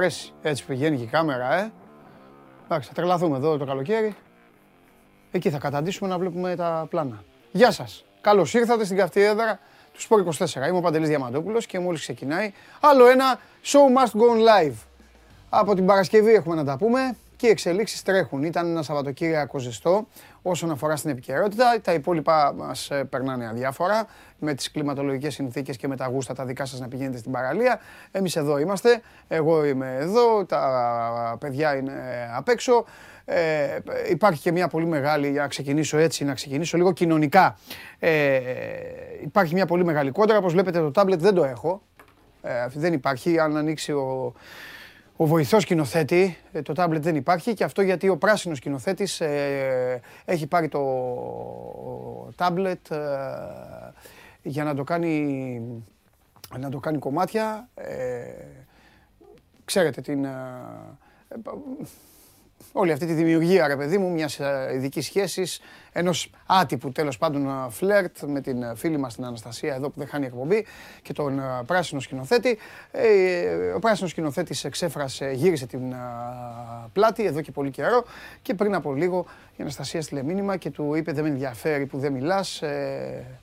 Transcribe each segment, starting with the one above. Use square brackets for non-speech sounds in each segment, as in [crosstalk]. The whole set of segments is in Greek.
αρέσει. Έτσι πηγαίνει και η κάμερα, ε. Εντάξει, θα τρελαθούμε εδώ το καλοκαίρι. Εκεί θα καταντήσουμε να βλέπουμε τα πλάνα. Γεια σας. Καλώς ήρθατε στην καυτή έδρα του Σπορ 24. Είμαι ο Παντελής Διαμαντόπουλος και μόλις ξεκινάει άλλο ένα Show Must Go On Live. Από την Παρασκευή έχουμε να τα πούμε και οι εξελίξεις τρέχουν. Ήταν ένα Σαββατοκύριακο ζεστό όσον αφορά στην επικαιρότητα. Τα υπόλοιπα μας ε, περνάνε αδιάφορα με τις κλιματολογικές συνθήκες και με τα γούστα τα δικά σας να πηγαίνετε στην παραλία. Εμείς εδώ είμαστε. Εγώ είμαι εδώ. Τα παιδιά είναι απ' έξω. Ε, υπάρχει και μια πολύ μεγάλη, για να ξεκινήσω έτσι, να ξεκινήσω λίγο κοινωνικά. Ε, υπάρχει μια πολύ μεγάλη κόντρα. Όπως βλέπετε το τάμπλετ δεν το έχω. Ε, δεν υπάρχει. Αν ανοίξει ο, ο βοηθός σκηνοθέτη, ε, το τάμπλετ δεν υπάρχει και αυτό γιατί ο πράσινος σκηνοθέτης ε, έχει πάρει το τάμπλετ ε, για να το κάνει, να το κάνει κομμάτια. ξέρετε την όλη αυτή τη δημιουργία, ρε παιδί μου, μιας ε, ειδικής σχέσης, ενός άτυπου τέλος πάντων ε, φλερτ με την ε, φίλη μας την Αναστασία εδώ που δεν χάνει εκπομπή και τον πράσινο σκηνοθέτη. Ο πράσινος σκηνοθέτης εξέφρασε, γύρισε την πλάτη εδώ και πολύ καιρό και πριν από λίγο η Αναστασία στείλε μήνυμα και του είπε δεν με ενδιαφέρει που δεν μιλάς,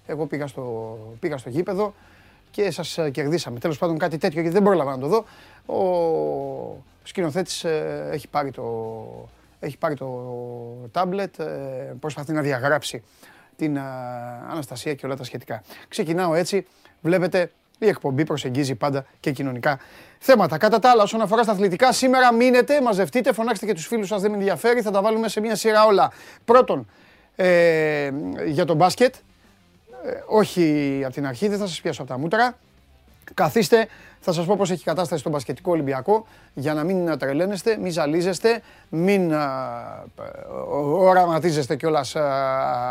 εγώ πήγα στο, πήγα στο γήπεδο και σας κερδίσαμε. Τέλος πάντων κάτι τέτοιο γιατί δεν πρόλαβα να το δω. Ο σκηνοθέτης ε, έχει πάρει το, έχει πάρει το τάμπλετ, ε, προσπαθεί να διαγράψει την ε, Αναστασία και όλα τα σχετικά. Ξεκινάω έτσι, βλέπετε η εκπομπή προσεγγίζει πάντα και κοινωνικά θέματα. Κατά τα άλλα, όσον αφορά στα αθλητικά, σήμερα μείνετε, μαζευτείτε, φωνάξτε και τους φίλους σας, δεν με ενδιαφέρει, θα τα βάλουμε σε μια σειρά όλα. Πρώτον, ε, για τον μπάσκετ, όχι από την αρχή, δεν θα σας πιάσω από τα μούτρα. Καθίστε, θα σας πω πώς έχει κατάσταση στον Πασχετικό Ολυμπιακό για να μην τρελαίνεστε, μην ζαλίζεστε, μην οραματίζεστε κιόλας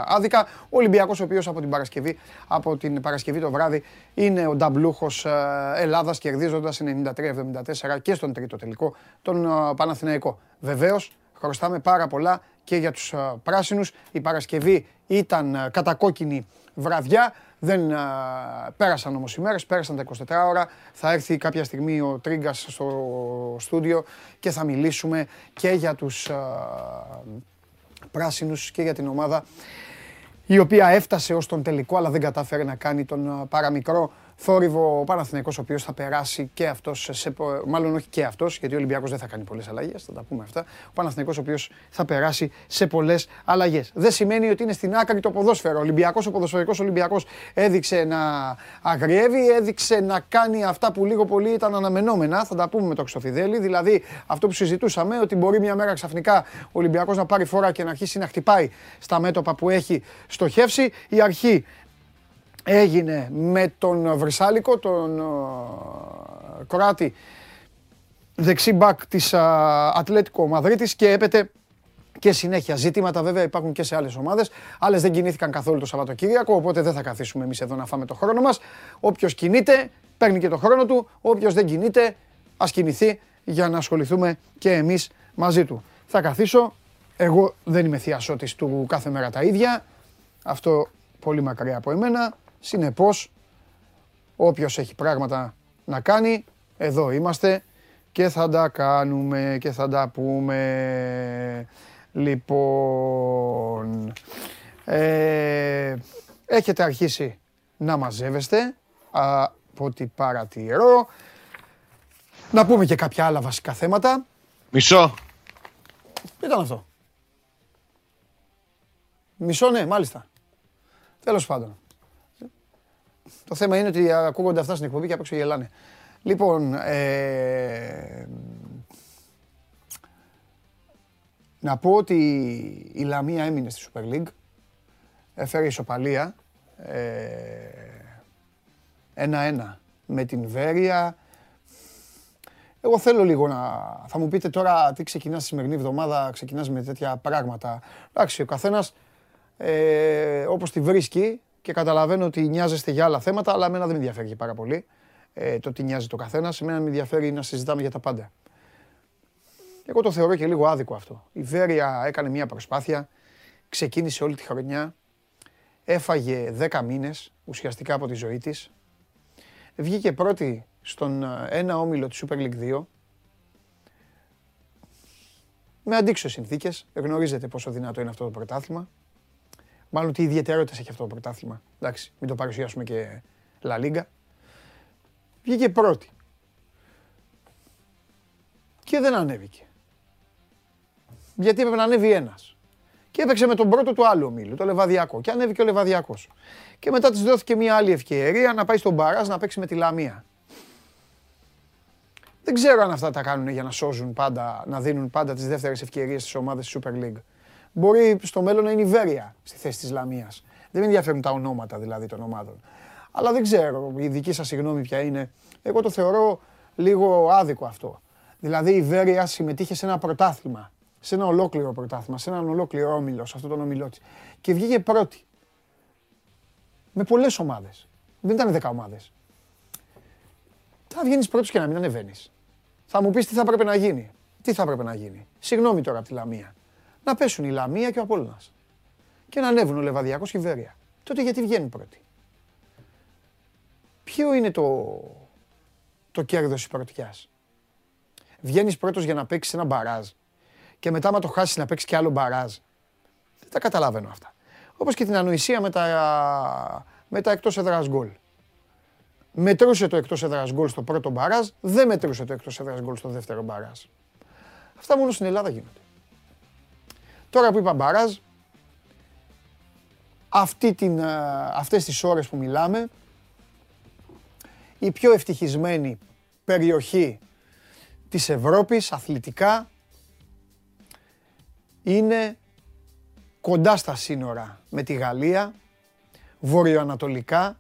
άδικα. Ο Ολυμπιακός ο οποίος από την Παρασκευή, από την Παρασκευή το βράδυ είναι ο νταμπλούχος Ελλάδας κερδίζοντας 93-74 και στον τρίτο τελικό τον Παναθηναϊκό. Βεβαίως χρωστάμε πάρα πολλά και για τους πράσινους. Η Παρασκευή ήταν κατακόκκινη βραδιά. Δεν πέρασαν όμως οι μέρες, πέρασαν τα 24 ώρα. Θα έρθει κάποια στιγμή ο Τρίγκας στο στούντιο και θα μιλήσουμε και για τους α, πράσινους και για την ομάδα η οποία έφτασε ως τον τελικό αλλά δεν κατάφερε να κάνει τον παραμικρό θόρυβο ο Παναθηναϊκός ο οποίος θα περάσει και αυτός, σε, μάλλον όχι και αυτός, γιατί ο Ολυμπιακός δεν θα κάνει πολλές αλλαγές, θα τα πούμε αυτά. Ο Παναθηναϊκός ο οποίος θα περάσει σε πολλές αλλαγές. Δεν σημαίνει ότι είναι στην άκρη το ποδόσφαιρο. Ο Ολυμπιακός, ο ποδοσφαιρικός Ολυμπιακός έδειξε να αγριεύει, έδειξε να κάνει αυτά που λίγο πολύ ήταν αναμενόμενα, θα τα πούμε με το Ξοφιδέλη, δηλαδή αυτό που συζητούσαμε, ότι μπορεί μια μέρα ξαφνικά ο Ολυμπιακός να πάρει φορά και να αρχίσει να χτυπάει στα μέτωπα που έχει στοχεύσει. Η αρχή έγινε με τον Βρυσάλικο, τον Κροάτι δεξί μπακ της Ατλέτικο Μαδρίτης και έπεται και συνέχεια ζητήματα βέβαια υπάρχουν και σε άλλες ομάδες. Άλλες δεν κινήθηκαν καθόλου το Σαββατοκύριακο, οπότε δεν θα καθίσουμε εμείς εδώ να φάμε το χρόνο μας. Όποιος κινείται παίρνει και το χρόνο του, όποιος δεν κινείται ας κινηθεί για να ασχοληθούμε και εμείς μαζί του. Θα καθίσω, εγώ δεν είμαι θειασότης του κάθε μέρα τα ίδια, αυτό πολύ μακριά από εμένα. Συνεπώς, όποιος έχει πράγματα να κάνει, εδώ είμαστε και θα τα κάνουμε και θα τα πούμε. Λοιπόν, ε, έχετε αρχίσει να μαζεύεστε από ό,τι παρατηρώ. Να πούμε και κάποια άλλα βασικά θέματα. Μισό. Τι ήταν αυτό. Μισό, ναι, μάλιστα. Τέλος πάντων. Το θέμα είναι ότι ακούγονται αυτά στην εκπομπή και απ' έξω γελάνε. Λοιπόν, ε, να πω ότι η Λαμία έμεινε στη Super League. Έφερε ισοπαλία. Ένα-ένα με την Βέρεια. Εγώ θέλω λίγο να... Θα μου πείτε τώρα τι ξεκινάς τη σημερινή εβδομάδα, ξεκινάς με τέτοια πράγματα. Εντάξει, ο καθένας ε, όπως τη βρίσκει και καταλαβαίνω ότι νοιάζεστε για άλλα θέματα, αλλά εμένα δεν με ενδιαφέρει και πάρα πολύ ε, το τι νοιάζει το καθένας. Εμένα με ενδιαφέρει να συζητάμε για τα πάντα. Εγώ το θεωρώ και λίγο άδικο αυτό. Η Βέρεια έκανε μια προσπάθεια, ξεκίνησε όλη τη χρονιά, έφαγε 10 μήνες ουσιαστικά από τη ζωή της. βγήκε πρώτη στον ε, ένα όμιλο της Super League 2 με αντίξωες συνθήκες. Γνωρίζετε πόσο δυνατό είναι αυτό το πρωτάθλημα. Μάλλον τι ιδιαιτερότητες έχει αυτό το πρωτάθλημα. Εντάξει, μην το παρουσιάσουμε και La Liga. Βγήκε πρώτη. Και δεν ανέβηκε. Γιατί έπρεπε να ανέβει ένας. Και έπαιξε με τον πρώτο του άλλου ομίλου, το Λεβαδιακό. Και ανέβηκε ο Λεβαδιακός. Και μετά της δόθηκε μια άλλη ευκαιρία να πάει στον Μπαράζ να παίξει με τη Λαμία. Δεν ξέρω αν αυτά τα κάνουν για να σώζουν πάντα, να δίνουν πάντα τις δεύτερες ευκαιρίες στις ομάδες της Super League. Μπορεί στο μέλλον να είναι η Βέρεια στη θέση της Λαμίας. Δεν με ενδιαφέρουν τα ονόματα δηλαδή των ομάδων. Αλλά δεν ξέρω, η δική σας συγγνώμη ποια είναι. Εγώ το θεωρώ λίγο άδικο αυτό. Δηλαδή η Βέρεια συμμετείχε σε ένα πρωτάθλημα, σε ένα ολόκληρο πρωτάθλημα, σε έναν ολόκληρο όμιλο, σε αυτόν τον ομιλό της. Και βγήκε πρώτη. Με πολλές ομάδες. Δεν ήταν 10 ομάδες. Θα βγαίνεις πρώτος και να μην ανεβαίνεις. Θα μου πεις τι θα έπρεπε να γίνει. Τι θα έπρεπε να γίνει. Συγγνώμη τώρα από τη Λαμία. Να πέσουν η Λαμία και ο Απόλλωνας. Και να ανέβουν ο Λεβαδιακός και η Βέρεια. Τότε γιατί βγαίνουν πρώτοι; Ποιο είναι το, το κέρδος της πρωτιάς. Βγαίνεις πρώτος για να παίξεις ένα μπαράζ και μετά άμα το χάσεις να παίξεις και άλλο μπαράζ. Δεν τα καταλαβαίνω αυτά. Όπως και την ανοησία με τα, με τα εκτός έδρας γκολ μετρούσε το εκτός έδρας γκολ στο πρώτο μπαράζ, δεν μετρούσε το εκτός έδρας γκολ στο δεύτερο μπαράζ. Αυτά μόνο στην Ελλάδα γίνονται. Τώρα που είπα μπαράζ, αυτή την, αυτές τις ώρες που μιλάμε, η πιο ευτυχισμένη περιοχή της Ευρώπης αθλητικά είναι κοντά στα σύνορα με τη Γαλλία, βορειοανατολικά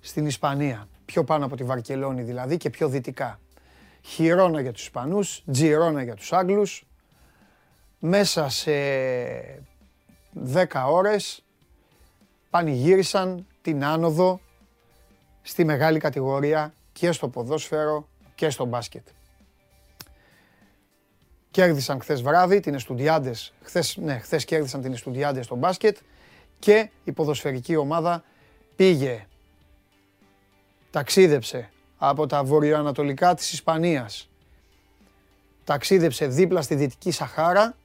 στην Ισπανία. Πιο πάνω από τη Βαρκελόνη δηλαδή και πιο δυτικά. Χιρόνα για τους Ισπανούς, Τζιρόνα για τους Άγγλους. Μέσα σε 10 ώρες πανηγύρισαν την άνοδο στη μεγάλη κατηγορία και στο ποδόσφαιρο και στο μπάσκετ. Κέρδισαν χθες βράδυ την Εστουδιάντες, χθες, ναι, χθες κέρδισαν την Εστουδιάντες στο μπάσκετ και η ποδοσφαιρική ομάδα πήγε ταξίδεψε από τα βορειοανατολικά της Ισπανίας. Ταξίδεψε δίπλα στη Δυτική Σαχάρα.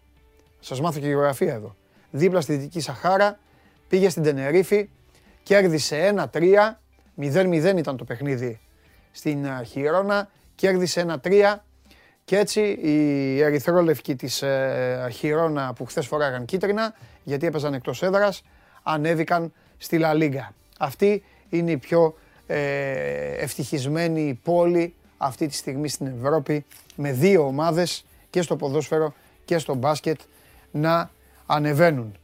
Σας μάθω και γεωγραφία εδώ. Δίπλα στη Δυτική Σαχάρα, πήγε στην Τενερίφη, κέρδισε 1-3, 0-0 ήταν το παιχνίδι στην ε, Χιρόνα, κέρδισε 1-3 και έτσι οι ερυθρόλευκοι της ε, Χιρόνα που χθες φοράγαν κίτρινα, γιατί έπαιζαν εκτός έδρας, ανέβηκαν στη Λα Λίγκα. Αυτή είναι η πιο ε, ευτυχισμένη πόλη αυτή τη στιγμή στην Ευρώπη με δύο ομάδες και στο ποδόσφαιρο και στο μπάσκετ να ανεβαίνουν.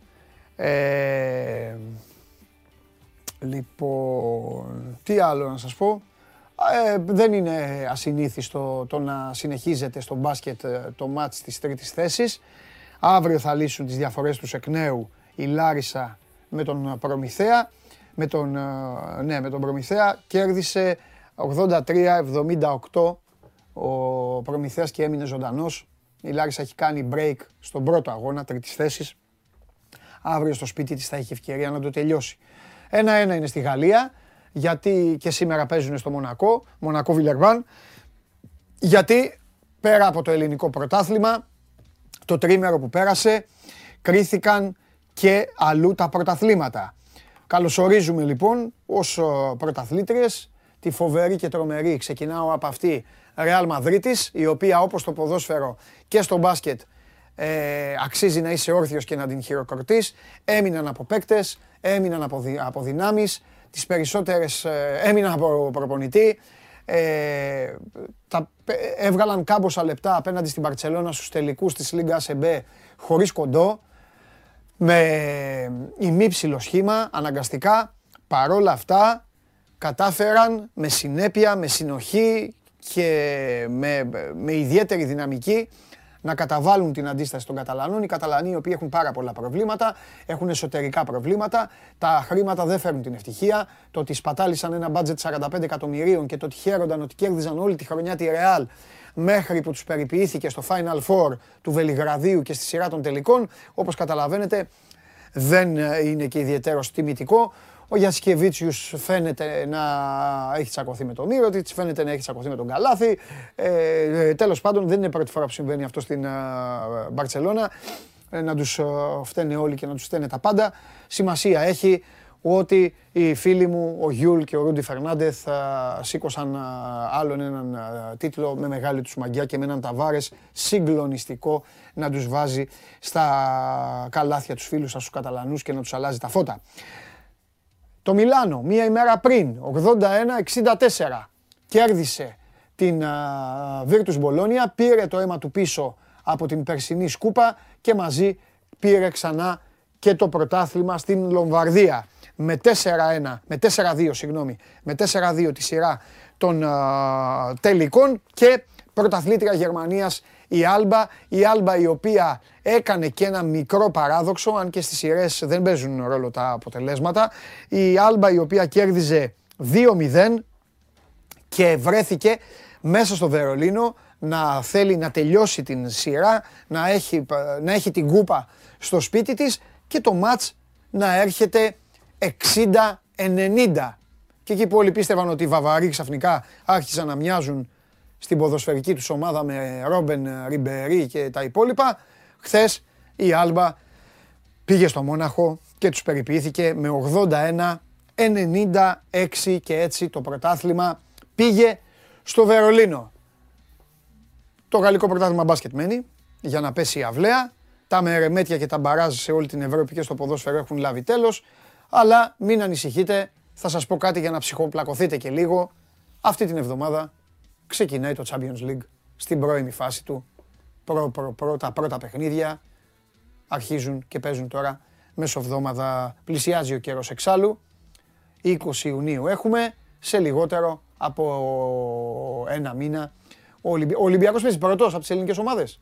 Ε, λοιπόν, τι άλλο να σας πω; Ε, δεν είναι ασυνήθιστο το να συνεχίζεται στο μπάσκετ το μάτς της τρίτης θέσης. Αύριο θα λύσουν τις διαφορές τους εκ νέου η Λάρισα με τον Προμηθέα με τον, ε, ναι, με τον Προμηθέα. Κέρδισε 83-78 ο Προμηθέας και έμεινε ζωντανός. Η Λάρισα έχει κάνει break στον πρώτο αγώνα, τρίτης θέσης. Αύριο στο σπίτι της θα έχει ευκαιρία να το τελειώσει. Ένα-ένα είναι στη Γαλλία, γιατί και σήμερα παίζουν στο Μονακό, Μονακό Βιλερβάν, γιατί πέρα από το ελληνικό πρωτάθλημα, το τρίμερο που πέρασε, κρίθηκαν και αλλού τα πρωταθλήματα. Καλωσορίζουμε λοιπόν ως πρωταθλήτριες τη φοβερή και τρομερή. Ξεκινάω από αυτή Real Madrid, η οποία όπως το ποδόσφαιρο και στο μπάσκετ ε, αξίζει να είσαι όρθιος και να την χειροκροτείς. Έμειναν από παίκτες, έμειναν από, δι, από δυνάμεις, τις περισσότερες ε, έμειναν από προπονητή. Ε, τα, έβγαλαν κάμποσα λεπτά απέναντι στην Παρτσελώνα στους τελικούς της Λίγκα ΕΜΠΕ χωρίς κοντό με ημίψιλο σχήμα, αναγκαστικά, παρόλα αυτά κατάφεραν με συνέπεια, με συνοχή και με, με ιδιαίτερη δυναμική να καταβάλουν την αντίσταση των Καταλανών. Οι Καταλανοί οι οποίοι έχουν πάρα πολλά προβλήματα, έχουν εσωτερικά προβλήματα. Τα χρήματα δεν φέρνουν την ευτυχία. Το ότι σπατάλησαν ένα μπάτζετ 45 εκατομμυρίων και το ότι χαίρονταν ότι κέρδιζαν όλη τη χρονιά τη Ρεάλ μέχρι που τους περιποιήθηκε στο Final Four του Βελιγραδίου και στη σειρά των τελικών, όπως καταλαβαίνετε δεν είναι και ιδιαίτερο τιμητικό. Ο Γιασκεβίτσιους φαίνεται να έχει τσακωθεί με τον Μύρωτιτς, φαίνεται να έχει τσακωθεί με τον Καλάθι. Ε, τέλος πάντων δεν είναι πρώτη φορά που συμβαίνει αυτό στην Μπαρτσελώνα. Ε, να τους φταίνε όλοι και να τους φταίνε τα πάντα. Σημασία έχει ότι οι φίλοι μου, ο Γιούλ και ο Ρούντι Φερνάντεθ σήκωσαν άλλον έναν τίτλο με μεγάλη τους μαγιά και με έναν ταβάρες συγκλονιστικό να τους βάζει στα καλάθια τους φίλους σας, τους Καταλανούς και να τους αλλάζει τα φώτα. Το Μιλάνο, μία ημέρα πριν, 81-64, κέρδισε την Virtus Bologna, πήρε το αίμα του πίσω από την περσινή σκούπα και μαζί πήρε ξανά και το πρωτάθλημα στην Λομβαρδία. Με 4-1, με 4-2 συγγνώμη, με 4-2 τη σειρά των τελικών και πρωταθλήτρια Γερμανίας η Άλμπα, η Άλμπα η οποία έκανε και ένα μικρό παράδοξο, αν και στις σειρές δεν παίζουν ρόλο τα αποτελέσματα. Η Άλμπα η οποία κέρδιζε 2-0 και βρέθηκε μέσα στο Βερολίνο να θέλει να τελειώσει την σειρά, να έχει, να έχει την κούπα στο σπίτι της και το μάτς να έρχεται 60-90. Και εκεί που όλοι πίστευαν ότι οι Βαβαροί ξαφνικά άρχισαν να μοιάζουν στην ποδοσφαιρική τους ομάδα με Ρόμπεν Ριμπερί και τα υπόλοιπα, χθες η Άλμπα πήγε στο Μόναχο και τους περιποιήθηκε με 81-96 και έτσι το πρωτάθλημα πήγε στο Βερολίνο. Το γαλλικό πρωτάθλημα μπάσκετ μένει για να πέσει η αυλαία. Τα μερεμέτια και τα μπαράζ σε όλη την Ευρώπη και στο ποδόσφαιρο έχουν λάβει τέλος. Αλλά μην ανησυχείτε, θα σας πω κάτι για να ψυχοπλακωθείτε και λίγο. Αυτή την εβδομάδα ξεκινάει το Champions League στην πρώιμη φάση του. Προ, προ, προ, τα πρώτα παιχνίδια αρχίζουν και παίζουν τώρα μέσω εβδομάδα. Πλησιάζει ο καιρός εξάλλου. 20 Ιουνίου έχουμε, σε λιγότερο από ένα μήνα. Ο, Ολυμπιακός παίζει πρώτος από τις ελληνικές ομάδες.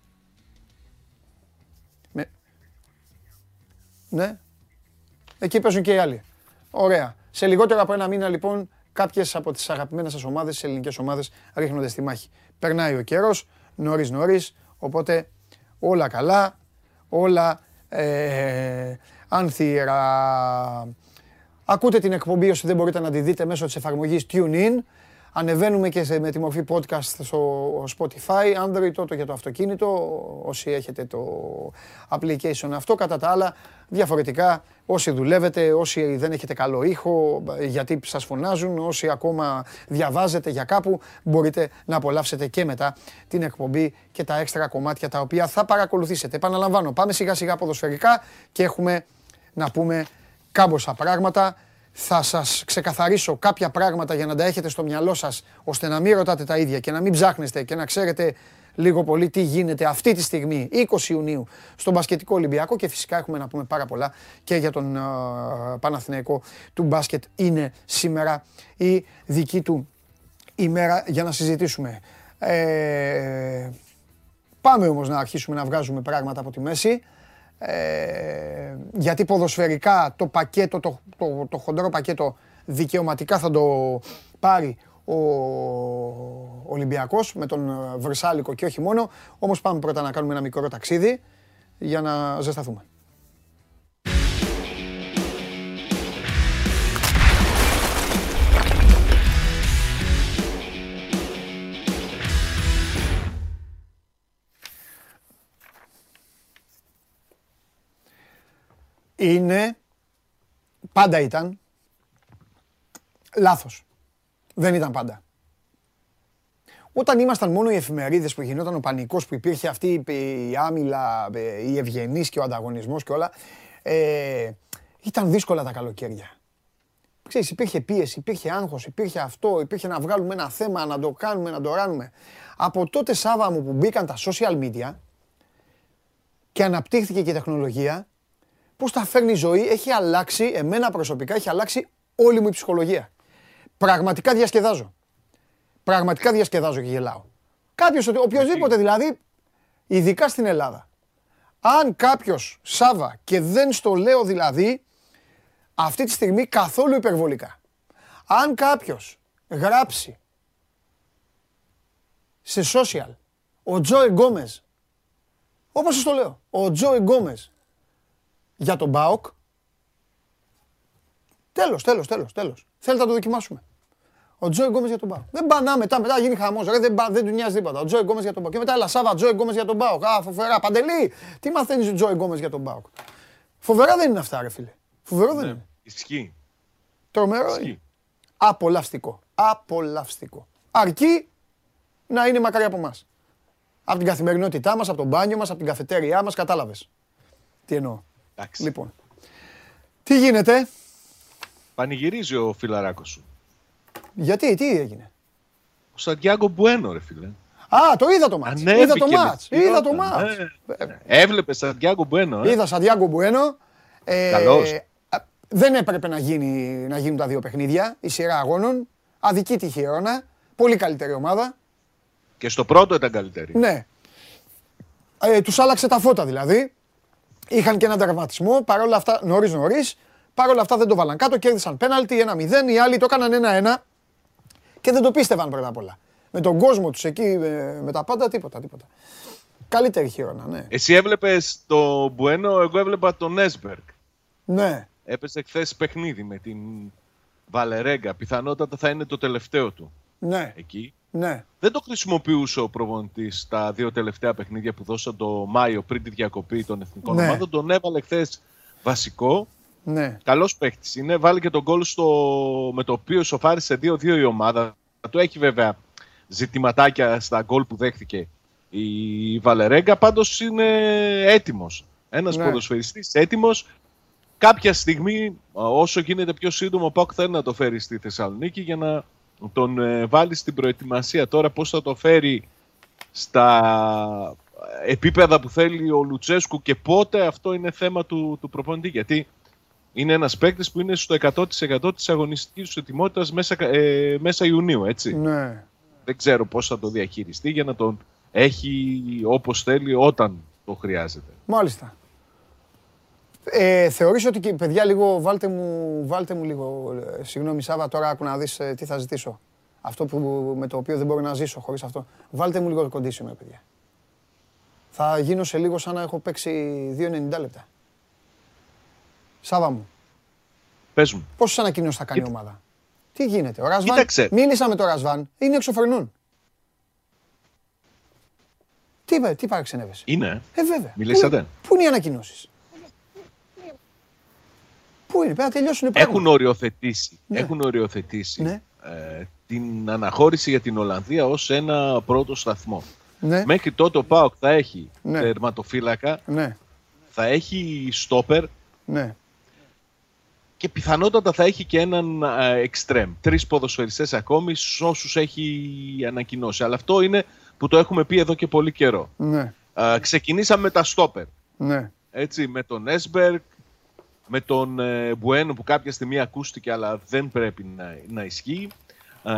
Ναι, Εκεί παίζουν και οι άλλοι. Ωραία. Σε λιγότερο από ένα μήνα λοιπόν κάποιες από τις αγαπημένες σας ομάδες, τι ελληνικές ομάδες, ρίχνονται στη μάχη. Περνάει ο καιρός, νωρίς νωρίς, οπότε όλα καλά, όλα ε, άνθυρα. Ακούτε την εκπομπή όσοι δεν μπορείτε να τη δείτε μέσω της εφαρμογής TuneIn. Ανεβαίνουμε και με τη μορφή podcast στο Spotify, Android, τότε για το αυτοκίνητο, όσοι έχετε το application αυτό. Κατά τα άλλα, διαφορετικά, όσοι δουλεύετε, όσοι δεν έχετε καλό ήχο, γιατί σας φωνάζουν, όσοι ακόμα διαβάζετε για κάπου, μπορείτε να απολαύσετε και μετά την εκπομπή και τα έξτρα κομμάτια τα οποία θα παρακολουθήσετε. Επαναλαμβάνω, πάμε σιγά σιγά ποδοσφαιρικά και έχουμε να πούμε κάμποσα πράγματα θα σας ξεκαθαρίσω κάποια πράγματα για να τα έχετε στο μυαλό σας, ώστε να μην ρωτάτε τα ίδια και να μην ψάχνεστε και να ξέρετε λίγο πολύ τι γίνεται αυτή τη στιγμή, 20 Ιουνίου, στον Μπασκετικό Ολυμπιακό και φυσικά έχουμε να πούμε πάρα πολλά και για τον uh, Παναθηναϊκό του μπάσκετ. Είναι σήμερα η δική του ημέρα για να συζητήσουμε. Ε, πάμε όμως να αρχίσουμε να βγάζουμε πράγματα από τη μέση. Ε, γιατί ποδοσφαιρικά το πακέτο, το, το, το χοντρό πακέτο δικαιωματικά θα το πάρει ο Ολυμπιακός με τον Βρυσάλικο και όχι μόνο. Όμως πάμε πρώτα να κάνουμε ένα μικρό ταξίδι για να ζεσταθούμε. Είναι, πάντα ήταν, λάθος. Δεν ήταν πάντα. Όταν ήμασταν μόνο οι εφημερίδες που γινόταν ο πανικός, που υπήρχε αυτή η άμυλα, η ευγενής και ο ανταγωνισμός και όλα, ε, ήταν δύσκολα τα καλοκαίρια. Ξέρεις, υπήρχε πίεση, υπήρχε άγχος, υπήρχε αυτό, υπήρχε να βγάλουμε ένα θέμα, να το κάνουμε, να το ράνουμε. Από τότε Σάβα μου που μπήκαν τα social media και αναπτύχθηκε και η τεχνολογία, πώς τα φέρνει η ζωή, έχει αλλάξει, εμένα προσωπικά έχει αλλάξει όλη μου η ψυχολογία. Πραγματικά διασκεδάζω. Πραγματικά διασκεδάζω και γελάω. Κάποιος, οποιοδήποτε δηλαδή, ειδικά στην Ελλάδα. Αν κάποιος Σάβα και δεν στο λέω δηλαδή αυτή τη στιγμή καθόλου υπερβολικά. Αν κάποιος γράψει σε social ο Τζόι Γκόμες, όπως σας το λέω, ο Τζόι Γκόμες για τον Πάο, Τέλος, τέλος, τέλος. Τέλος. Θέλετε να το δοκιμάσουμε. Ο Τζόι Γκόμες για τον Πάο. Δεν πάνε μετά, μετά γίνει χαμός. Δεν, δεν του νοιάζει τίποτα. Ο Τζόι Γκόμες για τον Πάο. Και μετά έλα Σάβα Τζόι Γκόμες για τον Πάο. Α, φοβερά. Παντελή, τι μαθαίνεις ο Τζόι Γκόμες για τον Πάο. Φοβερά δεν είναι αυτά, ρε φίλε. Φοβερό δεν ναι, είναι. Ισχύει. Τρομερό Ισχύει. είναι. Απολαυστικό. Απολαυστικό. Αρκεί να είναι μακριά από εμά. Από την καθημερινότητά μας, από τον μπάνιο μας, από την καφετέριά μας, κατάλαβες. Τι εννοώ. Εντάξει. Λοιπόν. Τι γίνεται; Πανηγυρίζει ο φιλαράκος σου. Γιατί, τι έγινε; Ο Σαντιάγκο Μπουένο, ρε φίλε. Α, το είδα το μάτς. Είδα το μάτς. Είδα το μάτς. Ναι. Έβλεπε Σαντιάγκο Μπουένο. Ε. Είδα Σαντιάγκο Μπουένο. Ε, Καλώς. Δεν έπρεπε να, γίνει, να γίνουν τα δύο παιχνίδια, η σειρά αγώνων. Αδική τύχη αιώνα. Πολύ καλύτερη ομάδα. Και στο πρώτο ήταν καλύτερη. Ναι. Ε, τους άλλαξε τα φώτα δηλαδή. Είχαν και έναν τραυματισμό. Παρ' όλα αυτά, νωρίς νωρίς. Παρ' όλα αυτά δεν το βάλαν κάτω. Κέρδισαν πέναλτι 1-0. Οι άλλοι το έκαναν 1-1 και δεν το πίστευαν πρώτα απ' όλα. Με τον κόσμο τους εκεί, με, τα πάντα, τίποτα, τίποτα. Καλύτερη χείρονα, ναι. Εσύ έβλεπες το Μπουένο, εγώ έβλεπα τον Νέσμπεργκ. Ναι. Έπεσε χθες παιχνίδι με την Βαλερέγκα. Πιθανότατα θα είναι το τελευταίο του. Ναι. Εκεί. Ναι. Δεν το χρησιμοποιούσε ο προπονητής τα δύο τελευταία παιχνίδια που δώσα το Μάιο πριν τη διακοπή των εθνικών ναι. ομάδων. Τον έβαλε χθες βασικό. Ναι. Καλός παίχτη είναι. Βάλει και τον γκολ με το οποίο σοφάρισε 2-2 η ομάδα. Το έχει βέβαια ζητηματάκια στα γκολ που δέχτηκε η Βαλερέγκα. Πάντως είναι έτοιμος. Ένας ναι. ποδοσφαιριστής έτοιμος. Κάποια στιγμή, όσο γίνεται πιο σύντομο, ο Πάκ θέλει να το φέρει στη Θεσσαλονίκη για να τον ε, βάλει στην προετοιμασία. Τώρα πώς θα το φέρει στα επίπεδα που θέλει ο Λουτσέσκου και πότε αυτό είναι θέμα του, του προπονητή. Γιατί είναι ένας παίκτης που είναι στο 100% της αγωνιστικής τους ετοιμότητας μέσα, ε, μέσα Ιουνίου, έτσι. Ναι. Δεν ξέρω πώς θα το διαχειριστεί για να τον έχει όπως θέλει όταν το χρειάζεται. Μάλιστα. Ε, θεωρείς ότι, παιδιά, λίγο, βάλτε μου, βάλτε μου λίγο, ε, συγγνώμη Σάβα, τώρα άκου να δεις ε, τι θα ζητήσω. Αυτό που, με το οποίο δεν μπορώ να ζήσω χωρίς αυτό. Βάλτε μου λίγο το condition, παιδιά. Θα γίνω σε λίγο σαν να έχω παίξει 2,90 λεπτά. Σάβα μου. Πες μου. Πόσες ανακοινώσεις θα κάνει η ομάδα; Τι γίνεται. Ο Ρασβάν, Κοίταξε. μίλησα με τον Ρασβάν, είναι εξωφρενών. Τι, τι παραξενεύεσαι; Είναι. Ε, βέβαια. Μιλήσατε. Πού, πού είναι οι ανακοινώσεις; Πού είναι, πρέπει να τελειώσουν Έχουν οριοθετήσει, ναι. έχουν οριοθετήσει ναι. ε, την αναχώρηση για την Ολλανδία ως ένα πρώτο σταθμό. Ναι. Μέχρι τότε ο ΠΑΟΚ θα έχει ναι. τερματοφύλακα, ναι. θα έχει στόπερ ναι. και πιθανότατα θα έχει και έναν εξτρέμ. Τρεις ποδοσφαιριστές ακόμη, όσους έχει ανακοινώσει. Αλλά αυτό είναι που το έχουμε πει εδώ και πολύ καιρό. Ναι. ξεκινήσαμε με τα στόπερ. Ναι. Έτσι, με τον Έσμπεργκ, με τον ε, Μπουένο που κάποια στιγμή ακούστηκε αλλά δεν πρέπει να, να ισχύει. Ε,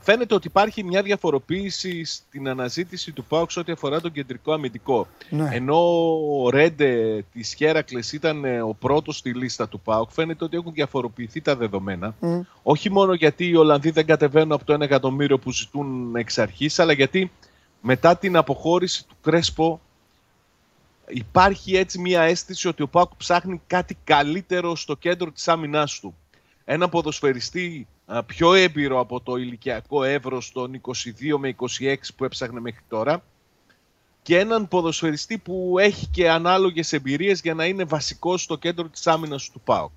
φαίνεται ότι υπάρχει μια διαφοροποίηση στην αναζήτηση του ΠΑΟΚ ό,τι αφορά τον κεντρικό αμυντικό. Ναι. Ενώ ο Ρέντε της Χέρακλες ήταν ε, ο πρώτος στη λίστα του ΠΑΟΚ, φαίνεται ότι έχουν διαφοροποιηθεί τα δεδομένα. Όχι μόνο γιατί οι Ολλανδοί δεν κατεβαίνουν από το 1 εκατομμύριο που ζητούν εξ αρχής, αλλά γιατί μετά την αποχώρηση του Κρέσπο υπάρχει έτσι μια αίσθηση ότι ο Πάκου ψάχνει κάτι καλύτερο στο κέντρο της άμυνάς του. Ένα ποδοσφαιριστή πιο έμπειρο από το ηλικιακό εύρος των 22 με 26 που έψαχνε μέχρι τώρα και έναν ποδοσφαιριστή που έχει και ανάλογες εμπειρίες για να είναι βασικός στο κέντρο της άμυνας του ΠΑΟΚ.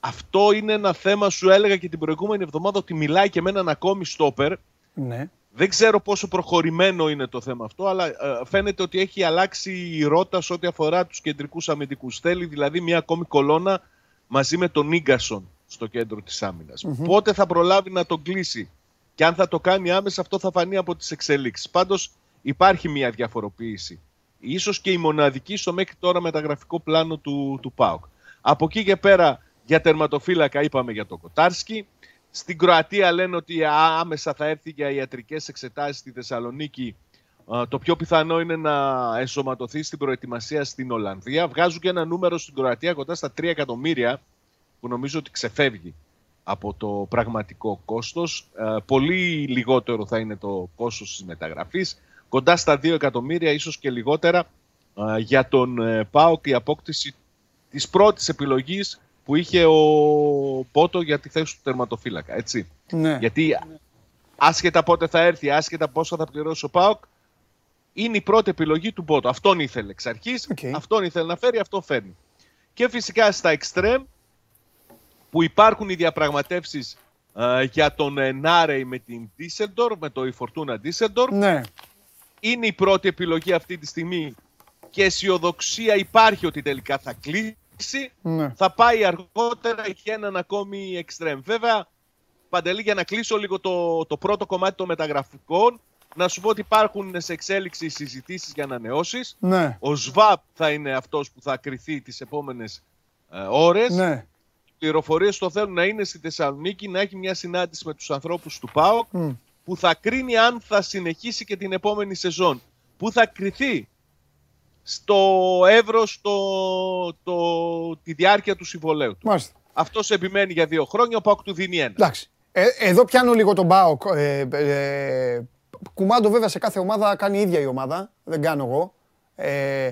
Αυτό είναι ένα θέμα, σου έλεγα και την προηγούμενη εβδομάδα, ότι μιλάει και με έναν ακόμη στόπερ. Ναι. Δεν ξέρω πόσο προχωρημένο είναι το θέμα αυτό, αλλά ε, φαίνεται ότι έχει αλλάξει η ρότα σε ό,τι αφορά τους κεντρικούς αμυντικούς. Θέλει δηλαδή μια ακόμη κολόνα μαζί με τον Ίγκασον στο κέντρο της άμυνας. Πότε θα προλάβει να τον κλείσει και αν θα το κάνει άμεσα αυτό θα φανεί από τις εξελίξεις. Πάντως υπάρχει μια διαφοροποίηση. Ίσως και η μοναδική στο μέχρι τώρα μεταγραφικό πλάνο του, του ΠΑΟΚ. Από εκεί και πέρα για τερματοφύλακα είπαμε για τον Κοτάρσκι. Στην Κροατία λένε ότι άμεσα θα έρθει για ιατρικές εξετάσεις στη Θεσσαλονίκη. Το πιο πιθανό είναι να ενσωματωθεί στην προετοιμασία στην Ολλανδία. Βγάζουν και ένα νούμερο στην Κροατία κοντά στα 3 εκατομμύρια που νομίζω ότι ξεφεύγει από το πραγματικό κόστος. Πολύ λιγότερο θα είναι το κόστος της μεταγραφής. Κοντά στα 2 εκατομμύρια, ίσως και λιγότερα, για τον ε, ΠΑΟΚ η απόκτηση της πρώτης επιλογής που είχε ο Πότο για τη θέση του τερματοφύλακα. Έτσι. Ναι. Γιατί άσχετα πότε θα έρθει, άσχετα πόσο θα πληρώσει ο Πάοκ, είναι η πρώτη επιλογή του Πότο. Αυτόν ήθελε εξ αρχής, Okay. αυτόν ήθελε να φέρει, αυτό φέρνει. Και φυσικά στα εξτρέμ που υπάρχουν οι διαπραγματεύσεις ε, για τον ε, Νάρεϊ με την Düsseldorf, με το η Fortuna Düsseldorf. Ναι. Είναι η πρώτη επιλογή αυτή τη στιγμή και αισιοδοξία υπάρχει ότι τελικά θα κλείσει. Ναι. Θα πάει αργότερα και έναν ακόμη εξτρέμ. Βέβαια, Παντελή, για να κλείσω λίγο το, το πρώτο κομμάτι των μεταγραφικών, να σου πω ότι υπάρχουν σε εξέλιξη συζητήσεις για ανανεώσεις. Ναι. Ο ΣΒΑΠ θα είναι αυτός που θα κριθεί τις επόμενες ε, ώρες. Ναι. πληροφορίες το θέλουν να είναι στη Θεσσαλονίκη, να έχει μια συνάντηση με τους ανθρώπους του ΠΑΟΚ, Μμ. που θα κρίνει αν θα συνεχίσει και την επόμενη σεζόν. Που θα κριθεί στο εύρος το, το, τη διάρκεια του συμβολέου του. Μάλιστα. Αυτός επιμένει για δύο χρόνια, ο ΠΑΟΚ του δίνει ένα. Εντάξει. Ε, εδώ πιάνω λίγο τον Μπάοκ. Ε, ε, κουμάντο βέβαια σε κάθε ομάδα κάνει η ίδια η ομάδα. Δεν κάνω εγώ. Ε,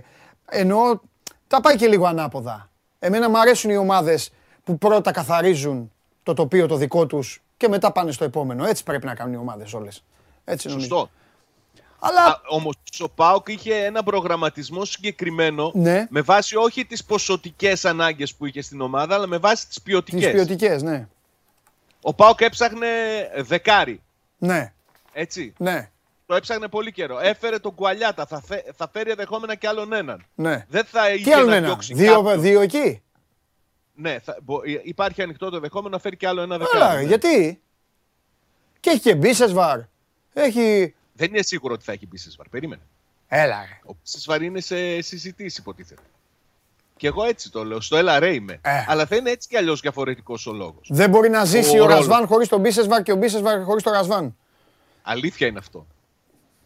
εννοώ, τα πάει και λίγο ανάποδα. Εμένα μου αρέσουν οι ομάδες που πρώτα καθαρίζουν το τοπίο το δικό τους και μετά πάνε στο επόμενο. Έτσι πρέπει να κάνουν οι ομάδες όλες. Έτσι νομίζω. Σωστό. Αλλά Όμως ο ΠΑΟΚ είχε ένα προγραμματισμό συγκεκριμένο Ναι. με βάση όχι τις ποσοτικές ανάγκες που είχε στην ομάδα, αλλά με βάση τις τις ποιοτικές. ποιοτικές, ναι. Ο ΠΑΟΚ έψαχνε δεκάρι. Ναι, Έτσι. ναι, Το έψαχνε πολύ καιρό. Έφερε τον Κουαλιάτα. Θα, φε- θα φέρει ενδεχόμενα και άλλον έναν. ναι. Δεν θα Τι είχε άλλο να ένα, διώξει δύο, κάποιον. δύο εκεί. Ναι, θα, μπο- υπάρχει ανοιχτό το ενδεχόμενο να φέρει και άλλο ένα Έλα, δεκάρι. ρε, ναι. γιατί; Και έχει και Μπίσεσβαρ. Έχει... Δεν είναι σίγουρο ότι θα έχει Μπίσεσβαρ. Περίμενε. Έλα, ρε. Ο Μπίσεσβαρ είναι σε συζητήσει, υποτίθεται. Και εγώ έτσι το λέω. Στο LRA είμαι. Ε. Αλλά θα είναι έτσι κι αλλιώς διαφορετικός ο λόγος. Δεν μπορεί να ζήσει Ο ο, ρόλος. Ρασβάν χωρίς τον Μπίσεσβαρ και ο Μπίσεσβαρ χωρίς τον Ρασβάν. Αλήθεια είναι αυτό.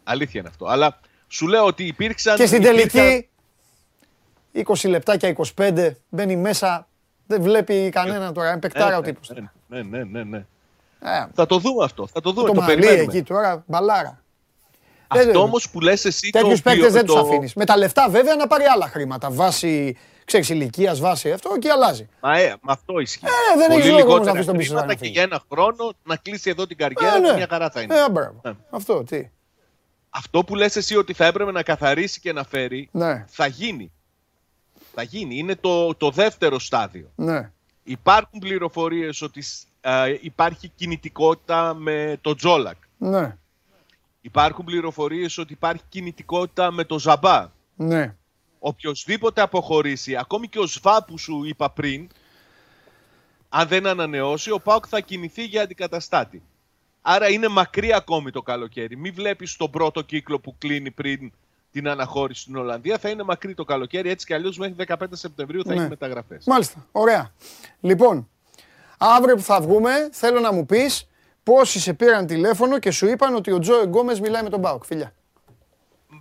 Αλήθεια είναι αυτό. Αλλά σου λέω ότι υπήρξαν. Και στην υπήρχαν- τελική 20 λεπτάκια 25 μπαίνει μέσα. Δεν βλέπει κανένα τώρα. Είναι παικτάρα ο ναι, τύπος. ναι, ναι, ναι, ναι, ναι. Ε, Θα το δούμε αυτό. Θα το δούμε. το Το, μαλλί περιμένουμε. εκεί τώρα, μπαλάρα. Αυτό όμως που λες εσύ. το Τέτοιους οποίο- παίκτες δεν το- τους αφήνεις. Με τα λεφτά βέβαια να πάρει άλλα χρήματα. Βάση, ξέρεις, ηλικίας, βάση αυτό και αλλάζει. Μα, ε, μα αυτό ισχύει. Ε, δεν Πολύ έχεις λόγο όμως να λιγότερα αφήσεις τον πίσω χρήματα να και φύγει. για ένα χρόνο να κλείσει εδώ την καριέρα Ε, του ναι. μια χαρά θα είναι. Ε, μπράβο. Ναι. Αυτό, τι. Αυτό που λες εσύ ότι θα έπρεπε να καθαρίσει και να φέρει, Ναι, θα γίνει. Θα γίνει. Είναι το, το δεύτερο στάδιο. ναι. Υπάρχουν πληροφορίες ότι α, υπάρχει κινητικότητα με το Τζόλακ. Ναι, Υπάρχουν πληροφορίες ότι υπάρχει κινητικότητα με το Ζαμπά. ναι. Οποιοςδήποτε αποχωρήσει, ακόμη και ο ΣΒΑ που σου είπα πριν, αν δεν ανανεώσει, ο ΠΑΟΚ θα κινηθεί για αντικαταστάτη. Άρα είναι μακρύ ακόμη το καλοκαίρι. Μην βλέπεις τον πρώτο κύκλο που κλείνει πριν την αναχώρηση στην Ολλανδία. Θα είναι μακρύ το καλοκαίρι. Έτσι κι αλλιώς μέχρι 15 Σεπτεμβρίου θα Ναι. έχει μεταγραφές. Μάλιστα, ωραία. Λοιπόν, αύριο που θα βγούμε, θέλω να μου πεις πόσοι σε πήραν τηλέφωνο και σου είπαν ότι ο Τζο Γκόμες μιλάει με τον Μπάουκ. Φιλιά.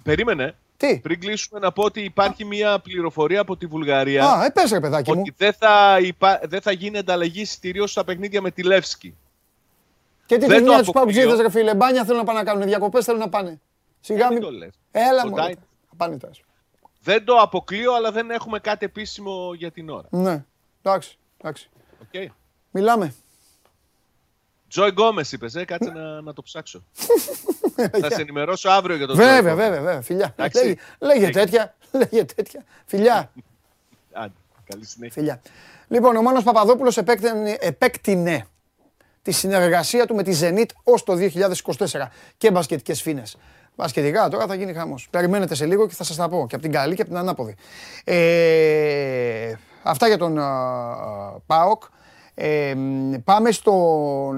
Περίμενε. Τι; Πριν κλείσουμε να πω ότι υπάρχει μια πληροφορία από τη Βουλγαρία Α, ε, πες ρε παιδάκι μου. ότι δεν θα, υπά... δεν θα γίνει ανταλλαγή εισιτηρίων στα παιχνίδια με τη Λεύσκη. Και τι δεν τη το μία τους αποκλείω. Παουκτζίδες ρε φίλε, μπάνια θέλουν να πάνε να κάνουν, διακοπές θέλουν να πάνε. Σιγά μην μην... το λες. Έλα Το μου. Ντάιν. Θα πάνε τώρα. Δεν το αποκλείω, αλλά δεν έχουμε κάτι επίσημο για την ώρα. Ναι, εντάξει, εντάξει. Okay. Μιλάμε. Τζόι Γκόμες είπες, ε, κάτσε να, να το ψάξω. [laughs] θα σε ενημερώσω αύριο για το Τζόι Βέβαια, Γκόμες. βέβαια, βέβαια, φιλιά. Εντάξει. Λέγε, λέγε τέτοια, λέγε τέτοια. Φιλιά, [laughs] Άντε, καλή συνέχεια. φιλιά. Λοιπόν, ο Μάνος Παπαδόπουλος επέκτηνε, επέκτηνε τη συνεργασία του με τη Zenit ως το 2024 και μπασκετικές φίνες. Μπασκετικά τώρα θα γίνει χαμός. Περιμένετε σε λίγο και θα σας τα πω και από την καλή και από την ανάποδη. Ε, αυτά για τον α, ΠΑΟΚ. Ε, πάμε στον...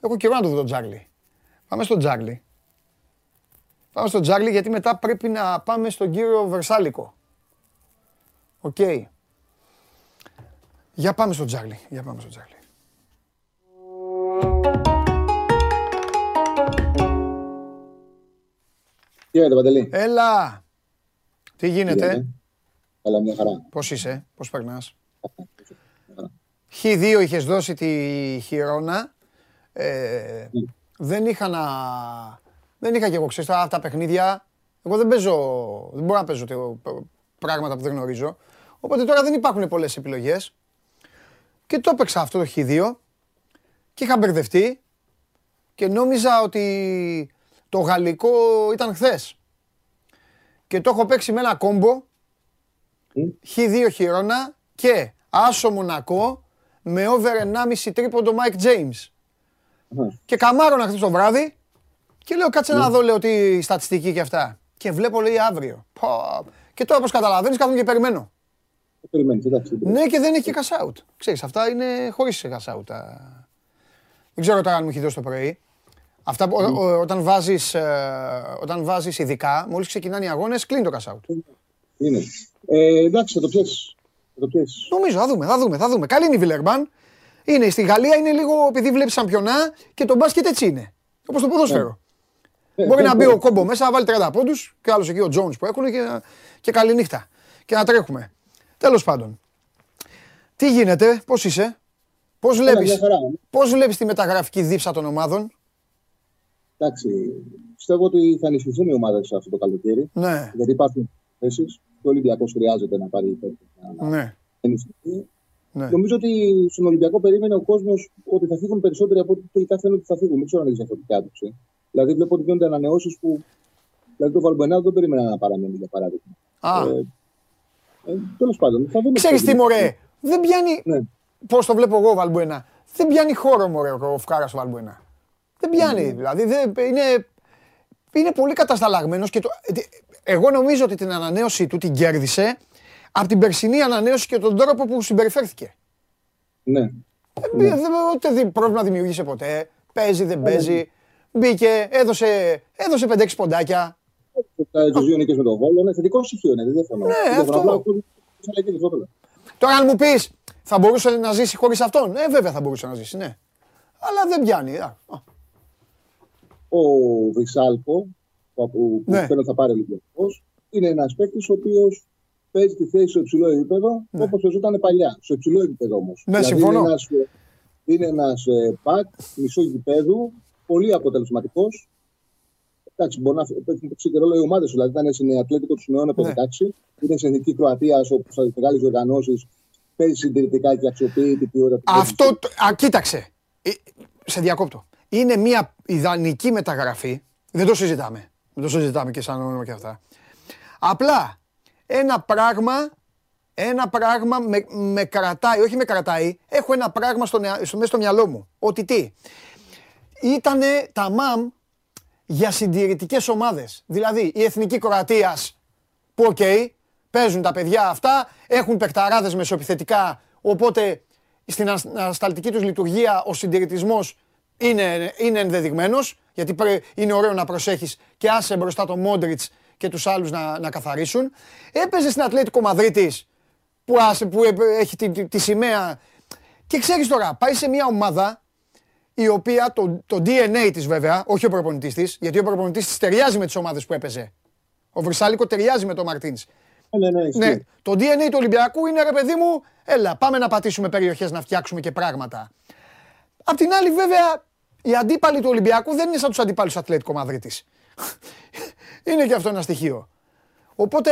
Έχω καιρό να το δω τον Τσάρλι. Πάμε στον Τσάρλι. Πάμε στον Τσάρλι γιατί μετά πρέπει να πάμε στον κύριο Βερσάλικο. Οκ. Για πάμε στον Τσάρλι. Για πάμε στον Τσάρλι. Τι γίνεται, Παντελή; Έλα. Τι Τι γίνεται, Καλά, μια χαρά. πώς είσαι, πώς περνάς; Χ2 είχες δώσει τη χειρόνα. Ε, δεν είχα να... Δεν είχα και εγώ, ξέρεις, αυτά τα παιχνίδια. Εγώ δεν παίζω, δεν μπορώ να παίζω τε- πράγματα που δεν γνωρίζω. Οπότε τώρα δεν υπάρχουν πολλές επιλογές. Και το έπαιξα αυτό το Χ2 και είχα μπερδευτεί και νόμιζα ότι το γαλλικό ήταν χθες. Και το έχω παίξει με ένα κόμπο Χ2 χειρόνα και άσο Μονακό με over 1,5 τρίποντο Mike James. Και καμάρωνα χθες το βράδυ και λέω κάτσε να δω λέω τη στατιστική και αυτά. Και βλέπω λέει αύριο. Και τώρα όπως καταλαβαίνεις κάθομαι και περιμένω. Περιμένεις, εντάξει. Ναι και δεν έχει και cash out. Ξέρεις αυτά είναι χωρίς cash out. Δεν ξέρω τώρα αν μου έχει δώσει το πρωί. Αυτά, ο, ο, όταν, βάζεις, ε, όταν βάζεις ειδικά, μόλις ξεκινάνε οι αγώνες, κλείνει το cash out. Είναι. Ε, εντάξει, θα το πιέσεις. Θα το πιέσεις. Νομίζω, θα δούμε, θα δούμε, θα δούμε. Καλή είναι η Βιλερμπάν. Είναι, στη Γαλλία είναι λίγο επειδή βλέπεις σαμπιονά και το μπάσκετ έτσι είναι. Όπως το ποδόσφαιρο. Ε, Μπορεί ε, να μπει ε, ο κόμπο μέσα, να βάλει 30 πόντους και άλλος εκεί ο Τζόουν που έχουν και, και καλή νύχτα. Και να τρέχουμε. Τέλος πάντων. Τι γίνεται, πώς είσαι, πώς βλέπεις μια χαρά. πώς βλέπεις τη μεταγραφική δίψα των ομάδων; Εντάξει, πιστεύω ότι θα ενισχυθούν οι ομάδες αυτό το καλοκαίρι. Ναι, Γιατί υπάρχουν θέσεις και ο Ολυμπιακό χρειάζεται να πάρει παίκτες για να ναι, ενισχυθεί. ναι. Νομίζω ότι στον Ολυμπιακό περίμενε ο κόσμος ότι θα φύγουν περισσότεροι από ό,τι τελικά φαίνεται ότι θα φύγουν. Δεν ξέρω αν έχει διαφορετική άποψη. Δηλαδή, βλέπω ότι γίνονται ανανεώσεις που. Δηλαδή, το Βαλμπενάδο δεν περίμενα να παραμείνει, για παράδειγμα. Α, Ε, ε, Τέλος πάντων, θα δούμε. ξέρεις τι μωρέ, δεν πιάνει, Ναι. πώς το βλέπω εγώ ο Βαλμπουένα, δεν πιάνει χώρο μωρέ ο Φκάρας ο Βαλμπουένα. Δεν πιάνει, δηλαδή δεν, είναι, είναι πολύ κατασταλαγμένος και το, εγώ νομίζω ότι την ανανέωση του την κέρδισε από την περσινή ανανέωση και τον τρόπο που συμπεριφέρθηκε. Ναι. Ε, δεν- Ούτε δι- πρόβλημα δημιουργήσε ποτέ. Παίζει, δεν παίζει. Μπήκε, έδωσε, έδωσε 5-6 ποντάκια. Του δύο νίκε με τον Βόλο. Ναι, θετικό στοιχείο είναι, δεν διαφωνώ. Ναι, Δεν διαφωνώ, αυτό. απλά ο κόσμος θα λέει και περισσότερο. Τώρα, αν μου πεις, θα μπορούσε να ζήσει χωρίς αυτόν; Ε, βέβαια θα μπορούσε να ζήσει, ναι. Αλλά δεν πιάνει. α. Α, Ο Βρυσάλκο, που, που Ναι. φαίνεται θα πάρει Ολυμπιακός, είναι ένας παίκτης ο οποίος παίζει τη θέση στο υψηλό επίπεδο Ναι. όπως παίζονταν παλιά. Στο υψηλό επίπεδο όμως. Ναι, συμφωνώ. Είναι ένας, είναι ένας ε, πακ μισό γηπέδου, πολύ αποτελεσματικός. Εντάξει, μπορεί να παίξει παίξει και ρόλο οι ομάδες. Δηλαδή, ήταν στην Ατλέτικο του Νεών από Ναι. 16, είναι σε εθνική Κροατίας όπου σε μεγάλες οργανώσεις παίζει συντηρητικά και αξιοποιεί την ποιότητα του Αυτό, το- α, κοίταξε. Ε, Σε διακόπτω. Είναι μια ιδανική μεταγραφή. Δεν το συζητάμε. Δεν το συζητάμε και σαν όνομα και αυτά. Απλά ένα πράγμα, ένα πράγμα με, με κρατάει, όχι με κρατάει, έχω ένα πράγμα στο, νεα- στο, μέσα στο μυαλό μου. Ότι τι, ήτανε τα ΜΑΜ για συντηρητικές ομάδες. Δηλαδή η Εθνική Κροατίας που οκ, παίζουν τα παιδιά αυτά, έχουν παικταράδες μεσοεπιθετικά, οπότε στην ασ- ανασταλτική τους λειτουργία ο συντηρητισμός είναι, είναι ενδεδειγμένος, γιατί πρέ- είναι ωραίο να προσέχεις και άσε μπροστά τον Μόντριτς και τους άλλους να, να καθαρίσουν. Έπαιζε στην Ατλέτικο Μαδρίτης, που, άσε, που ε, έχει τη, τη, τη σημαία. Και ξέρεις τώρα, πάει σε μια ομάδα η οποία το, το DNA της βέβαια, όχι ο προπονητής της, γιατί ο προπονητής της ταιριάζει με τις ομάδες που έπαιζε. Ο Βρυσάλικο ταιριάζει με τον Μαρτίνς. Ναι, ναι, ναι, ισχύει. Ναι, το DNA του Ολυμπιακού είναι ρε παιδί μου, έλα πάμε να πατήσουμε περιοχές να φτιάξουμε και πράγματα. Απ' την άλλη βέβαια, οι αντίπαλοι του Ολυμπιακού δεν είναι σαν τους αντίπαλους του Ατλέτικο Μαδρίτης. [laughs] είναι και αυτό ένα στοιχείο. Οπότε,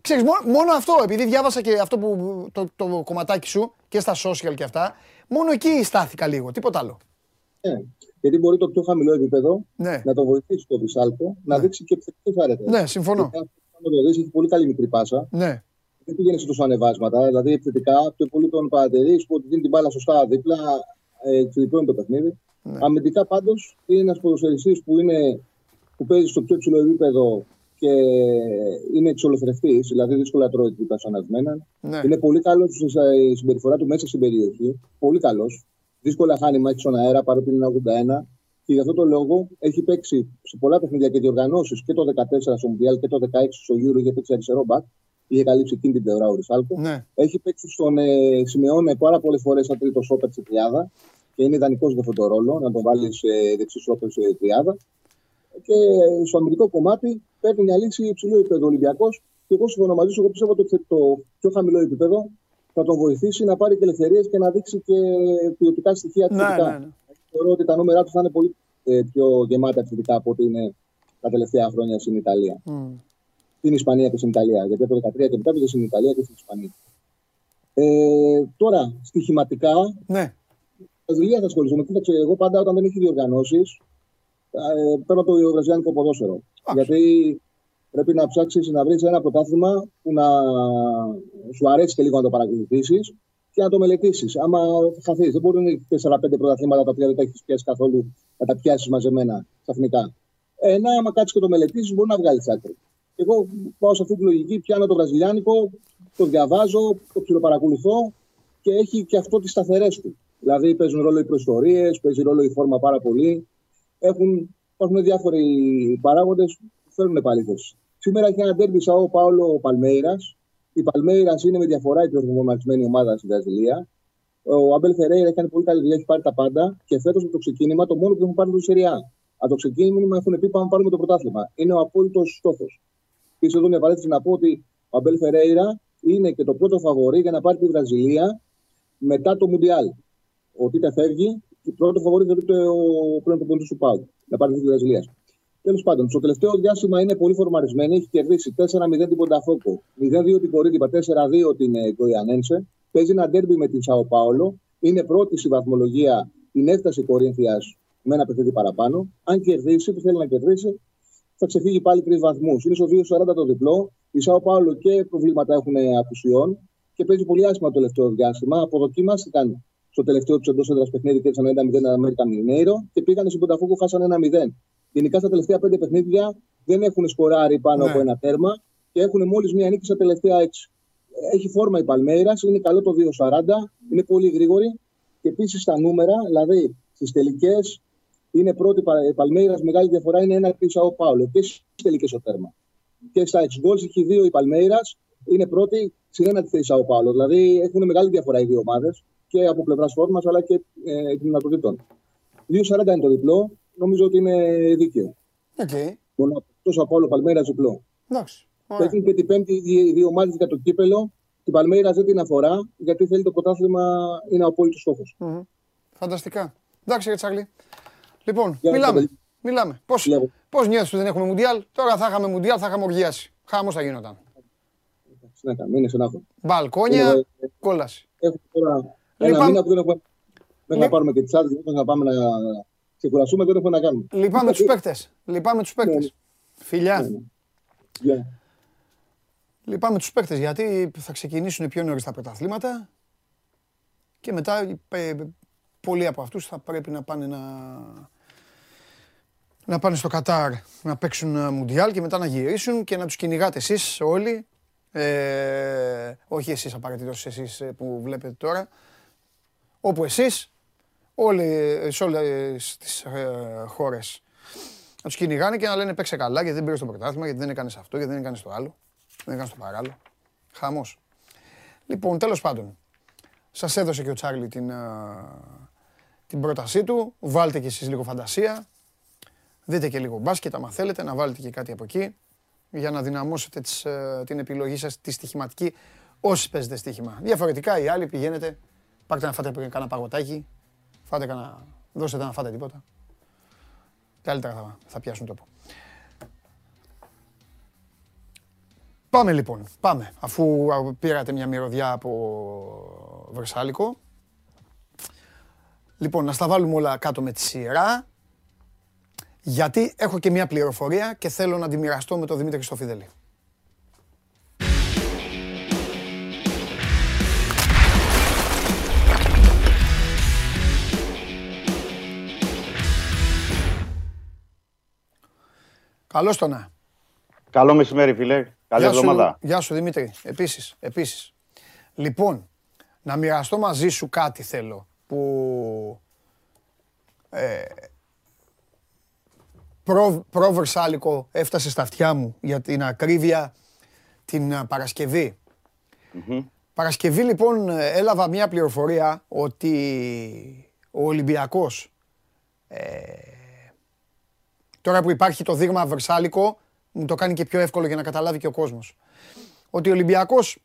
ξέρεις, μόνο, μόνο αυτό, επειδή διάβασα και αυτό που, το, το κομματάκι σου και στα social και αυτά, μόνο εκεί στάθηκα λίγο, τίποτα άλλο. Ναι. Γιατί μπορεί το πιο χαμηλό επίπεδο Ναι. να το βοηθήσει το Βρυσάλκο να δείξει και επιθετική φάρετα. Ναι, συμφωνώ. Αν το δεις, έχει πολύ καλή μικρή πάσα. Ναι, Δεν πηγαίνει σε τόσο ανεβάσματα. Δηλαδή επιθετικά πιο πολύ τον παρατηρεί που δίνει την μπάλα σωστά δίπλα, ε, εξειδικώνει το παιχνίδι. Ναι. Αμυντικά πάντως είναι ένας ποδοσφαιριστής που, είναι, που παίζει στο πιο ψηλό επίπεδο και είναι εξολοθρευτής, δηλαδή δύσκολα τρώει την πασανασμένα. ναι. Είναι πολύ καλός στη συμπεριφορά του μέσα στην περιοχή. Πολύ καλός. Δύσκολα χάνει μάχη στον αέρα παρότι είναι 81. Και γι' αυτό το λόγο έχει παίξει σε πολλά παιχνίδια και διοργανώσεις και το 14 στο Μουντιάλ και το 16 στο Euro για παίξει αριστερό μπακ. Είχε καλύψει εκείνη την πλευρά ο Ρισάλκο. ναι. Έχει παίξει στον ε, Σιμεώνε πάρα πολλές φορές σαν τρίτος σόπερ σε τριάδα και είναι ιδανικός για αυτόν τον ρόλο να τον βάλει σε δεξί σόπερ σε τριάδα. Και στο αμυντικό κομμάτι παίρνει μια λύση υψηλού επίπεδου Ολυμπιακός. Και εγώ συμφωνώ μαζί σου, εγώ πιστεύω ότι το πιο χαμηλό επίπεδο θα τον βοηθήσει να πάρει και ελευθερίες και να δείξει και ποιοτικά στοιχεία Ναι, επιθετικά. ναι, ναι. Θεωρώ ότι τα νούμερα του θα είναι πολύ ε, πιο γεμάτα επιθετικά από ό,τι είναι τα τελευταία χρόνια στην Ιταλία. Μμ. Στην Ισπανία και στην Ιταλία. Γιατί από το 2013 και μετά πήγε στην Ιταλία και στην Ισπανία. Ε, τώρα, στοιχηματικά, Ναι. Βραζιλία θα ασχοληθούμε. Κοίταξε, εγώ πάντα όταν δεν έχει διοργανώσεις, ε, παίρνω το βραζιλιάνικο ποδόσφαιρο. Γιατί πρέπει να ψάξεις να βρεις ένα πρωτάθλημα που να σου αρέσει και λίγο να το παρακολουθήσεις και να το μελετήσεις. Άμα χαθείς, δεν μπορούν να είναι 4-5 πρωταθλήματα τα οποία δεν τα έχεις πιάσει καθόλου να τα πιάσεις μαζεμένα ξαφνικά. Ένα, άμα κάτσεις και το μελετήσεις, μπορεί να βγάλεις άκρη. Εγώ πάω σε αυτή τη λογική, πιάνω το βραζιλιάνικο, το διαβάζω, το ψιλοπαρακολουθώ και έχει και αυτό τις σταθερές του. Δηλαδή παίζουν ρόλο οι προϊστορίες, παίζει ρόλο η φόρμα πάρα πολύ. Έχουν, υπάρχουν διάφοροι παράγοντες που φέρνουν επαλήθευση. Σήμερα έχει ένα τέρμι Σαό Πάολο Παλμέιρας. Η Παλμέιρας είναι με διαφορά η πιο προγραμματισμένη ομάδα στη Βραζιλία. Ο Αμπέλ Φεραίρα έχει κάνει πολύ καλή δουλειά, έχει πάρει τα πάντα και φέτος με το ξεκίνημα το μόνο που έχουν πάρει είναι το Σεριά. Από το ξεκίνημα έχουν πει πάμε πάρουμε το πρωτάθλημα. Είναι ο απόλυτος στόχος. Επίση, εδώ είναι απαραίτητο να πω ότι ο Αμπέλ Φεραίρα είναι και το πρώτο φαβορή για να πάρει τη Βραζιλία μετά το Μουντιάλ. Ο Τίτα φεύγει και πρώτο φαβορή θεωρείται ο πρώην προπονητής του Πάου να πάρει τη Βραζιλίας. Τέλος πάντων, στο τελευταίο διάστημα είναι πολύ φορμαρισμένη. Έχει κερδίσει 4-0 την Πονταφόκο, 0-2 την Κορίνθια, 4-2 την Γκοϊανένσε. Παίζει ένα ντέρμπι με την Σαο Πάολο. Είναι πρώτη στη βαθμολογία. Την έφτασε η Κορίνθιας με ένα παιχνίδι παραπάνω. Αν κερδίσει, που θέλει να κερδίσει, θα ξεφύγει πάλι τρεις βαθμούς. Είναι στο 2-40 το διπλό. Η Σαο Πάολο και προβλήματα έχουν απουσιών και παίζει πολύ άσχημα το τελευταίο διάστημα. Αποδοκίμαστηκαν στο τελευταίο τους εντός έδρας παιχνίδι και έδωσαν 1-0 ένα Αμέρικα Μινέιρο και πήγανε στην Πονταφόκο, χάσαν 1-0. Γενικά στα τελευταία πέντε παιχνίδια δεν έχουν σκοράρει πάνω Ναι. από ένα τέρμα και έχουν μόλις μία νίκη στα τελευταία έξι. Έχει φόρμα η Παλμέιρας, είναι καλό το 2-40, είναι πολύ γρήγορη και επίσης στα νούμερα, δηλαδή στις τελικές είναι πρώτη η Παλμέιρας, μεγάλη διαφορά είναι ένα πίσω ο Πάολο και στις τελικές στο τέρμα. Και στα εξ goals έχει δύο η Παλμέιρας, είναι πρώτη στην ένα τη θέση ο Πάολο. Δηλαδή έχουν μεγάλη διαφορά οι δύο ομάδες και από πλευράς φόρμα αλλά και ε, δυνατοτήτων. 2-40 είναι το διπλό, νομίζω ότι είναι δίκαιο. Οκ. Μόνο τόσο από όλο Παλμέιρα διπλό. Εντάξει. Και Ωραία. έχουν και την πέμπτη οι δύο ομάδες για το κύπελο. Την Παλμέιρα δεν την αφορά γιατί θέλει το πρωτάθλημα, είναι ο απόλυτος στόχος. Μμμ. Φανταστικά. Εντάξει, ρε Τσάρλι. Λοιπόν, Για να μιλάμε. το Μιλάμε. Πώς, Λέγω. πώς νιώθεις που δεν έχουμε Μουντιάλ; Τώρα θα είχαμε Μουντιάλ, θα είχαμε οργιάσει. Χάμος θα γινόταν. Τι να κάνουμε, είναι στενάχο. Μπαλκόνια, Ε, κόλαση. Έχουμε τώρα ένα Λυπάμαι. μήνα που δεν έχουμε. Μέχρι να Λυπ- πάρουμε και τις άδειες, να πάμε να ξεκουραστούμε, δεν έχουμε να κάνουμε. Λυπάμαι τους παίκτες. Λυπάμαι τους παίκτες. Φιλιά. Γεια. Λυπάμαι τους παίκτες γιατί θα ξεκινήσουν πιο νωρίς τα πρωταθλήματα και μετά ε, πολλοί από αυτούς θα πρέπει να πάνε να, να πάνε στο Κατάρ να παίξουν ε, Μουντιάλ και μετά να γυρίσουν και να τους κυνηγάτε εσείς όλοι. Ε, όχι εσείς απαραίτητος εσείς ε, που βλέπετε τώρα. Όπου εσείς, όλοι, ε, σε όλες τις ε, χώρες να τους κυνηγάνε και να λένε παίξε καλά γιατί δεν πήρες το πρωτάθλημα, γιατί δεν έκανες αυτό, γιατί δεν έκανες το άλλο. Δεν έκανες το παράλληλο. Χαμός. Λοιπόν, τέλος πάντων, σας έδωσε και ο Τσάρλι την, α, την πρότασή του. Βάλτε και εσείς λίγο φαντασία. Δείτε και λίγο μπάσκετ, άμα θέλετε, να βάλετε και κάτι από εκεί για να δυναμώσετε τις, ε, την επιλογή σας, τη στοιχηματική, όσοι παίζετε στοίχημα. Διαφορετικά οι άλλοι πηγαίνετε, πάρτε να φάτε κανένα παγωτάκι, φάτε κανένα, δώστε να φάτε τίποτα. Καλύτερα θα, θα πιάσουν τόπο. Πάμε λοιπόν, πάμε. Αφού α, πήρατε μια μυρωδιά από Βρεσάλικο. Λοιπόν, να στα βάλουμε όλα κάτω με τη σειρά. Γιατί έχω και μια πληροφορία και θέλω να τη μοιραστώ με τον Δημήτρη Χριστοφιδέλη. Καλώς το να. Καλό μεσημέρι, φίλε. Καλή Γεια σου, εβδομάδα. Γεια σου Δημήτρη. Επίσης, επίσης. Λοιπόν, να μοιραστώ μαζί σου κάτι θέλω που ε, προ, προβερσάλικο έφτασε στα αυτιά μου για την ακρίβεια την α, Παρασκευή. Παρασκευή λοιπόν ε, έλαβα μια πληροφορία ότι ο Ολυμπιακός ε, τώρα που υπάρχει το δείγμα Βερσάλικο μου το κάνει και πιο εύκολο για να καταλάβει και ο κόσμος. Ότι ο Ολυμπιακός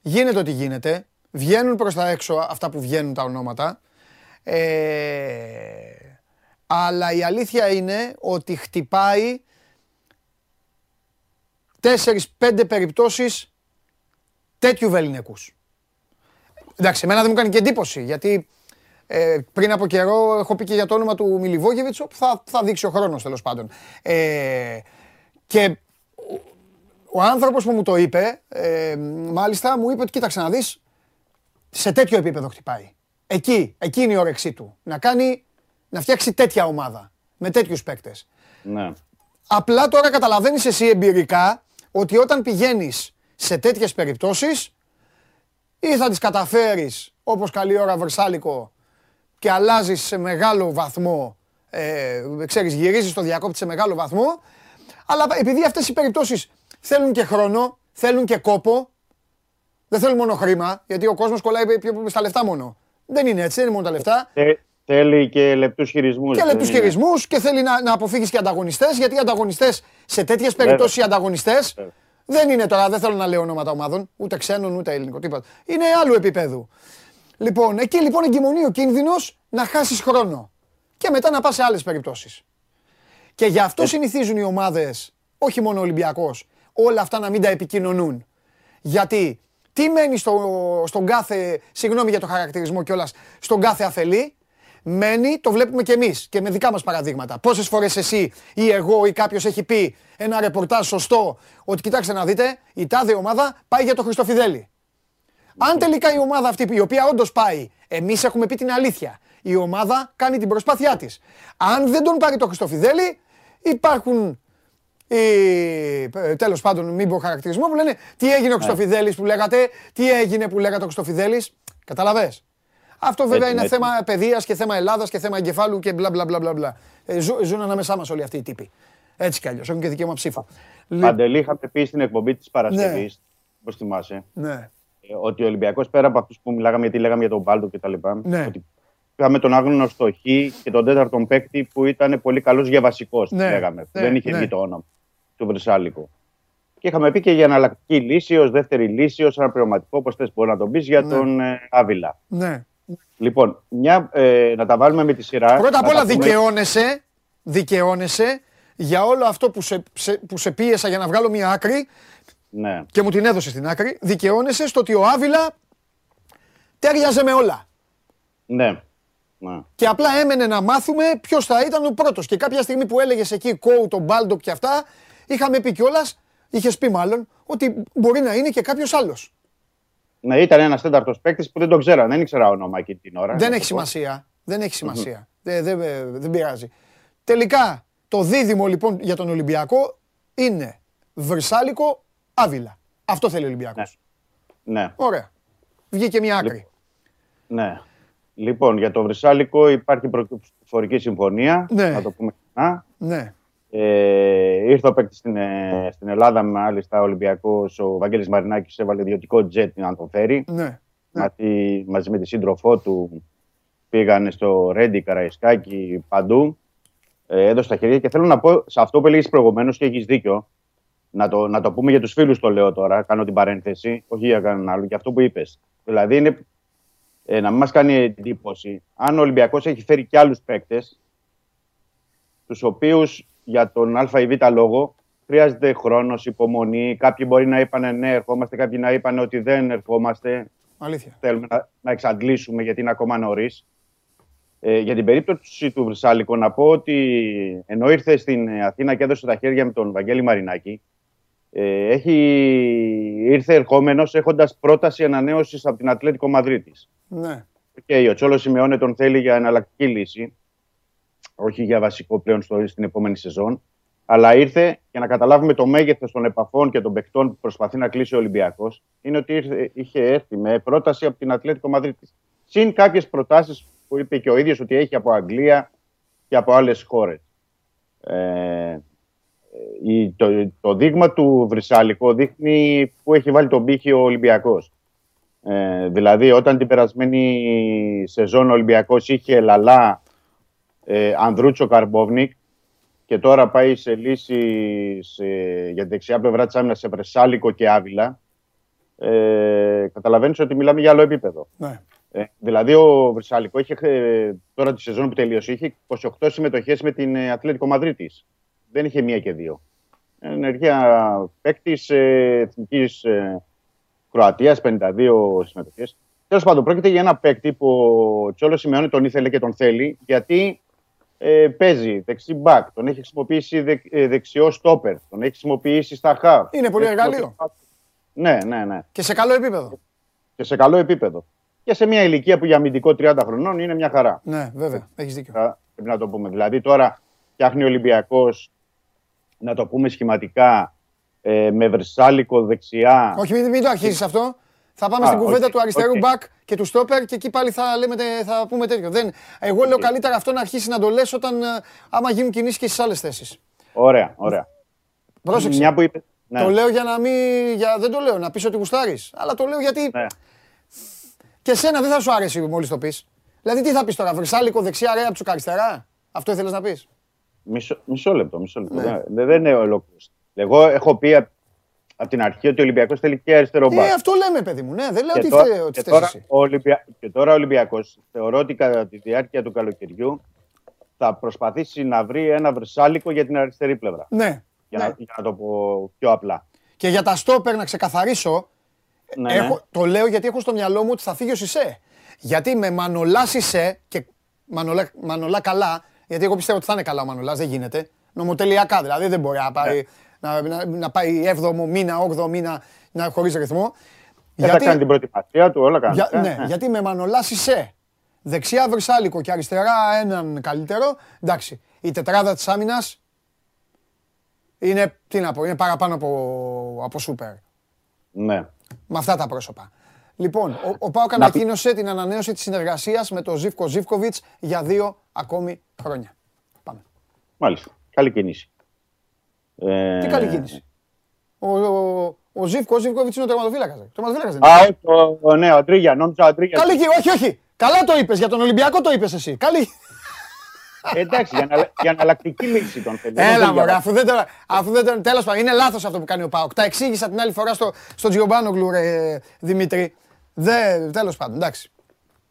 γίνεται ό,τι γίνεται, βγαίνουν προς τα έξω αυτά που βγαίνουν τα ονόματα, ε, αλλά η αλήθεια είναι ότι χτυπάει τέσσερις-πέντε περιπτώσεις τέτοιου βεληνικούς. Εντάξει, εμένα δεν μου κάνει και εντύπωση γιατί ε, πριν από καιρό έχω πει και για το όνομα του Μιλιβόγεβιτ, που θα, θα δείξει ο χρόνος τέλος πάντων. Ε, και ο, ο άνθρωπος που μου το είπε, ε, μάλιστα μου είπε ότι κοίταξε να δεις, σε τέτοιο επίπεδο χτυπάει. Εκεί, εκεί είναι η όρεξή του. Να κάνει, να φτιάξει τέτοια ομάδα. Με τέτοιους παίκτες. Ναι. Απλά τώρα καταλαβαίνεις εσύ εμπειρικά ότι όταν πηγαίνεις σε τέτοιες περιπτώσεις ή θα τις καταφέρεις όπως καλή ώρα Βερσάλικο και αλλάζεις σε μεγάλο βαθμό. Ε, ξέρεις, γυρίζεις το διακόπτη σε μεγάλο βαθμό. Αλλά επειδή αυτές οι περιπτώσεις θέλουν και χρόνο, θέλουν και κόπο, δεν θέλουν μόνο χρήμα, γιατί ο κόσμος κολλάει στα λεφτά μόνο. Δεν είναι έτσι, δεν είναι μόνο τα λεφτά. θέλει και λεπτούς χειρισμούς. Και λεπτούς χειρισμούς και θέλει να, να αποφύγεις και ανταγωνιστές. Γιατί οι ανταγωνιστές, σε τέτοιες περιπτώσεις οι ανταγωνιστές δεν είναι τώρα, δεν θέλω να λέω ονόματα ομάδων, ούτε ξένων ούτε ελληνικό, τίποτα. Είναι άλλου επίπεδου. Λοιπόν, εκεί λοιπόν εγκυμονεί ο κίνδυνος να χάσεις χρόνο. Και μετά να πας σε άλλες περιπτώσεις. Και γι' αυτό ε. συνηθίζουν οι ομάδες, όχι μόνο ο Ολυμπιακός, όλα αυτά να μην τα επικοινωνούν. Γιατί τι μένει στο, στον κάθε, συγγνώμη για το χαρακτηρισμό κιόλας, στον κάθε αφελή, μένει, το βλέπουμε κι εμείς και με δικά μας παραδείγματα. Πόσες φορές εσύ ή εγώ ή κάποιος έχει πει ένα ρεπορτάζ σωστό ότι κοιτάξτε να δείτε, η τάδε ομάδα πάει για το Χριστοφιδέλη. Αν τελικά η ομάδα αυτή, η οποία όντως πάει, εμείς έχουμε πει την αλήθεια. Η ομάδα κάνει την προσπάθειά της. Αν δεν τον πάρει το Χριστοφιδέλη, υπάρχουν. Τέλος πάντων, μην πω χαρακτηρισμό που λένε τι έγινε ο ναι. Χριστοφιδέλη που λέγατε, τι έγινε που λέγατε ο Χριστοφιδέλη. Καταλαβέ. Αυτό βέβαια είναι θέμα παιδείας και θέμα Ελλάδας και θέμα εγκεφάλου και μπλα μπλα μπλα μπλα. Ε, ζουν ανάμεσά μας όλοι αυτοί οι τύποι. Έτσι κι αλλιώς. Έχουν και δικαίωμα ψήφου. Παντελή, είχατε πει στην εκπομπή της Παρασκευής, ναι. όπως θυμάσαι, ναι ότι ο Ολυμπιακός πέρα από αυτούς που μιλάγαμε, γιατί λέγαμε για τον Μπάλτο κτλ. Ναι. Ότι είχαμε τον άγνωστο Χ και τον τέταρτον παίκτη που ήταν πολύ καλός για βασικός. Ναι. Λέγαμε. Ναι. Δεν είχε ναι. βγει το όνομα του Βρυσάλικο. Και είχαμε πει και για εναλλακτική λύση, ως δεύτερη λύση, ως αναπληρωματικό, όπως θες μπορεί να τον πεις, για ναι. τον ε, Άβυλα. Ναι. Λοιπόν, μια, ε, να τα βάλουμε με τη σειρά. Πρώτα απ' όλα δικαιώνεσαι, δικαιώνεσαι για όλο αυτό που σε, σε, που σε πίεσα για να βγάλω μια άκρη ναι. και μου την έδωσε στην άκρη, δικαιώνεσαι στο ότι ο Άβιλα ταίριαζε με όλα. Ναι. ναι. Και απλά έμενε να μάθουμε ποιος θα ήταν ο πρώτος. Και κάποια στιγμή που έλεγες εκεί κόου, τον Μπάλντοκ και αυτά, είχαμε πει κιόλας, είχες πει μάλλον, ότι μπορεί να είναι και κάποιος άλλος. Ναι, ήταν ένας τέταρτος παίκτης που δεν τον ξέρα, δεν ήξερα όνομα εκείνη την ώρα. Δεν έχει σημασία. Δεν έχει σημασία. Δεν, δεν, δεν πειράζει. Τελικά, το δίδυμο λοιπόν για τον Ολυμπιακό είναι Βρυσάλικο Άβυλα. Αυτό θέλει ο Ολυμπιακός. Ναι. ναι. Ωραία. Βγήκε μια άκρη. Ναι. Λοιπόν, για το Βρυσάλικο υπάρχει προφορική συμφωνία. Ναι. Να το πούμε ξανά. Ναι. Ε, ήρθε ο παίκτης στην, ε, στην Ελλάδα, μάλιστα ο Ολυμπιακός, ο Βαγγέλης Μαρινάκης έβαλε ιδιωτικό τζετ να τον φέρει. Ναι. Μαζί, μαζί με τη σύντροφό του πήγανε στο Ρέντι, Καραϊσκάκι, παντού. Ε, έδωσε τα χέρια και θέλω να πω σε αυτό που έλεγες προηγουμένως και έχεις δίκιο να το, να το πούμε για τους φίλους, το λέω τώρα, κάνω την παρένθεση, όχι για κανέναν άλλο, για αυτό που είπες. Δηλαδή, είναι, ε, να μην μας κάνει εντύπωση, αν ο Ολυμπιακός έχει φέρει και άλλους παίκτες, τους οποίους για τον Α ή Β λόγο χρειάζεται χρόνος, υπομονή. Κάποιοι μπορεί να είπαν ναι, ερχόμαστε, κάποιοι να είπαν ότι δεν ερχόμαστε. Αλήθεια. Θέλουμε να, να εξαντλήσουμε γιατί είναι ακόμα νωρίς. Ε, για την περίπτωση του Βρυσάλικο, να πω ότι ενώ ήρθε στην Αθήνα και έδωσε τα χέρια με τον Βαγγέλη Μαρινάκη, ε, έχει, ήρθε ερχόμενος έχοντας πρόταση ανανέωσης από την Ατλέτικο Μαδρίτης. Ναι. Okay, ο Τσόλο Σιμεώνε τον θέλει για εναλλακτική λύση, όχι για βασικό πλέον στο, στην επόμενη σεζόν. Αλλά ήρθε για να καταλάβουμε το μέγεθος των επαφών και των παιχτών που προσπαθεί να κλείσει ο Ολυμπιακός. Είναι ότι ήρθε, είχε έρθει με πρόταση από την Ατλέτικο Μαδρίτης. Συν κάποιες προτάσεις που είπε και ο ίδιος ότι έχει από Αγγλία και από άλλες χώρες. Ε, το, το δείγμα του Βρυσάλικο δείχνει που έχει βάλει τον πύχη ο Ολυμπιακός. Ε, δηλαδή όταν την περασμένη σεζόν ο Ολυμπιακός είχε Λαλά, ε, Ανδρούτσο Καρμπόβνικ και τώρα πάει σε λύση για την δεξιά πλευρά της άμυνας σε Βρυσάλικο και Άβυλα ε, καταλαβαίνεις ότι μιλάμε για άλλο επίπεδο. Ναι. Ε, δηλαδή ο Βρυσάλικο είχε, ε, τώρα τη σεζόν που τελείωσε είχε 28 συμμετοχές με την Ατλέτικο Μαδρίτης δεν είχε μία και δύο. Ενεργεία παίκτης ε, εθνικής ε, Κροατίας, 52 συμμετοχές. Τέλος πάντων, πρόκειται για ένα παίκτη που ο Τσόλος Σιμεώνη τον ήθελε και τον θέλει, γιατί ε, παίζει δεξί μπακ, τον έχει χρησιμοποιήσει δε, ε, δεξιό στόπερ, τον έχει χρησιμοποιήσει στα χαβ. Είναι πολύ Έχει εργαλείο. Ναι, ναι, ναι. Και σε καλό επίπεδο. Και σε καλό επίπεδο. Και σε μια ηλικία που για αμυντικό 30 χρονών είναι μια χαρά. Ναι, βέβαια. Έχεις δίκιο. Θα- Πρέπει να το πούμε. Δηλαδή τώρα φτιάχνει ο Ολυμπιακός, να το πούμε σχηματικά, ε, με βρυσάλικο δεξιά. Όχι, μην, μην το αρχίσεις αυτό. Θα πάμε Α, στην κουβέντα όχι, του αριστερού όχι. μπακ και του στόπερ και εκεί πάλι θα, λέμε, τε- θα πούμε τέτοιο. Δεν, εγώ λέω καλύτερα αυτό να αρχίσει να το λες όταν ε, άμα γίνουν κινήσεις και στις άλλες θέσεις. Ωραία, ωραία. Πρόσεξε. Μια που είπε. Ναι, Το λέω για να μην. Για, δεν το λέω να πεις ότι γουστάρεις. Αλλά το λέω γιατί ναι. και εσένα δεν θα σου άρεσει μόλις το πεις. Δηλαδή τι θα πεις τώρα, Βρυσάλικο δεξιά, ρε από αριστερά; Αυτό ήθελες να πεις; Μισό, μισό λεπτό. Μισό λεπτό. Ναι. Δεν, δεν είναι ολόκληρος. Εγώ έχω πει από την αρχή ότι ο Ολυμπιακός θέλει και αριστερό μπακ. Ε, αυτό λέμε, παιδί μου. Ναι, δεν λέω Και ότι τώρα, φταίει ότι και φταίς τώρα εσύ. ο Ολυμπια... και τώρα ο Ολυμπιακός θεωρώ ότι κατά τη διάρκεια του καλοκαιριού θα προσπαθήσει να βρει ένα βρυσάλικο για την αριστερή πλευρά. Ναι. Για, ναι. να, για να το πω πιο απλά. Και για τα στόπερ να ξεκαθαρίσω, Ναι, έχω, ναι. το λέω γιατί έχω στο μυαλό μου ότι θα φύγει ο Σισε. Γιατί με Μανολά Σισε και Μανολά, Μανολά καλά, γιατί εγώ πιστεύω ότι θα είναι καλά ο Μανολάς, δεν γίνεται. Νομοτελειακά δηλαδή, δεν μπορεί να πάει, Ναι. να, να, να πάει 7ο μήνα, 8ο μήνα να, χωρίς ρυθμό. Δεν θα κάνει την προετοιμασία του, όλα κάνει. για- Ε, ναι, ε. γιατί με Μανολά Σισε, δεξιά Βρυσάλικο και αριστερά έναν καλύτερο, εντάξει, η τετράδα της άμυνας είναι, τι να πω, είναι παραπάνω από, από σούπερ. ναι. Με αυτά τα πρόσωπα. Λοιπόν, ο, ο Πάοκ Να πει- ανακοίνωσε την ανανέωση της συνεργασίας με τον Ζίβκο Ζίβκοβιτς για δύο ακόμη χρόνια. Πάμε. Μάλιστα. Καλή κίνηση. Ε, Τι καλή κίνηση. Ο, ο, ο Ζίβκο Ζίβκοβιτς είναι ο τερματοφύλακας. ρε. Τερματοφύλακας δεν είναι. Α, όχι, ο, ο, ναι, ο Αντρίγια, νόμιζα ο Αντρίγια. Καλή κίνηση. Όχι, όχι. Καλά το είπες. Για τον Ολυμπιακό το είπες εσύ. Καλή. Ε, εντάξει, για, ανα- για αναλλακτική λύση τον θέλει. Έλα Δεν μωρέ, για- αφού δεν το... Αφού δεν το τέλος πάντων, είναι λάθος αυτό που κάνει ο Πάοκ. Τα εξήγησα την άλλη φορά στο, στο Τζιομπάνογλου, ρε Δημήτρη. Δεν, τέλος πάντων, εντάξει.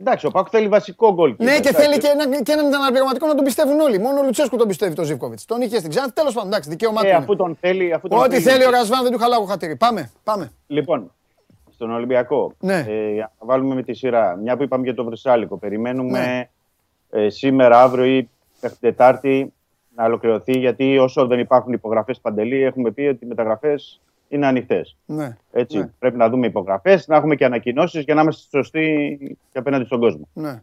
Εντάξει, ο Πάκου θέλει βασικό γκολ. Ναι, keeper, και εντάξει. θέλει και, ένα, και έναν αναπληρωματικό να τον πιστεύουν όλοι. Μόνο ο Λουτσέσκου τον πιστεύει τον Ζήφκοβιτ. Τον είχε στην Ξάνθη. Τέλος πάντων, εντάξει, δικαίωμά του. Ε, είναι. αφού τον θέλει. Αφού τον Ό,τι θέλει ο Ρασβάν δεν του χαλάω χατήρι. Πάμε, πάμε. Λοιπόν, στον Ολυμπιακό. Ναι. Ε, για να βάλουμε με τη σειρά. Μια που είπαμε για το Βρυσάλικο. Περιμένουμε Ναι. ε, σήμερα, αύριο ή μέχρι την Τετάρτη να ολοκληρωθεί. Γιατί όσο δεν υπάρχουν υπογραφές παντελή, έχουμε πει ότι οι μεταγραφές είναι ανοιχτές. Ναι. Έτσι, Ναι. Πρέπει να δούμε υπογραφές, να έχουμε και ανακοινώσεις για να είμαστε σωστοί και απέναντι στον κόσμο. ναι.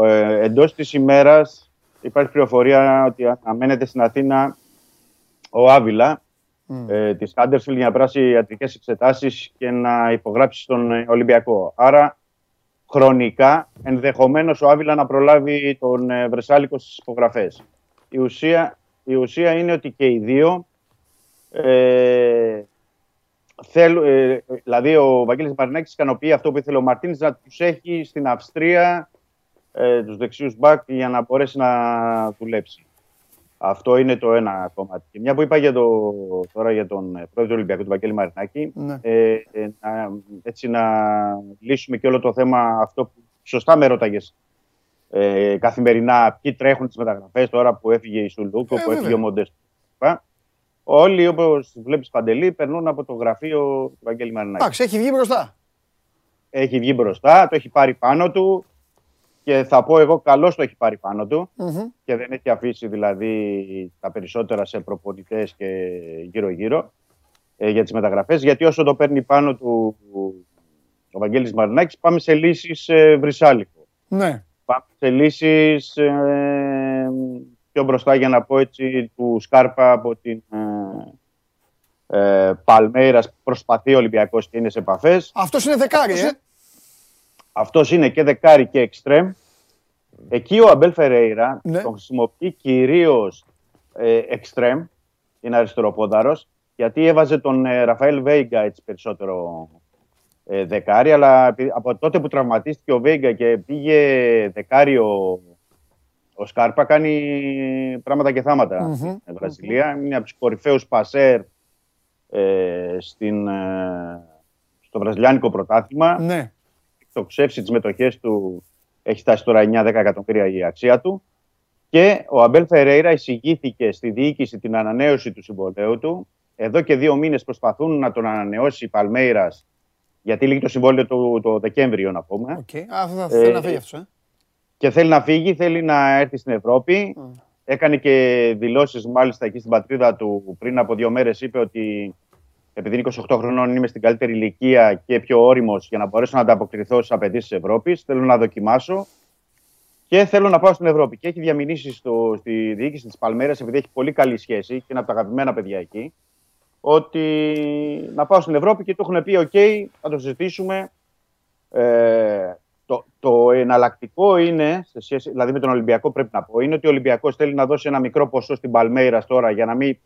Ε, Εντός της ημέρας υπάρχει πληροφορία ότι αναμένεται στην Αθήνα ο Άβυλα Μμ. ε, της Χάντερσφιλ για να περάσει ιατρικές εξετάσεις και να υπογράψει στον ε, Ολυμπιακό. Άρα, χρονικά, ενδεχομένως ο Άβυλα να προλάβει τον ε, Βρεσάλικο στις υπογραφές. Η ουσία, η ουσία είναι ότι και οι δύο. Ε, θέλουν, ε, δηλαδή, ο Βαγγέλης Μαρινάκης ικανοποιεί αυτό που ήθελε ο Μαρτίνς να τους έχει στην Αυστρία ε, τους δεξιούς μπακ για να μπορέσει να δουλέψει. Αυτό είναι το ένα κομμάτι. Και μια που είπα για το, τώρα για τον ε, πρόεδρο του Ολυμπιακού, τον Βαγγέλη Μαρινάκη, Ναι. ε, ε, να, έτσι να λύσουμε και όλο το θέμα αυτό που σωστά με ρώταγες ε, καθημερινά ποιοι τρέχουν τις μεταγραφές τώρα που έφυγε η Σουλούκο, Ε, που βέβαια. έφυγε ο Μοντέστο. Όλοι όπως βλέπεις Παντελή περνούν από το γραφείο του Βαγγέλη Μαρινάκη. Εντάξει, έχει βγει μπροστά. Έχει βγει μπροστά, το έχει πάρει πάνω του και θα πω εγώ καλώς το έχει πάρει πάνω του Μμμ. και δεν έχει αφήσει δηλαδή τα περισσότερα σε προπονητές και γύρω-γύρω ε, για τις μεταγραφές γιατί όσο το παίρνει πάνω του ο Βαγγέλης Μαρινάκης πάμε σε λύσεις ε, βρυσάλικο. Ναι. Πάμε σε λύσεις ε, πιο μπροστά για να πω έτσι του Σκάρπα από την ε, ε, Παλμέιρας προσπαθεί ο Ολυμπιακός και είναι σε επαφές. Αυτός είναι δεκάρι, ε. Αυτός είναι και δεκάρι και εξτρέμ. Εκεί ο Αμπέλ Φερέιρα Ναι. τον χρησιμοποιεί κυρίως ε, εξτρέμ, είναι αριστεροπόδαρος, γιατί έβαζε τον ε, Ραφαέλ Βέιγκα έτσι περισσότερο ε, δεκάρι. Αλλά επει- από τότε που τραυματίστηκε ο Βέιγκα και πήγε δεκάρι ο, ο Σκάρπα, κάνει πράγματα και θάματα Μμμ. στην Βραζιλία. Είναι από τους κορυφαίους πασέρ ε, στην, ε, στο βραζιλιάνικο πρωτάθλημα Ναι. το ξέψει τις μετοχές του έχει φτάσει τώρα 9-10 εκατομμύρια η αξία του. Και ο Αμπέλ Φερέιρα εισηγήθηκε στη διοίκηση την ανανέωση του συμβολέου του. Εδώ και δύο μήνες προσπαθούν να τον ανανεώσει η Παλμέιρας Γιατί λύγει το συμβόλαιο του το Δεκέμβριο, να πούμε. Okay. Α, θα, θέλει να φύγει αυτός. Ε. Και θέλει να φύγει, θέλει να έρθει στην Ευρώπη. Mm. Έκανε και δηλώσεις μάλιστα εκεί στην πατρίδα του πριν από δύο μέρες. Είπε ότι επειδή είναι 28 χρονών, είμαι στην καλύτερη ηλικία και πιο όριμος για να μπορέσω να ανταποκριθώ στις απαιτήσεις της Ευρώπης. Θέλω να δοκιμάσω και θέλω να πάω στην Ευρώπη. Και έχει διαμηνήσει στο, στη διοίκηση της Παλμέρας, επειδή έχει πολύ καλή σχέση και είναι από τα αγαπημένα παιδιά εκεί, ότι να πάω στην Ευρώπη και του έχουν πει: OK, θα το συζητήσουμε. Ε, το, το εναλλακτικό είναι, σε σχέση, δηλαδή με τον Ολυμπιακό πρέπει να πω, είναι ότι ο Ολυμπιακός θέλει να δώσει ένα μικρό ποσό στην Παλμέιρας τώρα για να μην.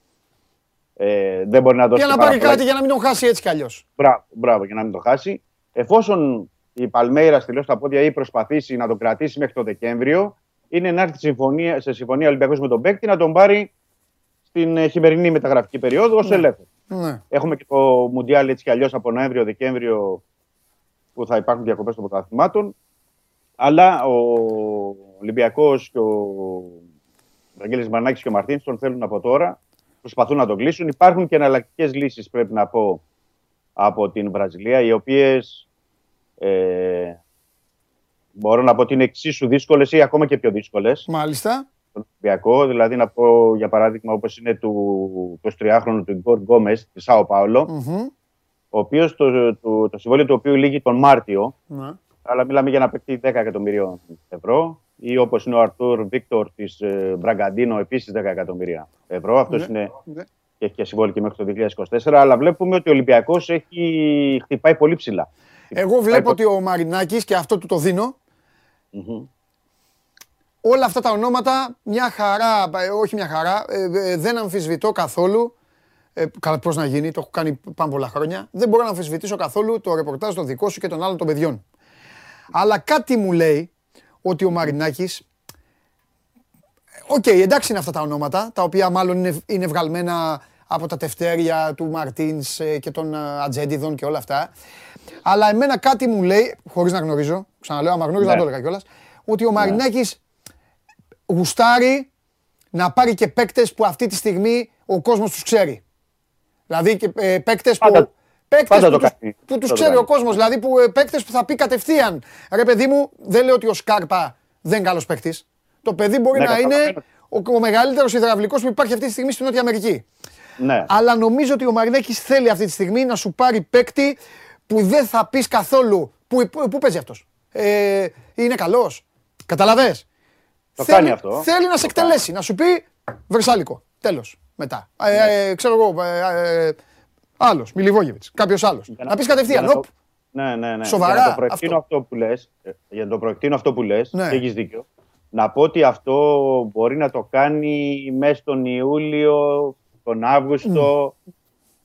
Ε, δεν μπορεί να δώσει. Για να πάρει κάτι για να μην τον χάσει έτσι κι αλλιώς. Μπράβο, μπράβο, για να μην τον χάσει. Εφόσον η Παλμέιρας στη στα πόδια ή προσπαθήσει να τον κρατήσει μέχρι το Δεκέμβριο, είναι να έρθει συμφωνία, σε συμφωνία Ολυμπιακός με τον παίκτη να τον πάρει στην ε, χειμερινή μεταγραφική περίοδο ως ναι. ελεύθερο. Ναι. Έχουμε και το Μουντιάλ έτσι κι αλλιώς από Νοέμβριο-Δεκέμβριο που θα υπάρχουν διακοπές των πρωταθλημάτων. Αλλά ο Ολυμπιακός και ο Βαγγέλης Μανάκης και ο Μαρτίν τον θέλουν από τώρα. Προσπαθούν να τον κλείσουν. Υπάρχουν και εναλλακτικές λύσεις, πρέπει να πω, από την Βραζιλία, οι οποίες ε, μπορώ να πω ότι είναι εξίσου δύσκολες ή ακόμα και πιο δύσκολες. Μάλιστα. Τον Ολυμπιακό, δηλαδή να πω για παράδειγμα όπως είναι του 23χρονου του Γκορ Γκόμες της Σάο ο οποίος το, το, το, συμβόλαιο του οποίου λύγει τον Μάρτιο. Mm-hmm. Αλλά μιλάμε για να παιχτεί 10 εκατομμυρίων ευρώ. Ή όπως είναι ο Αρτούρ Βίκτορ της ε, Μπραγκαντίνο, επίσης 10 εκατομμύρια ευρώ. Αυτός ναι, είναι ναι. και έχει και συμβόλαιο και μέχρι το 2024. Αλλά βλέπουμε ότι ο Ολυμπιακός έχει χτυπάει πολύ ψηλά. Εγώ βλέπω ότι ο Μαρινάκης και αυτό του το δίνω. Mm-hmm. Όλα αυτά τα ονόματα, μια χαρά, ε, όχι μια χαρά, ε, ε, δεν αμφισβητώ καθόλου. Ε, Πώς να γίνει, το έχω κάνει πάνω πολλά χρόνια. Δεν μπορώ να αμφισβητήσω καθόλου το ρεπορτάζ το δικό σου και των άλλων των παιδιών. Αλλά κάτι μου λέει ότι ο Μαρινάκης. OK, okay, εντάξει είναι αυτά τα ονόματα, τα οποία μάλλον είναι, είναι βγαλμένα από τα τευτέρια του Μαρτίνς και των ατζέντηδων και όλα αυτά. Αλλά εμένα κάτι μου λέει, χωρίς να γνωρίζω, ξαναλέω, άμα γνώριζα ναι. το έλεγα κιόλας, ότι ο Μαρινάκης ναι. γουστάρει να πάρει και παίκτες που αυτή τη στιγμή ο κόσμος τους ξέρει. Δηλαδή και ε, παίκτες που. Παίκτες που, τους, που τους ξέρει ο κόσμος, δηλαδή που, ε, παίκτες που θα πει κατευθείαν. Ρε παιδί μου, δεν λέω ότι ο Σκάρπα δεν είναι καλός παίκτης. Το παιδί μπορεί ναι, να είναι ο, ο μεγαλύτερος υδραυλικός που υπάρχει αυτή τη στιγμή στη Νότια Αμερική. Ναι. Αλλά νομίζω ότι ο Μαρινέκης θέλει αυτή τη στιγμή να σου πάρει παίκτη που δεν θα πεις καθόλου. Πού, πού, πού παίζει αυτός; Ε, είναι καλός; Καταλαβες; Το θέλει, κάνει αυτό. Θέλει να σε εκτελέσει, να σου πει Βερσάλικο. Τέλος μετά. Ε, ναι. ε, ξέρω εγώ, ε, ε, άλλος, Μιλιβόγεβιτς, κάποιος άλλος. Να πεις κατευθείαν. Το... Ναι, ναι, ναι. Σοβαρά. Για να το προεκτείνω αυτό, αυτό που λες, ε, για να το προεκτείνω αυτό που λες, ναι. έχεις δίκιο. Να πω ότι αυτό μπορεί να το κάνει μέσα τον Ιούλιο, τον Αύγουστο. Mm.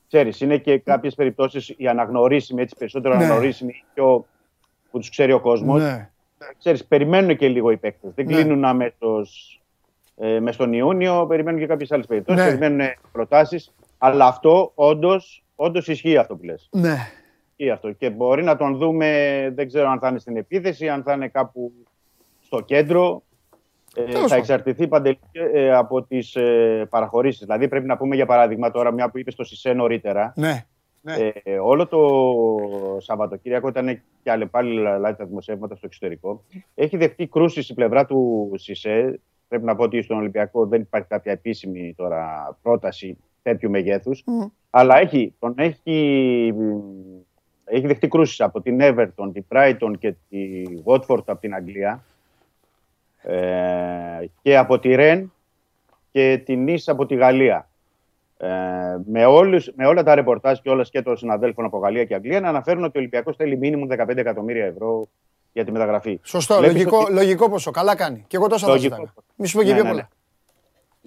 Ξέρεις, είναι και κάποιες περιπτώσεις οι αναγνωρίσιμοι, έτσι περισσότερο ναι. αναγνωρίσιμοι, πιο, που τους ξέρει ο κόσμος. Ναι. Ξέρεις, περιμένουν και λίγο οι παίκτες. Δεν ναι. κλείνουν αμέσως ε, με στον Ιούνιο, περιμένουν και κάποιες άλλες περιπτώσεις, ναι. περιμένουν προτάσεις. Αλλά αυτό όντως όντως ισχύει αυτό που λες. Ναι. Ισχύει αυτό. Και μπορεί να τον δούμε, δεν ξέρω αν θα είναι στην επίθεση, αν θα είναι κάπου στο κέντρο. Ε, θα εξαρτηθεί παντελή ε, από τις ε, παραχωρήσεις. Δηλαδή, πρέπει να πούμε για παράδειγμα τώρα, μια που είπες στο Σισε νωρίτερα. Ναι. Ναι. Ε, όλο το Σαββατοκύριακο ήταν και άλλοι πάλι λάθη τα δημοσιεύματα στο εξωτερικό. Έχει δεχτεί κρούση στην πλευρά του Σισε Πρέπει να πω ότι στον Ολυμπιακό δεν υπάρχει κάποια επίσημη τώρα πρόταση τέτοιου μεγέθους. Αλλά έχει, τον έχει, έχει δεχτεί κρούσεις από την Everton, την Brighton και τη Watford από την Αγγλία. Ε, και από τη Ρεν και την Nice από τη Γαλλία. Ε, με, όλους, με όλα τα ρεπορτάζ και όλα και των συναδέλφων από Γαλλία και Αγγλία να αναφέρουν ότι ο Ολυμπιακός θέλει μήνυμου 15 εκατομμύρια ευρώ για τη μεταγραφή. Σωστό, λογικό, ότι... λογικό ποσό. Καλά κάνει. Και εγώ τόσο θα ζητάω. Μη σου πω και ναι, πιο ναι, πολλά. Ναι.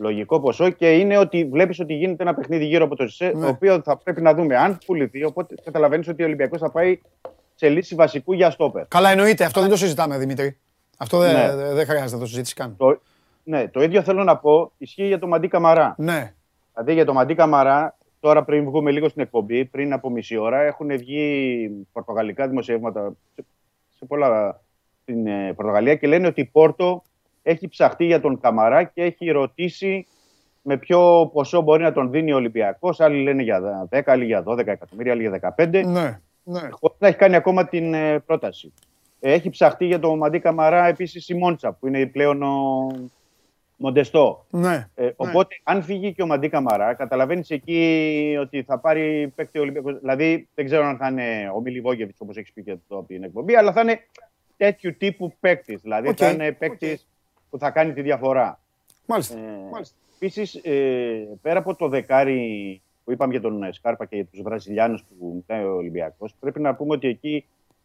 Λογικό ποσό και είναι ότι βλέπεις ότι γίνεται ένα παιχνίδι γύρω από το ΣΥΣΕ, ναι. το οποίο θα πρέπει να δούμε αν πουληθεί. Οπότε καταλαβαίνεις ότι ο Ολυμπιακός θα πάει σε λύση βασικού για στόπερ. Καλά, εννοείται. Αυτό δεν το συζητάμε, Δημήτρη. Αυτό δεν, ναι. δεν χρειάζεται να το συζητήσει καν. Το, ναι, το ίδιο θέλω να πω ισχύει για το Μαντί Καμαρά. Ναι. Δηλαδή για το Μαντί Καμαρά, τώρα πριν βγούμε λίγο στην εκπομπή, πριν από μισή ώρα, έχουν βγει πορτογαλικά δημοσιεύματα σε πολλά στην ε, Πορτογαλία και λένε ότι η Πόρτο έχει ψαχτεί για τον Καμαρά και έχει ρωτήσει με ποιο ποσό μπορεί να τον δίνει ο Ολυμπιακός. Άλλοι λένε για 10, άλλοι για 12 εκατομμύρια, άλλοι για 15. Ναι. Ναι. χωρίς να έχει κάνει ακόμα την ε, πρόταση. Έχει ψαχτεί για το Μαντί Καμαρά επίσης η Μόντσα, που είναι πλέον ο Μοντεστό. Ναι. Ε, οπότε, αν φύγει και ο Μαντί Καμαρά, καταλαβαίνεις εκεί ότι θα πάρει παίκτη Ολυμπιακός. Δηλαδή, δεν ξέρω αν θα είναι ο Μιλιβόγεβιτς, όπως έχεις πει και το από την εκπομπή, αλλά θα είναι τέτοιου τύπου παίκτης. Δηλαδή, Οκ. θα είναι παίκτης που θα κάνει τη διαφορά. Μάλιστα. Ε, Επίσης, ε, πέρα από το δεκάρι που είπαμε για τον ε, Σκάρπα και για τους Βραζιλιάνους που μιλάει ο Ολυμπιακός, πρέπει να πούμε ότι εκεί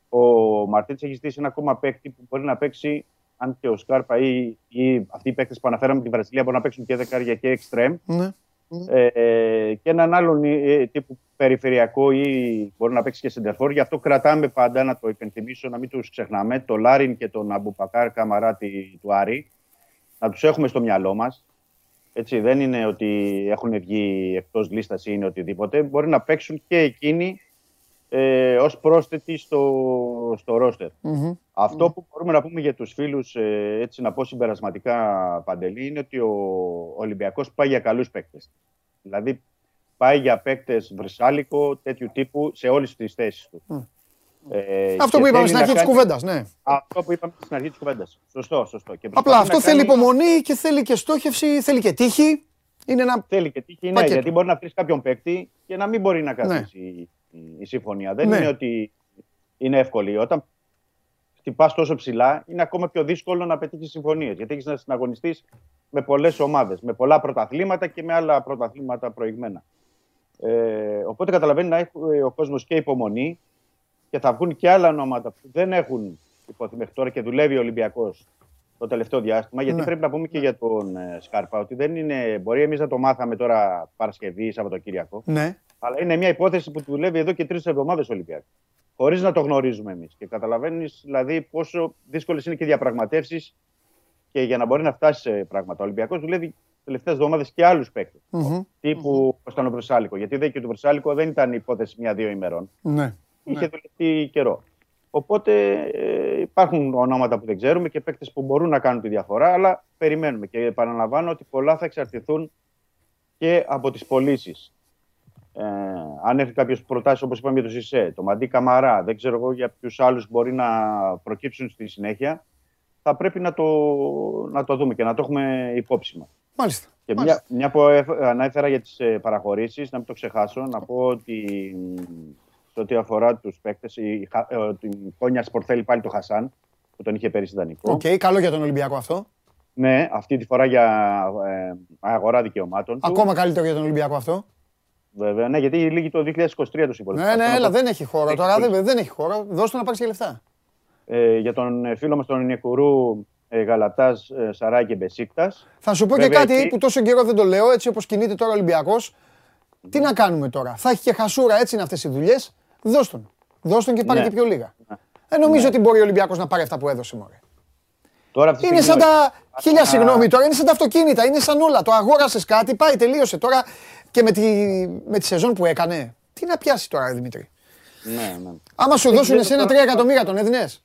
ο Μαρτίνς έχει ζητήσει ένα ακόμα παίκτη που μπορεί να παίξει, αν και ο Σκάρπα ή, ή αυτοί οι παίκτες που αναφέραμε τη Βραζιλία μπορούν να παίξουν και δεκάρια και εξτρέμ. Ναι. Ε, ε, και έναν άλλον ε, τύπου περιφερειακό ή μπορεί να παίξει και σεντερφόρ. Γι' αυτό κρατάμε πάντα, να το υπενθυμίσω, να μην τους ξεχνάμε, το Λάριν και τον Αμπουπακάρ Καμαράτη του Άρη. Να τους έχουμε στο μυαλό μας. Έτσι, δεν είναι ότι έχουν βγει εκτός λίστας ή είναι οτιδήποτε. Μπορεί να παίξουν και εκείνοι ε, ως πρόσθετοι στο, στο ρόστερ. Μμμ. Αυτό που μπορούμε να πούμε για τους φίλους, ε, έτσι να πω συμπερασματικά, Παντελή, είναι ότι ο Ολυμπιακός πάει για καλούς παίκτες. Δηλαδή, πάει για παίκτες βρυσάλικο, τέτοιου τύπου, σε όλες τις θέσεις του. Ε, Αυτό και που είπαμε θέλει στην να αρχή της κάνει- κουβέντας. Ναι. Αυτό που είπαμε στην αρχή της κουβέντας. Σωστό, σωστό. Και Απλά προσπαθεί αυτό να θέλει κάνει- υπομονή και θέλει και στόχευση, θέλει και τύχη. Είναι ένα. Θέλει και τύχη, ναι, Πακέτο. γιατί μπορεί να βρεις κάποιον παίκτη και να μην μπορεί να καθίσει η, η- η συμφωνία. Δεν Ναι. είναι ότι είναι εύκολη. Όταν χτυπάς τόσο ψηλά, είναι ακόμα πιο δύσκολο να πετύχεις συμφωνίες. Γιατί έχεις να συναγωνιστείς με πολλές ομάδες, με πολλά πρωταθλήματα και με άλλα πρωταθλήματα προηγμένα. Ε, οπότε καταλαβαίνει να έχει ο κόσμος και υπομονή και θα βγουν και άλλα ονόματα που δεν έχουν υποθεί μέχρι τώρα και δουλεύει ο Ολυμπιακός το τελευταίο διάστημα. Γιατί Ναι. πρέπει να πούμε και για τον ε, Σκάρπα ότι δεν είναι. Μπορεί εμείς να το μάθαμε τώρα Παρασκευής, Σαββατοκύριακο, Ναι. Αλλά είναι μια υπόθεση που δουλεύει εδώ και τρεις εβδομάδες ο Ολυμπιακός. Χωρίς να το γνωρίζουμε εμείς. Και καταλαβαίνεις δηλαδή πόσο δύσκολες είναι και οι διαπραγματεύσεις και για να μπορεί να φτάσει σε πράγματα. Ο Ολυμπιακός δουλεύει τις τελευταίες εβδομάδες και άλλους παίκτες. Μμμ. Τύπου mm ήταν ο Βρυσάλικο. Γιατί δεν και το Βρυσάλικο δεν ήταν υπόθεση μια-δύο ημερών. Ναι. Είχε δουλευτεί καιρό. Οπότε ε, υπάρχουν ονόματα που δεν ξέρουμε και παίκτες που μπορούν να κάνουν τη διαφορά, αλλά περιμένουμε. Και επαναλαμβάνω ότι πολλά θα εξαρτηθούν και από τις πωλήσεις. Ε, αν έχει κάποιες προτάσεις, όπως είπαμε για το Σισέ, το Μαντί Καμαρά, δεν ξέρω εγώ για ποιους άλλους μπορεί να προκύψουν στη συνέχεια, θα πρέπει να το, να το δούμε και να το έχουμε υπόψη μας. Μάλιστα. Και μια, μια που έφ- ανέφερα για τις ε, παραχωρήσεις, να μην το ξεχάσω, να πω ότι μ, σε ό,τι αφορά τους παίκτες, η, Χα- ε, την Κόνιασπορ θέλει πάλι το Χασάν, που τον είχε πέρυσι δανεικό. Οκ, καλό για τον Ολυμπιακό αυτό. Ναι, αυτή τη φορά για ε, αγορά δικαιωμάτων του. Ακόμα καλύτερο για τον Ολυμπιακό αυτό. Βέβαια, ναι, γιατί λύγει το 2023 το σύμβολο. Ναι, ναι, έλα, δεν έχει χώρο Έχει τώρα. πολύ. Δεν, δεν έχει χώρο. Δώσ' του να πάρεις και λεφτά. Ε, για τον ε, φίλο μας τον Νικουρού, ε, Γαλατάς, ε, Σαράκη και Μπεσίκτας. Θα σου πω και Βέβαια, κάτι εκεί- που τόσο καιρό δεν το λέω, έτσι όπως κινείται τώρα ο Ολυμπιακός. Τι να κάνουμε τώρα; Θα έχει και χασούρα, έτσι είναι αυτές οι δουλειές. Δώσ' τον. Δώσ' τον και πάρε Ναι. και πιο λίγα. Δεν νομίζω ότι μπορεί ο Ολυμπιακός να πάρει αυτά που έδωσε μωρέ. Τώρα αυτή τη Είναι σαν στιγμή- τα. Χίλια Α, συγγνώμη τώρα, είναι σαν τα αυτοκίνητα, είναι σαν όλα. Το αγόρασες κάτι, πάει, τελείωσε τώρα και με τη, με τη σεζόν που έκανε. Τι να πιάσει τώρα, ρε Δημήτρη; Ναι, ναι. Άμα σου Δεν δώσουν ξέρω εσένα τώρα. 3 εκατομμύρια, τον έδινες;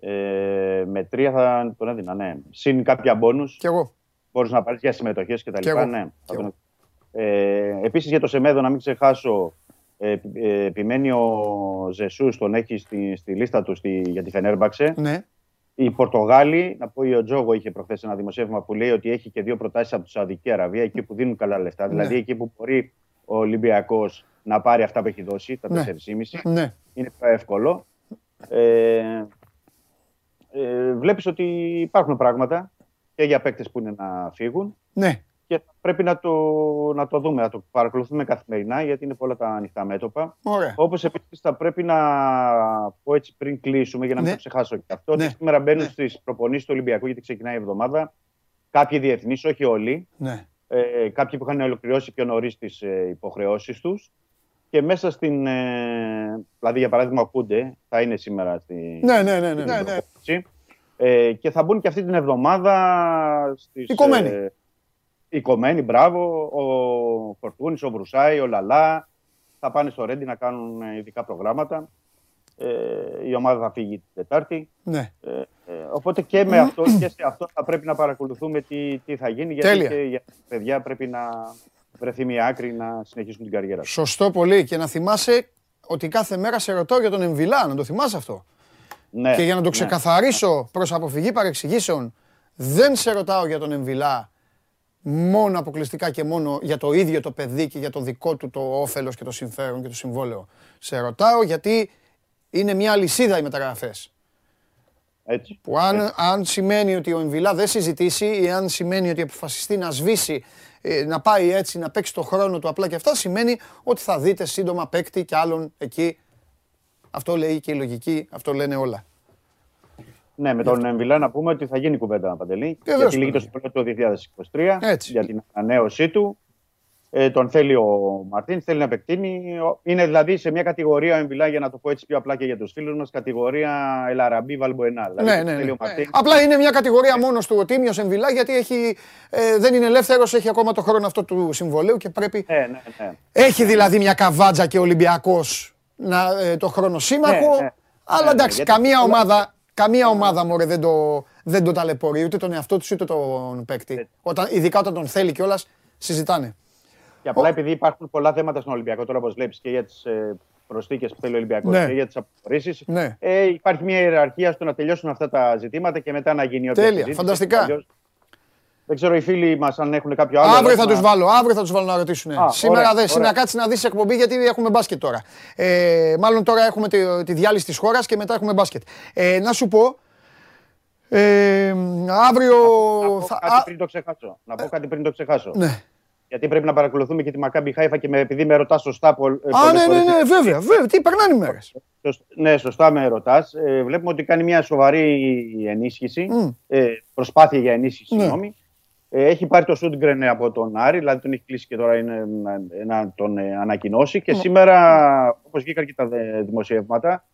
Ε, με τρία θα τον έδινα, ναι. Συν κάποια μπόνους. Κι εγώ. Μπορείς να πάρεις για συμμετοχές και τα Κι λοιπά. εγώ. Ναι, Κι θα εγώ. τον... ε, Επίσης για το Σεμέδο, να μην ξεχάσω, ε, ε, επιμένει ο Ζεσούς, τον έχει στη, στη λίστα του στη, για τη Φενέρμπαξε. Ναι. Οι Πορτογάλοι, να πω, ο Τζόγο είχε προχθές ένα δημοσίευμα που λέει ότι έχει και δύο προτάσεις από τη Σαουδική Αραβία, εκεί που δίνουν καλά λεφτά. Ναι. Δηλαδή εκεί που μπορεί ο Ολυμπιακός να πάρει αυτά που έχει δώσει, τα Ναι. 4,5. Ναι. Είναι πιο εύκολο. Ε, ε, βλέπεις ότι υπάρχουν πράγματα και για παίκτες που είναι να φύγουν Ναι. Και πρέπει να το, να το δούμε, να το παρακολουθούμε καθημερινά γιατί είναι πολλά τα ανοιχτά μέτωπα. Ωραία. Όπως επίσης θα πρέπει να πω έτσι πριν κλείσουμε για να μην Ναι. το ξεχάσω και αυτό Ναι. ότι σήμερα μπαίνουν Ναι. στις προπονήσεις του Ολυμπιακού γιατί ξεκινάει η εβδομάδα κάποιοι διεθνείς, όχι όλοι, Ναι. ε, κάποιοι που είχαν ολοκληρώσει πιο νωρίς τις ε, υποχρεώσεις τους. Και μέσα στην. Ε, δηλαδή, για παράδειγμα, ο Κούντε θα είναι σήμερα στη, Ναι, ναι, ναι, ναι, στην ναι, ναι. προπόνηση. Ε, και θα μπουν και αυτή την εβδομάδα στις, Οικομένοι. Ε, οικομένοι, μπράβο. Ο Φορτούνης, ο Βρουσάη, ο Λαλά. Θα πάνε στο Ρέντι να κάνουν ε, ειδικά προγράμματα. Ε, η ομάδα θα φύγει την Τετάρτη. ναι. Ε, ε, οπότε και με αυτό και σε αυτό θα πρέπει να παρακολουθούμε τι, τι θα γίνει. Γιατί Τέλεια. και για τα παιδιά πρέπει να βρεθεί μια άκρη να συνεχίσουν την καριέρα τους. Σωστό πολύ. Και να θυμάσαι, ότι κάθε μέρα σε ρωτάω για τον Εμβιλά, να το θυμάσαι αυτό. Ναι, Και για να το ναι. ξεκαθαρίσω προς αποφυγή παρεξηγήσεων, δεν σε ρωτάω για τον Εμβιλά μόνο αποκλειστικά και μόνο για το ίδιο το παιδί και για το δικό του το όφελος και το συμφέρον και το συμβόλαιο. Σε ρωτάω γιατί είναι μια λυσίδα οι μεταγραφές. Έτσι. Που αν, αν σημαίνει ότι ο Εμβιλά δεν συζητήσει ή αν σημαίνει ότι αποφασιστεί να σβήσει, ε, να πάει έτσι, να παίξει το χρόνο του απλά και αυτά, σημαίνει ότι θα δείτε σύντομα παίκτη και άλλον εκεί. Αυτό λέει και η λογική, αυτό λένε όλα. Ναι, με τον Εμβιλά να πούμε ότι θα γίνει κουβέντα Παντελή. Βεβαίως, γιατί λύγει το Παντελή. συμβόλαιο του 2023 Έτσι. για την ανανέωσή του. Ε, τον θέλει ο Μαρτίν, θέλει να επεκτείνει. Ο- Είναι δηλαδή σε μια κατηγορία, ο Εμβιλά, για να το πω έτσι πιο απλά και για τους φίλους μας, κατηγορία Ελαραμπή Βαλμποενά. Δηλαδή, Ναι, τον ναι, θέλει ναι. ο Μαρτίν. Απλά είναι μια κατηγορία μόνος του ο Τίμιος Εμβιλά γιατί έχει, ε, δεν είναι ελεύθερος, έχει ακόμα το χρόνο αυτό του συμβολέου και πρέπει... Ναι, ναι, ναι. Έχει δηλαδή μια καβάτζα και ο Ολυμπιακός να, ε, το χρόνο σύμμαχο, Ναι, ναι. αλλά Ναι, ναι, εντάξει, γιατί- καμία ομάδα, καμία ομάδα μωρέ, δεν, το, δεν το ταλαιπωρεί ούτε τον εαυτό του ούτε τον παίκτη. Όταν, ειδικά όταν τον θέλει κιόλας, συζητάνε. Και απλά επειδή υπάρχουν πολλά θέματα στον Ολυμπιακό τώρα, όπως βλέπεις, και για τις ε, προσθήκες που θέλει ο Ολυμπιακός Ναι. και για τις αποχωρήσεις. Ναι. Ε, υπάρχει μια ιεραρχία στο να τελειώσουν αυτά τα ζητήματα και μετά να γίνει όποια Τέλεια, συζήτηση. φανταστικά. Αλλιώς, Δεν ξέρω οι φίλοι μας αν έχουν κάποιο άλλο. αύριο θα ερώτημα. τους βάλω, αύριο θα τους βάλω να ρωτήσουν. Α, Σήμερα ωραία, δεν, ωραία. σήμερα κάτσε να δεις εκπομπή γιατί έχουμε μπάσκετ τώρα. Ε, μάλλον τώρα έχουμε τη, τη διάλυση της χώρας και μετά έχουμε μπάσκετ. Ε, να σου πω. Ε, αύριο. Να πω θα- κάτι α- πριν το ξεχάσω. Να πω κάτι πριν το ξεχάσω. ναι. Γιατί πρέπει να παρακολουθούμε και τη Μακάμπι Χάιφα και με, επειδή με ρωτάς σωστά. Πο, ε, Α, πολλές ναι, ναι, φορές, ναι, βέβαια, βέβαια. Τι περνάνε οι μέρες. Σωσ- Ναι, σωστά με ρωτάς. Ε, βλέπουμε ότι κάνει μια σοβαρή ενίσχυση. Μμ. Ε, προσπάθεια για ενίσχυση, Ναι. συγγνώμη. Ε, έχει πάρει το Σούντγκρεν από τον Άρη, δηλαδή τον έχει κλείσει και τώρα είναι να, να τον ε, ανακοινώσει. Και σήμερα, όπως βγήκαν και τα δε- δημοσιεύματα,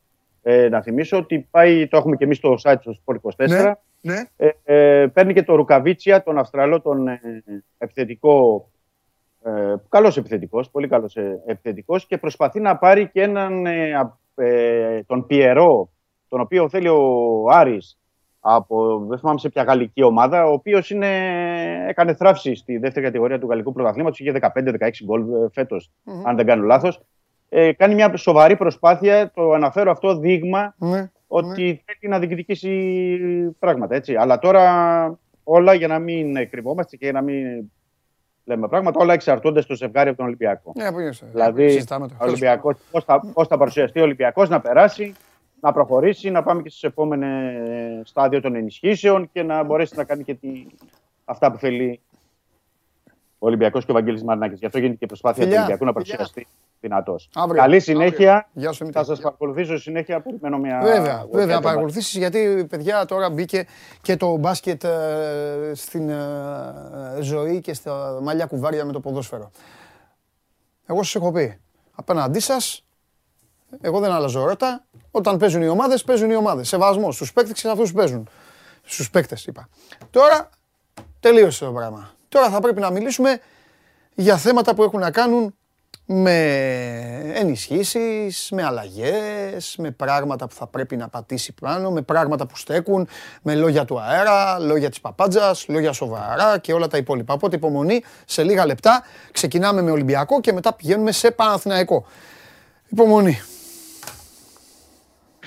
ε, να θυμίσω ότι πάει, το έχουμε και εμείς στο site του Sport 24. Ναι. Ε, ε, παίρνει και το Ρουκαβίτσια, τον Αυστραλό, τον ε, επιθετικό. Ε, καλός επιθετικός, πολύ καλός ε, επιθετικός και προσπαθεί να πάρει και έναν ε, α- ε, τον Πιερό, τον οποίο θέλει ο Άρης από δεν θυμάμαι σε ποια γαλλική ομάδα, ο οποίος είναι, έκανε θράψη στη δεύτερη κατηγορία του γαλλικού πρωταθλήματος, είχε 15-16 γκολ ε, φέτος, αν δεν κάνω λάθος. Ε, κάνει μια σοβαρή προσπάθεια, το αναφέρω αυτό δείγμα Ναι. ότι θέλει να διεκδικήσει πράγματα. Έτσι. Αλλά τώρα όλα για να μην κρυβόμαστε και για να μην λέμε πράγματα, όλα εξαρτώνται στο ζευγάρι από τον Ολυμπιακό. Ναι, πού είσαι. Δηλαδή, Συζητάμε το. ο Ολυμπιακός, πώς, θα, πώς θα παρουσιαστεί ο Ολυμπιακός να περάσει, να προχωρήσει, να πάμε και στις επόμενες στάδιο των ενισχύσεων και να μπορέσει να κάνει και τη, αυτά που θέλει ο Ολυμπιακός και ο Βαγγέλης Μαρινάκης. Γι' αυτό γίνεται και η προσπάθεια Φιλιά. του Ολυμπιακού να παρουσιαστεί δυνατός. Αύριο. Καλή συνέχεια. Γεια σου, Θα Δημήτρη. σας παρακολουθήσω συνέχεια. Περιμένω μια... Βέβαια, για βέβαια, να το παρακολουθήσεις γιατί παιδιά τώρα μπήκε και το μπάσκετ ε, στην ε, ζωή και στα μαλλιά κουβάρια με το ποδόσφαιρο. Εγώ σας έχω πει, απέναντί σας, εγώ δεν αλλάζω ρότα. Όταν παίζουν οι ομάδες, παίζουν οι ομάδες. Σεβασμός στους παίκτες και σε αυτούς που παίζουν. Στους παίκτες, είπα. Τώρα τελείωσε το πράγμα. Τώρα θα πρέπει να μιλήσουμε για θέματα που έχουν να κάνουν με ενισχύσεις, με αλλαγές, με πράγματα που θα πρέπει να πατήσει πάνω, με πράγματα που στέκουν, με λόγια του αέρα, λόγια της παπάντζας, λόγια σοβαρά και όλα τα υπόλοιπα. Οπότε υπομονή, σε λίγα λεπτά ξεκινάμε με Ολυμπιακό και μετά πηγαίνουμε σε Παναθηναϊκό. Υπομονή.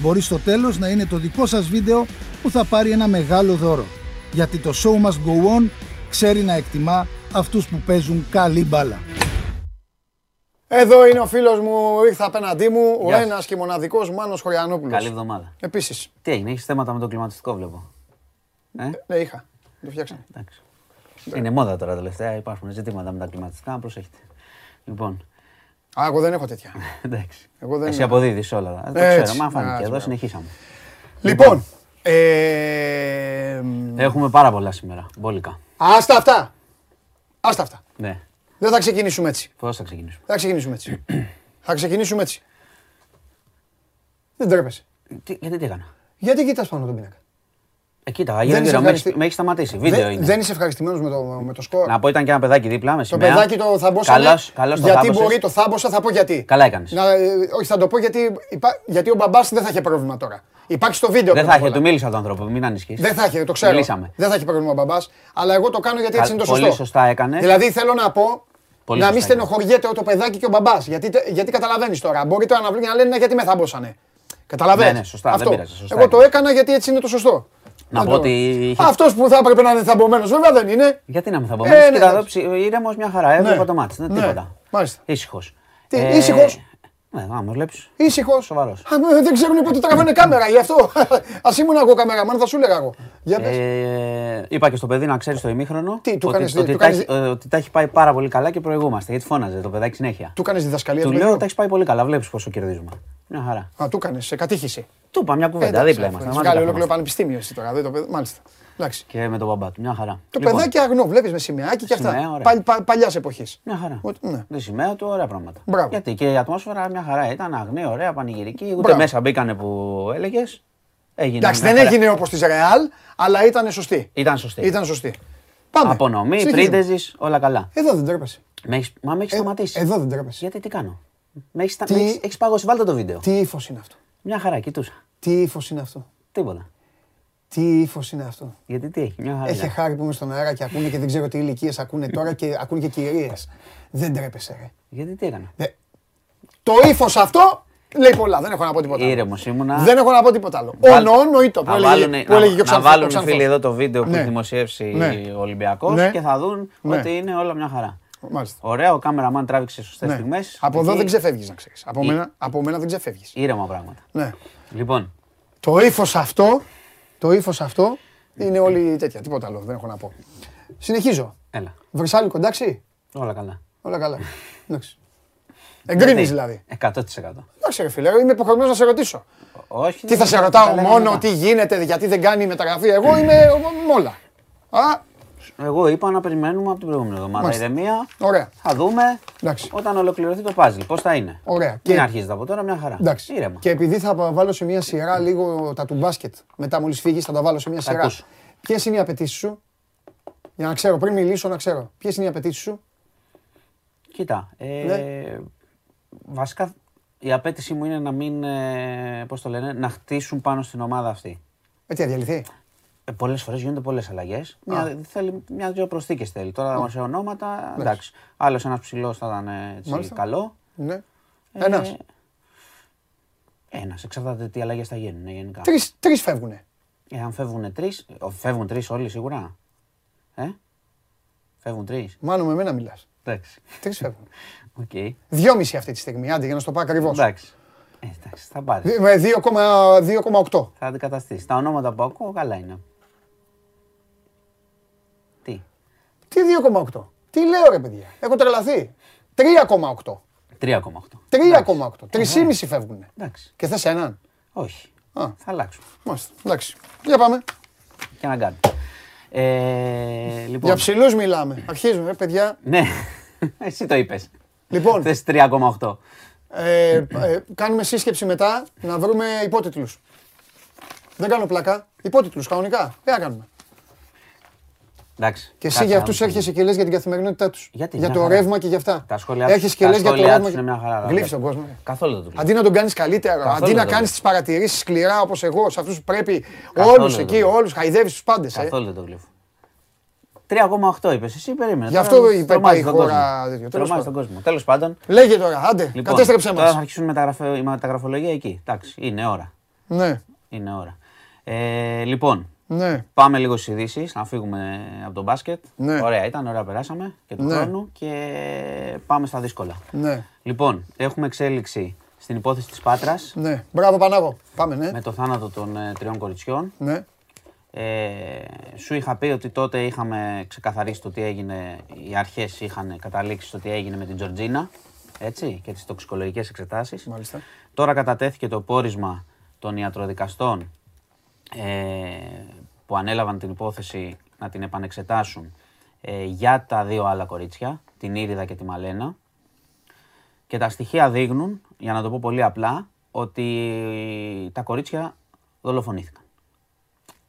Μπορεί στο τέλος να είναι το δικό σας βίντεο που θα πάρει ένα μεγάλο δώρο. Γιατί το show must go on ξέρει να εκτιμά αυτούς που παίζουν καλή μπάλα. Εδώ είναι ο φίλος μου, ήρθα απέναντί μου, ο Γεια σου. ένας και μοναδικός Μάνος Χωριανόπουλος. Καλή εβδομάδα. Επίσης. Τι έγινε, έχεις θέματα με το κλιματιστικό, βλέπω. Ε, Ναι, είχα. Το φτιάξαμε. εντάξει. Είναι μόδα τώρα τελευταία, υπάρχουν ζητήματα με τα κλιματιστικά, να προσέχετε. Λοιπόν, Α, εγώ δεν έχω τέτοια. [laughs] εντάξει. Εγώ δεν Εσύ έχω. αποδίδεις όλα. Ε, Το Έτσι. ξέρω, μα φάνηκε. Α, Εδώ μπράβο. συνεχίσαμε. Λοιπόν, ε, Έχουμε πάρα πολλά σήμερα. Μπόλικα. άστα αυτά. Άστα αυτά. Ναι. Δεν θα ξεκινήσουμε έτσι. Πώς θα ξεκινήσουμε; Δεν θα ξεκινήσουμε έτσι. [clears throat] θα ξεκινήσουμε έτσι. Δεν τρέπεσαι. Τι, γιατί τι έκανα; Γιατί κοιτάς πάνω τον πίνακα; Ε, κοίτα, Δεν γύρω είσαι γύρω, με ευχαριστή- έχει- με έχει σταματήσει. Βίντεο Δεν, είναι. δεν είσαι ευχαριστημένος με το, με το σκορ. Να πω ήταν και ένα παιδάκι δίπλα με Το σημαία. παιδάκι το θαμπόσανε. Καλώς, καλώς το γιατί θάμπωσες. μπορεί το θάμποσα, θα πω γιατί. Καλά έκανες. Να, ε, όχι, θα το πω γιατί, υπά- γιατί ο μπαμπάς δεν θα είχε πρόβλημα τώρα. Υπάρχει στο βίντεο. Δεν πρώτα θα απ' είχε, όλα. του μίλησα τον άνθρωπο, μην ανησυχείς. Δεν θα είχε, το ξέρω. Μιλήσαμε. Δεν θα έχει πρόβλημα ο μπαμπάς. Αλλά εγώ το κάνω γιατί έτσι Κα- είναι το πολύ σωστό. σωστά έκανες. Δηλαδή θέλω να πω Πολύ να σωστά μην έκανες. στενοχωριέται το παιδάκι και ο μπαμπάς. Γιατί, τε- γιατί καταλαβαίνεις τώρα. Μπορεί τώρα να βρουν και να λένε «Ναι, γιατί με θάμποσανε. Καταλαβαίνεις. Ναι, ναι, σωστά, δεν Αυτό. πειράζει, σωστά Εγώ το έκανες. έκανα γιατί έτσι είναι το σωστό. Να πω ότι είχε- Αυτός που θα έπρεπε να είναι θαμπομένο, βέβαια δεν είναι. Γιατί να μην θα πω. Ε, Ε, ναι, Κοίτα εδώ, εντάξει. ψι- ήρεμος μια χαρά. Έβλεπα το μάτι. Δεν Ναι, τίποτα. μάλιστα. Ήσυχος. Τι, Ε, ήσυχος; Ναι, άμα βλέπεις. Ήσυχος. Σοβαρός. Δεν ξέρουν πότε τραβάνε κάμερα γι' αυτό. Α ήμουν εγώ κάμερα, μάλλον θα σου έλεγα εγώ. Για πες. Ε, είπα και στο παιδί να ξέρεις το ημίχρονο Τι, του ότι, κάνεις- ότι, του τα κάνεις- έχει, ε, ότι τα έχει πάει πάρα πολύ καλά και προηγούμαστε. Γιατί φώναζε το παιδάκι συνέχεια. Του κάνεις διδασκαλία Του του λέω παιδιού. τα έχεις πάει πολύ καλά. Βλέπεις πόσο κερδίζουμε. Μια χαρά. Α, του κάνεις σε κατήχηση. Του είπα μια κουβέντα. Εντάξει, δίπλα αφού είμαστε. έχεις άμα Βγάλει δεν ολόκληρο καθόμαστε. πανεπιστήμιο εσύ τώρα. δεν το παιδί- Μάλιστα. Εντάξει. Και με τον μπαμπά του. Μια χαρά. Το Λοιπόν, παιδάκι αγνό, βλέπεις με σημαίακι και αυτά. Σημαία, ωραία. Παλιάς εποχής. Μια χαρά. Ότι- ναι. Δεν σημαία του, ωραία πράγματα. Μπράβο. Γιατί και η ατμόσφαιρα μια χαρά ήταν αγνή, ωραία, πανηγυρική. Ούτε Μπράβο. μέσα μπήκανε που έλεγες. Έγινε. Εντάξει, μια δεν χαρά. έγινε όπως της Ρεάλ, αλλά ήταν σωστή. Ήταν σωστή. Ήταν σωστή. Πάμε. Απονομή, Συνεχίζουμε. πρίντεζη, όλα καλά. Εδώ δεν τρέπεσαι. Με έχεις- Μα με έχεις Ε, σταματήσει. Εδώ δεν τρέπεσαι. Γιατί τι κάνω; Με έχεις Τι- έχεις, έχεις πάγωσει, βάλτε το βίντεο. Τι ύφος είναι αυτό; Μια χαρά, κοιτούσα. Τι ύφος είναι αυτό; Τίποτα. Τι ύφος είναι αυτό; Γιατί τι έχει, μια χαρά. Έχει χάρη που είμαι στον αέρα και ακούνε και δεν ξέρω τι ηλικίες ακούνε τώρα και ακούνε και κυρίες. Δεν τρέπεσαι, ρε. Γιατί τι έκανα; Δε- Το ύφος αυτό λέει πολλά. Δεν έχω να πω τίποτα. άλλο. Ήρεμος ήμουνα. Δεν έχω να πω τίποτα άλλο. Βάλ- Όνο, νοήτο που να έλεγε, βάλουν, που έλεγε και ο να, να Ξανθ- ο βάλουν Ξανθός. φίλοι εδώ το βίντεο που Ναι. έχει δημοσιεύσει Ναι. ο Ολυμπιακός Ναι. και θα δουν Ναι. ότι είναι όλα μια χαρά. Μάλιστα. Ωραίο, ο κάμεραμαν τράβηξε σωστές Ναι. στιγμές. Από εδώ δεν ξεφεύγεις να ξέρεις. Από, Ή- μένα, από μένα δεν ξεφεύγεις. Ήρεμα πράγματα. Ναι. Λοιπόν, Το ύφος αυτό, το ύφος αυτό είναι όλοι τέτοια. Τίποτα άλλο δεν έχω να πω. Συνεχίζω. έλα. Βρυσάλικο, εντάξει; Όλα καλά. Όλα καλά. [laughs] Εντάξει. Εγκρίνεις Γιατί; δηλαδή. 100%. Εντάξει, ρε φίλε, είμαι υποχρεωμένος να σε ρωτήσω. Όχι. Τι θα σε τα ρωτάω λέγαμε μόνο, μετά. τι γίνεται, γιατί δεν κάνει η μεταγραφή. Εγώ είμαι με όλα. Α, Εγώ είπα να περιμένουμε από την προηγούμενη εβδομάδα. Μάλιστα. Ηρεμία. ωραία. Θα δούμε Εντάξει. όταν ολοκληρωθεί το puzzle. Πώς θα είναι. Ωραία. Μην Και- αρχίζετε από τώρα, μια χαρά. Εντάξει. Ήρεμα. Και επειδή θα βάλω σε μια σειρά λίγο τα του μπάσκετ, μετά μόλις φύγεις, θα τα βάλω σε μια Θα σειρά. ακούσω. Ποιες είναι οι απαιτήσεις σου, για να ξέρω, πριν μιλήσω, να ξέρω. Ποιες είναι οι απαιτήσεις σου, Κοίτα. Ε, Ναι. Βασικά η απέτησή μου είναι να μην. Ε, πώς το λένε, να χτίσουν πάνω στην ομάδα αυτή. ε, τι, θα διαλυθεί. Ε, πολλές φορές γίνονται πολλές αλλαγές. Μια, θέλει, μια-δυο προσθήκες θέλει. Τώρα σε ονόματα. Εντάξει. Άλλος ένας ψηλός θα ήταν ε, έτσι, Μάλιστα. καλό. Ναι. Ε, Ένας. Ένας. Εξαρτάται τι αλλαγές θα γίνουν ε, γενικά. Τρεις, τρεις φεύγουνε. Ε, αν φεύγουν τρεις. Φεύγουν τρεις όλοι σίγουρα. Ε; Φεύγουν τρεις. Μάλλον με μένα μιλάς. Εντάξει. Τρεις φεύγουν. [laughs] Οκ. Δυόμιση αυτή τη στιγμή, άντε για να στο πω ακριβώς. Εντάξει. Ε, εντάξει, θα πάρεις. Δι- Με 2,8. 2,8. Θα αντικαταστήσεις. Τα ονόματα που ακούω καλά είναι. Τι 2,8. Τι λέω ρε παιδιά; Έχω τρελαθεί. 3,8. 3,8. 3,8. 3,5 φεύγουν. Εντάξει. Και θες έναν; Όχι. Α. Θα αλλάξουμε. Μάλιστα. Εντάξει. Για πάμε. Και να κάνουμε. Ε, λοιπόν. Για ψηλούς μιλάμε. Αρχίζουμε, παιδιά. Ναι, εσύ το είπες. Λοιπόν, Θες 3,8. ε, ε, κάνουμε σύσκεψη μετά να βρούμε υπότιτλους. Δεν κάνω πλακά. Υπότιτλους κανονικά. Τι να κάνουμε. Εντάξει. Και εσύ κάτσε για να αυτούς δούμε. έρχεσαι και λες για την καθημερινότητά τους. Γιατί, για μια το χαρά. ρεύμα και για αυτά. Τα σχόλια, Έρχεσαι και τα λες για το σχόλια ρεύμα. τους είναι μια χαρά. Γλύφεις τον κόσμο. Καθόλου δεν το βλέπω. Αντί να τον κάνεις καλύτερο, Καθόλου αντί να δεν το κάνεις βλέπω. τι παρατηρήσεις σκληρά όπως εγώ, σε αυτούς που πρέπει Καθόλου όλους δεν εκεί, το βλέπω. όλους, χαϊδεύεις τους πάντες. Ε. Καθόλου δεν το γλύφω. 3,8 είπες, εσύ περίμενε. Γι' Τώρα αυτό είπε- τρομάζεις πάει η τον χώρα κόσμο. τέτοιο. Τέλος Τρομάζεις τον πάντων. κόσμο. Τέλος πάντων. Λέγε τώρα, άντε, Λοιπόν, κατέστρεψε τώρα θα μα. αρχίσουν μεταγραφε- η μεταγραφολογία εκεί. Εντάξει, είναι ώρα. Ναι, Είναι ώρα. Ε, λοιπόν, ναι. Πάμε λίγο στις ειδήσεις, να φύγουμε από τον μπάσκετ. Ναι. Ωραία ήταν, ωραία περάσαμε και του Ναι. χρόνου και πάμε στα δύσκολα. Ναι, Λοιπόν, έχουμε εξέλιξη στην υπόθεση της Πάτρας ναι. Μπράβο, Πανάγο. Πάμε, ναι. με το θάνατο των ε, τριών κοριτσιών. ναι. Ε, σου είχα πει ότι τότε είχαμε ξεκαθαρίσει το τι έγινε, οι αρχές είχαν καταλήξει στο τι έγινε με την Τζορτζίνα, έτσι, και τις τοξικολογικές εξετάσεις. Μάλιστα. Τώρα κατατέθηκε το πόρισμα των ιατροδικαστών ε, που ανέλαβαν την υπόθεση να την επανεξετάσουν ε, για τα δύο άλλα κορίτσια, την Ήριδα και τη Μαλένα. Και τα στοιχεία δείχνουν, για να το πω πολύ απλά, ότι τα κορίτσια δολοφονήθηκαν.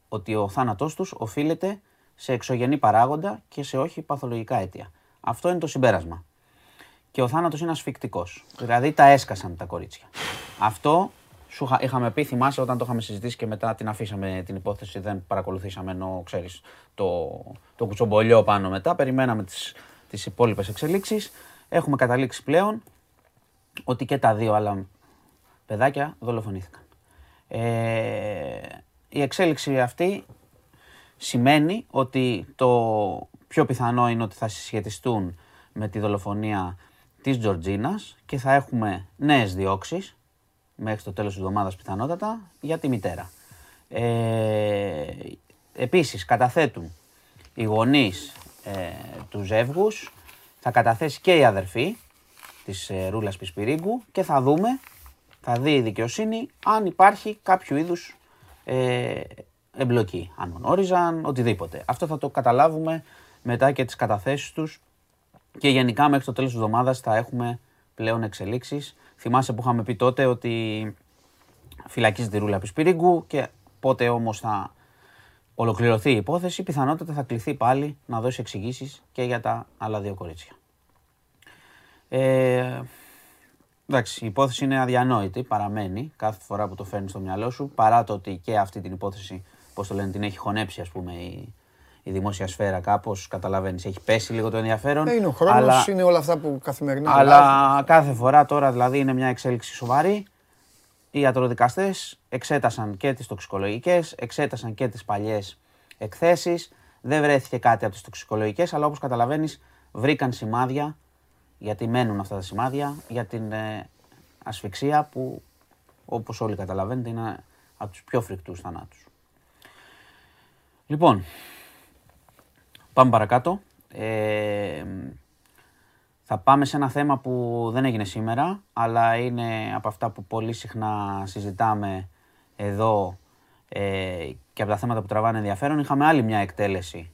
Ότι ο θάνατός τους οφείλεται σε εξωγενή παράγοντα και σε όχι παθολογικά αίτια. Αυτό είναι το συμπέρασμα. Και ο θάνατος είναι ασφικτικός. Δηλαδή τα έσκασαν τα κορίτσια. Αυτό σου είχα- είχαμε πει, θυμάσαι, όταν το είχαμε συζητήσει και μετά την αφήσαμε την υπόθεση, δεν παρακολουθήσαμε ενώ ξέρεις το, το κουτσομπολιό πάνω μετά. Περιμέναμε τις, τις υπόλοιπες εξελίξεις. Έχουμε καταλήξει πλέον ότι και τα δύο άλλα παιδάκια δολοφονήθηκαν. Ε, η εξέλιξη αυτή σημαίνει ότι το πιο πιθανό είναι ότι θα συσχετιστούν με τη δολοφονία της Τζορτζίνας και θα έχουμε νέες διώξεις μέχρι το τέλος της εβδομάδας πιθανότατα για τη μητέρα. Ε, επίσης καταθέτουν οι γονείς ε, τους ζεύγους, θα καταθέσει και η αδερφή της ε, Ρούλας Πισπυρίγκου και θα δούμε, θα δει η δικαιοσύνη αν υπάρχει κάποιο είδους ε, εμπλοκή. Αν γνώριζαν, οτιδήποτε. Αυτό θα το καταλάβουμε μετά και τις καταθέσεις τους και γενικά μέχρι το τέλος της εβδομάδας θα έχουμε πλέον εξελίξεις. Θυμάσαι που είχαμε πει τότε ότι φυλακίζεται η Ρούλα Πισπυρίγκου και πότε όμως θα ολοκληρωθεί η υπόθεση, πιθανότατα θα κληθεί πάλι να δώσει εξηγήσεις και για τα άλλα δύο κορίτσια. Ε, εντάξει, η υπόθεση είναι αδιανόητη, παραμένει κάθε φορά που το φέρνεις στο μυαλό σου, παρά το ότι και αυτή την υπόθεση, πώς το λένε, την έχει χωνέψει ας πούμε η, η δημόσια σφαίρα κάπως, καταλαβαίνεις, έχει πέσει λίγο το ενδιαφέρον. Ε, είναι ο χρόνος, αλλά- είναι όλα αυτά που καθημερινά αλλάζουν. αλλά κάθε φορά τώρα δηλαδή είναι μια εξέλιξη σοβαρή. Οι ιατροδικαστές εξέτασαν και τις τοξικολογικές, εξέτασαν και τις παλιές εκθέσεις. Δεν βρέθηκε κάτι από τις τοξικολογικές, αλλά όπως καταλαβαίνεις βρήκαν σημάδια, γιατί μένουν αυτά τα σημάδια, για την ε, ασφυξία που όπως όλοι καταλαβαίνετε είναι από τους πιο φρικτούς θανάτους. Λοιπόν, πάμε παρακάτω. Ε, θα πάμε σε ένα θέμα που δεν έγινε σήμερα, αλλά είναι από αυτά που πολύ συχνά συζητάμε εδώ ε, και από τα θέματα που τραβάνε ενδιαφέρον. Είχαμε άλλη μια εκτέλεση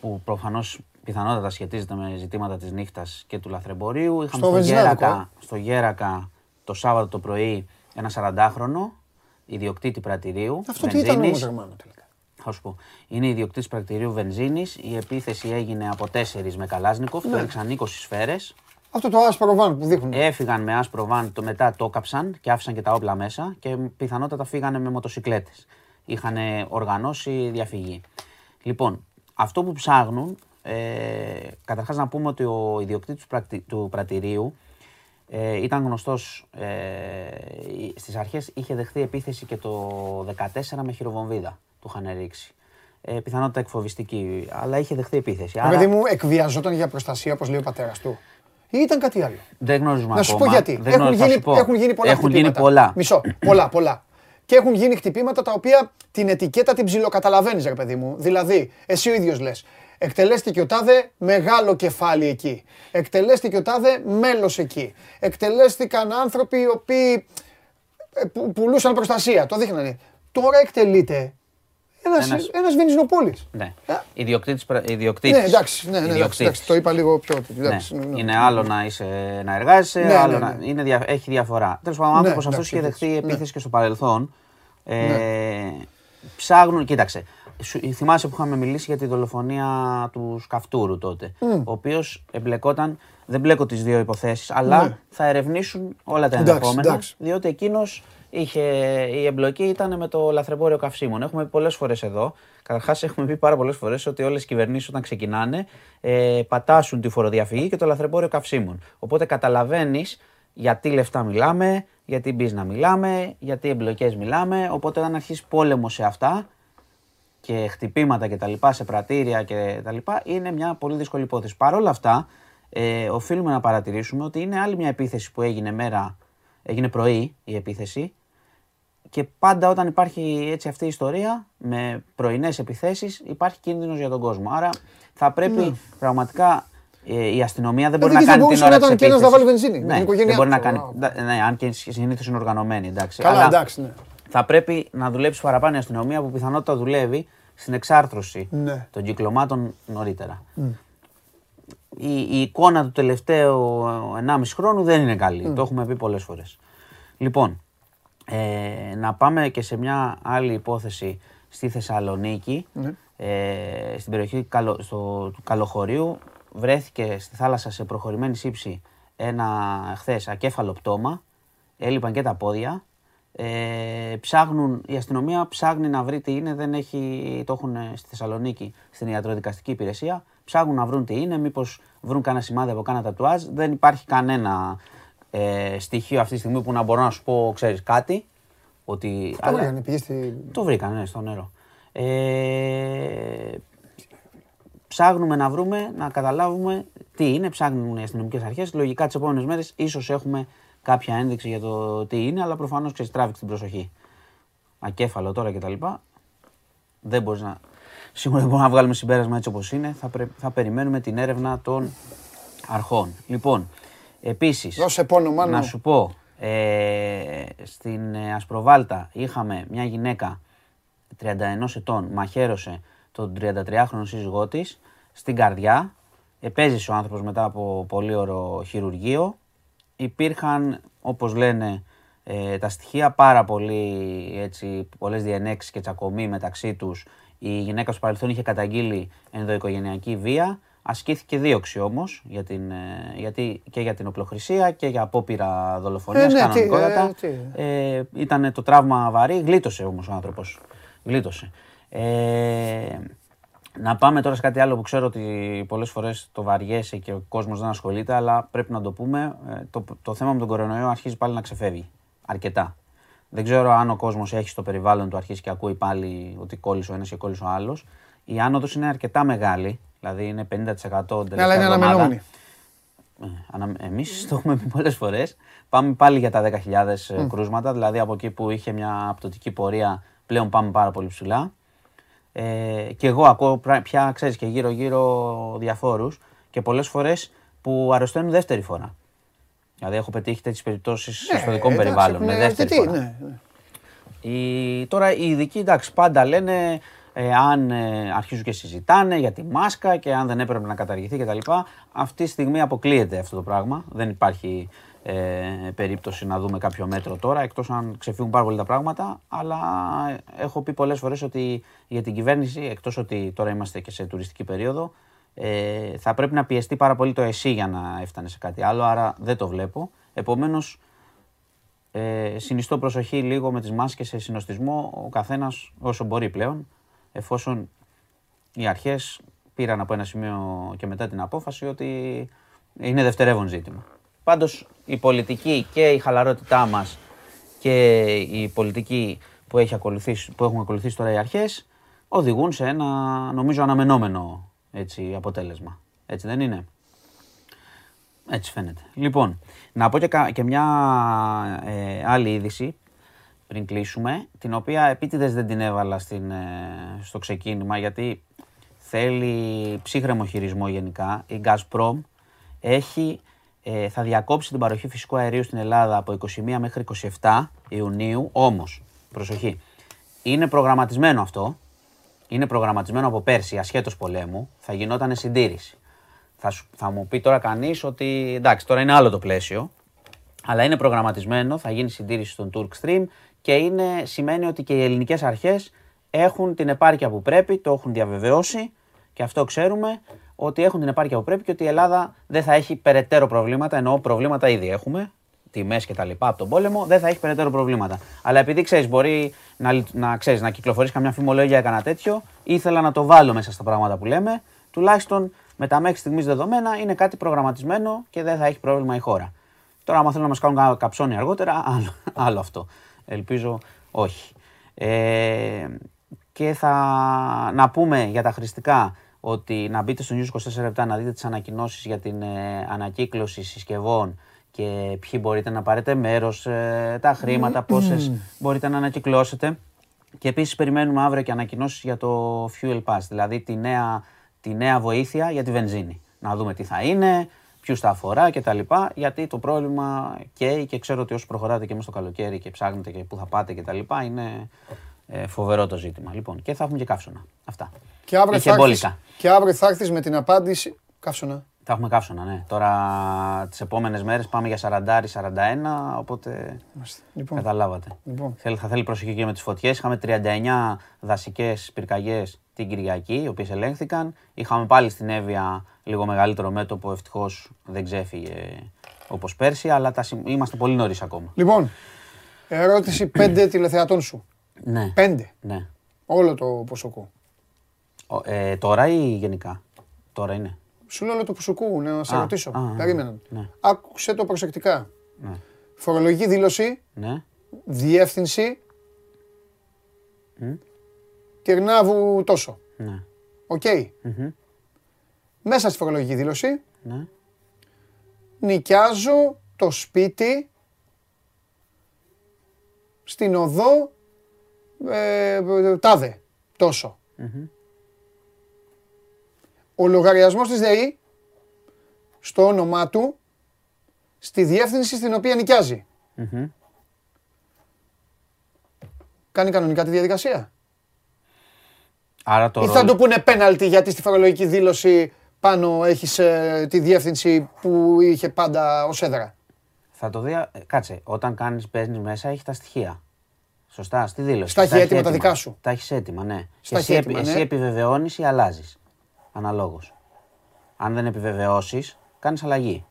που προφανώς πιθανότατα σχετίζεται με ζητήματα της νύχτας και του λαθρεμπορίου. Είχαμε Στο βενζινάδικο, Γέρακα, στο Γέρακα το Σάββατο το πρωί ένα 40χρονο ιδιοκτήτη πρατηρίου. Αυτό τι ήταν βενζίνης. όμως Γερμανό τελικά. Θα σου πω. Είναι ιδιοκτήτης πρακτηρίου βενζίνης. Η επίθεση έγινε από 4 με Καλάζνικοφ. Ναι. Το έριξαν 20 σφαίρες. Αυτό το άσπρο βάν που δείχνουν. Έφυγαν με άσπρο βάν, το μετά το κάψαν και άφησαν και τα όπλα μέσα και πιθανότατα φύγανε με μοτοσυκλέτες. Είχαν οργανώσει διαφυγή. Λοιπόν, αυτό που ψάχνουν, ε, καταρχάς να πούμε ότι ο ιδιοκτήτης του, πρακτι- του πρατηρίου ε, ήταν γνωστός, ε, στις αρχές είχε δεχθεί επίθεση και το 14 με χειροβομβίδα του είχαν ρίξει. Ε, πιθανότητα εκφοβιστική, αλλά είχε δεχθεί επίθεση. Το παιδί μου εκβιαζόταν για προστασία, όπως λέει ο πατέρας του. Ή ήταν κάτι άλλο. Δεν γνωρίζουμε Να σου πω ακόμα. γιατί. Δεν Έχουν γνωρίζω, θα γίνει, σου πω. έχουν γίνει πολλά Έχουν γίνει χτυπήματα. πολλά. Μισό. Πολλά, πολλά. Και έχουν γίνει χτυπήματα τα οποία την ετικέτα την ψιλοκαταλαβαίνεις, ρε παιδί μου. Δηλαδή, εσύ ο ίδιος λες. Εκτελέστηκε ο τάδε μεγάλο κεφάλι εκεί. Εκτελέστηκε ο τάδε μέλος εκεί. Εκτελέστηκαν άνθρωποι οι οποίοι ε, που, πουλούσαν προστασία. Το δείχνανε. Τώρα εκτελείται ένας, Ένας- ένας βενζινοπόλης. Ναι. Ε, Ιδιοκτήτης, πρα- ιδιοκτήτης. Ναι, εντάξει, ναι, ναι, εντάξει, Ιδιοκτήτης. εντάξει, το είπα λίγο πιο. Ναι. εντάξει, ναι, ναι. Είναι άλλο να, είσαι, να εργάζεσαι, Ναι, άλλο ναι, να. ναι. Είναι δια, έχει διαφορά. Τέλος πάντων, ο Ναι, άνθρωπος αυτός εντάξει, είχε εντάξει, δεχτεί ναι. επίθεση και στο παρελθόν. Ε, Ψάχνουν, κοίταξε. Σου, θυμάσαι που είχαμε μιλήσει για τη δολοφονία του Σκαφτούρου τότε. Ο οποίος εμπλεκόταν. Δεν μπλέκω τις δύο υποθέσεις, αλλά Ναι. θα ερευνήσουν όλα τα Εντάξει, ενδεχόμενα. εντάξει. Διότι εκείνος είχε. Η εμπλοκή ήταν με το λαθρεμπόριο καυσίμων. Έχουμε πει πολλές φορές εδώ. Καταρχάς, έχουμε πει πάρα πολλές φορές ότι όλες οι κυβερνήσεις όταν ξεκινάνε ε, πατάσουν τη φοροδιαφυγή και το λαθρεμπόριο καυσίμων. Οπότε καταλαβαίνεις γιατί λεφτά μιλάμε, γιατί business μιλάμε, γιατί εμπλοκές μιλάμε. Οπότε όταν αρχίσει πόλεμο σε αυτά και χτυπήματα και τα λοιπά σε πρατήρια και τα λοιπά είναι μια πολύ δύσκολη υπόθεση. Παρ' όλα αυτά, ε, οφείλουμε να παρατηρήσουμε ότι είναι άλλη μια επίθεση που έγινε μέρα, έγινε πρωί η επίθεση και πάντα όταν υπάρχει έτσι αυτή η ιστορία με πρωινές επιθέσεις υπάρχει κίνδυνος για τον κόσμο. Άρα θα πρέπει πραγματικά ε, η αστυνομία δεν μπορεί Δηλαδή να και θα κάνει την μπορούσε ώρα να της ήταν και ένας να επίθεσης. βάλει βενζίνη με Ναι, την οικογένειά δεν μπορεί του. να κάνει. Α, ντα- Ναι, αν και συνήθως είναι οργανωμένη, εντάξει. Καλά, Αλλά εντάξει, ναι. θα πρέπει να δουλέψει παραπάνω η αστυνομία που πιθανότητα δουλεύει στην εξάρθρωση Ναι. των κυκλωμάτων νωρίτερα. Η, η εικόνα του τελευταίου 1,5 χρόνου δεν είναι καλή. Το έχουμε πει πολλές φορές. Λοιπόν, ε, να πάμε και σε μια άλλη υπόθεση στη Θεσσαλονίκη, Ναι. ε, στην περιοχή Καλο, στο, του Καλοχωρίου. Βρέθηκε στη θάλασσα σε προχωρημένη σύψη ένα χθες ακέφαλο πτώμα. Έλειπαν και τα πόδια. Ε, ψάχνουν, η αστυνομία ψάχνει να βρει τι είναι, δεν έχει, το έχουν στη Θεσσαλονίκη στην ιατροδικαστική υπηρεσία. Ψάχνουν να βρουν τι είναι, μήπως βρουν κανένα σημάδι από κάνα τατουάζ. Δεν υπάρχει κανένα ε, στοιχείο αυτή τη στιγμή που να μπορώ να σου πω, ξέρεις, κάτι. Ότι, Το βρήκανε, πήγε στη... το βρήκαν, ναι, στο νερό. Ε, ψάχνουμε να βρούμε, να καταλάβουμε τι είναι, ψάχνουν οι αστυνομικές αρχές. Λογικά τις επόμενες μέρες ίσως έχουμε κάποια ένδειξη για το τι είναι, αλλά προφανώς τράβηξε την προσοχή. Ακέφαλο τώρα κτλ. Δεν μπορείς να. Σίγουρα δεν μπορούμε να βγάλουμε συμπέρασμα έτσι όπως είναι. Θα, πρέ- θα περιμένουμε την έρευνα των αρχών. Λοιπόν, επίσης. Δώσε πόνο, Μάνο. Να σου πω, ε, στην ε, Ασπροβάλτα είχαμε μια γυναίκα 31 ετών, μαχαίρωσε τον 33χρονο σύζυγό της στην καρδιά. Επέζησε ο άνθρωπος μετά από πολύ ωραίο χειρουργείο. Υπήρχαν, όπως λένε, ε, τα στοιχεία πάρα πολύ, έτσι, πολλές διενέξεις και τσακωμοί μεταξύ τους. Η γυναίκα στο παρελθόν είχε καταγγείλει ενδοοικογενειακή βία. Ασκήθηκε δίωξη όμως, για την, ε, γιατί και για την οπλοχρησία και για απόπειρα δολοφονίας Ε, ναι, τι, κανονικότατα. ε, τι. Ε, ήταν το τραύμα βαρύ, γλίτωσε όμως ο άνθρωπος. Γλίτωσε. Ε, να πάμε τώρα σε κάτι άλλο που ξέρω ότι πολλές φορές το βαριέσαι και ο κόσμος δεν ασχολείται, αλλά πρέπει να το πούμε. Ε, το, το θέμα με τον κορονοϊό αρχίζει πάλι να ξεφεύγει. Αρκετά. Δεν ξέρω αν ο κόσμος έχει στο περιβάλλον του αρχίσει και ακούει πάλι ότι κόλλησε ο ένας και κόλλησε ο άλλος. Η άνοδος είναι αρκετά μεγάλη, δηλαδή είναι 50% την τελευταία Ναι, αλλά είναι εβδομάδα. αναμενόμενη. Ε, Εμείς [laughs] το έχουμε πει πολλές φορές. Πάμε πάλι για τα 10.000 ε, κρούσματα. Δηλαδή από εκεί που είχε μια απτοτική πορεία, πλέον πάμε πάρα πολύ ψηλά. Ε, και εγώ ακούω πρα- πια, ξέρεις, και γύρω-γύρω διαφόρους και πολλές φορές που αρρωσταίνουν δεύτερη φορά. Δηλαδή έχω πετύχει τέτοιες περιπτώσεις στο δικό μου Ναι, εντάξει, περιβάλλον. Με έχουν δεύτερη αρκετοί, φορά. ναι, ναι. Οι, τώρα οι ειδικοί εντάξει πάντα λένε ε, αν ε, αρχίζουν και συζητάνε για τη μάσκα και αν δεν έπρεπε να καταργηθεί κτλ. Αυτή τη στιγμή αποκλείεται αυτό το πράγμα. Δεν υπάρχει ε, περίπτωση να δούμε κάποιο μέτρο τώρα, εκτός αν ξεφύγουν πάρα πολύ τα πράγματα. Αλλά ε, έχω πει πολλές φορές ότι για την κυβέρνηση, εκτός ότι τώρα είμαστε και σε τουριστική περίοδο, ε, θα πρέπει να πιεστεί πάρα πολύ το ΕΣΥ για να έφτανε σε κάτι άλλο, άρα δεν το βλέπω. Επομένως, ε, συνιστώ προσοχή λίγο με τις μάσκες σε συνοστισμό ο καθένας όσο μπορεί πλέον εφόσον οι αρχές πήραν από ένα σημείο και μετά την απόφαση ότι είναι δευτερεύον ζήτημα. Πάντως η πολιτική και η χαλαρότητά μας και η πολιτική που, έχει ακολουθήσει, που έχουν ακολουθήσει τώρα οι αρχές οδηγούν σε ένα νομίζω αναμενόμενο έτσι, αποτέλεσμα. Έτσι δεν είναι; Έτσι φαίνεται. Λοιπόν, να πω και, κα- και μια ε, άλλη είδηση πριν κλείσουμε, την οποία επίτηδες δεν την έβαλα στην, ε, στο ξεκίνημα, γιατί θέλει ψύχρεμο χειρισμό γενικά. Η Gazprom έχει, ε, θα διακόψει την παροχή φυσικού αερίου στην Ελλάδα από 21 μέχρι 27 Ιουνίου, όμως, προσοχή, είναι προγραμματισμένο αυτό, είναι προγραμματισμένο από πέρσι, ασχέτως πολέμου, θα γινόταν συντήρηση. Θα, σου- θα μου πει τώρα κανείς ότι εντάξει, τώρα είναι άλλο το πλαίσιο, αλλά είναι προγραμματισμένο, θα γίνει συντήρηση στον Turk Stream και είναι, σημαίνει ότι και οι ελληνικές αρχές έχουν την επάρκεια που πρέπει, το έχουν διαβεβαιώσει και αυτό ξέρουμε ότι έχουν την επάρκεια που πρέπει και ότι η Ελλάδα δεν θα έχει περαιτέρω προβλήματα, ενώ προβλήματα ήδη έχουμε, τιμές και τα λοιπά από τον πόλεμο, δεν θα έχει περαιτέρω προβλήματα. Αλλά επειδή ξέρεις, μπορεί να, λει- να, ξέρεις, να κυκλοφορήσει καμιά φημολογία για κανένα τέτοιο, ήθελα να το βάλω μέσα στα πράγματα που λέμε. Τουλάχιστον με τα μέχρι στιγμής δεδομένα είναι κάτι προγραμματισμένο και δεν θα έχει πρόβλημα η χώρα. Τώρα, άμα θέλουν να μας κάνουν κα- καψόνι αργότερα, άλλο, άλλο αυτό. Ελπίζω όχι. Ε, και θα να πούμε για τα χρηστικά ότι να μπείτε στο News 24 λεπτά να δείτε τις ανακοινώσεις για την ε, ανακύκλωση συσκευών και ποιοι μπορείτε να πάρετε μέρος, ε, τα χρήματα, πόσες μπορείτε να ανακυκλώσετε. Και επίσης περιμένουμε αύριο και ανακοινώσεις για το Fuel Pass, δηλαδή τη νέα, τη νέα βοήθεια για τη βενζίνη. Να δούμε τι θα είναι, ποιους θα αφορά κτλ. Γιατί το πρόβλημα καίει και ξέρω ότι όσο προχωράτε και μέσα στο καλοκαίρι και ψάχνετε και πού θα πάτε κτλ. είναι ε, φοβερό το ζήτημα. Λοιπόν, και θα έχουμε και καύσωνα. Αυτά. Και αύριο, Είχε θα έρθεις, μπόλικα. και αύριο θα έρθεις με την απάντηση. Καύσωνα. Τα έχουμε καύσωνα, ναι. Τώρα τις επόμενες μέρες πάμε για 40-41, οπότε Λοιπόν, καταλάβατε. Λοιπόν. Θέλει, θα θέλει προσοχή και με τις φωτιές. Είχαμε 39 δασικές πυρκαγιές την Κυριακή, οι οποίες ελέγχθηκαν. Είχαμε πάλι στην Εύβοια λίγο μεγαλύτερο μέτωπο. Ευτυχώς δεν ξέφυγε όπως πέρσι, αλλά τα, συμ- είμαστε πολύ νωρίς ακόμα. λοιπόν, ερώτηση πέντε τηλεθεατών σου. Ναι. Πέντε. ναι. Όλο το ποσοκό. Ο- ε, τώρα ή γενικά; Τώρα είναι. Σου λέω όλο το ποσοκού, να σε Α, ρωτήσω. α, α, Περίμεναν. ναι. Άκουσε το προσεκτικά. Ναι. Φορολογική δήλωση, Ναι. διεύθυνση, Τυρνάβου τόσο. Ναι. Οκ. Μμμ. Μέσα στη φορολογική δήλωση, ναι. νοικιάζω το σπίτι στην οδό ε, τάδε, τόσο. Ο λογαριασμός της ΔΕΗ στο όνομά του στη διεύθυνση στην οποία νοικιάζει. Μμμ. Κάνει κανονικά τη διαδικασία. Άρα το Ή θα ρόλο- του πούνε πέναλτι γιατί στη φορολογική δήλωση πάνω έχεις ε, τη διεύθυνση που είχε πάντα ως έδρα. Θα το δει. ε, Κάτσε, όταν κάνεις, παίρνεις μέσα, έχει τα στοιχεία. Σωστά, στη δήλωση. Στα έχει έτοιμα τα δικά σου. Τα έχεις έτοιμα, ναι. Στα Και έχει εσύ, έτοιμα, εσύ ναι. επιβεβαιώνεις ή αλλάζεις. Αναλόγως. Αν δεν επιβεβαιώσεις, κάνεις αλλαγή.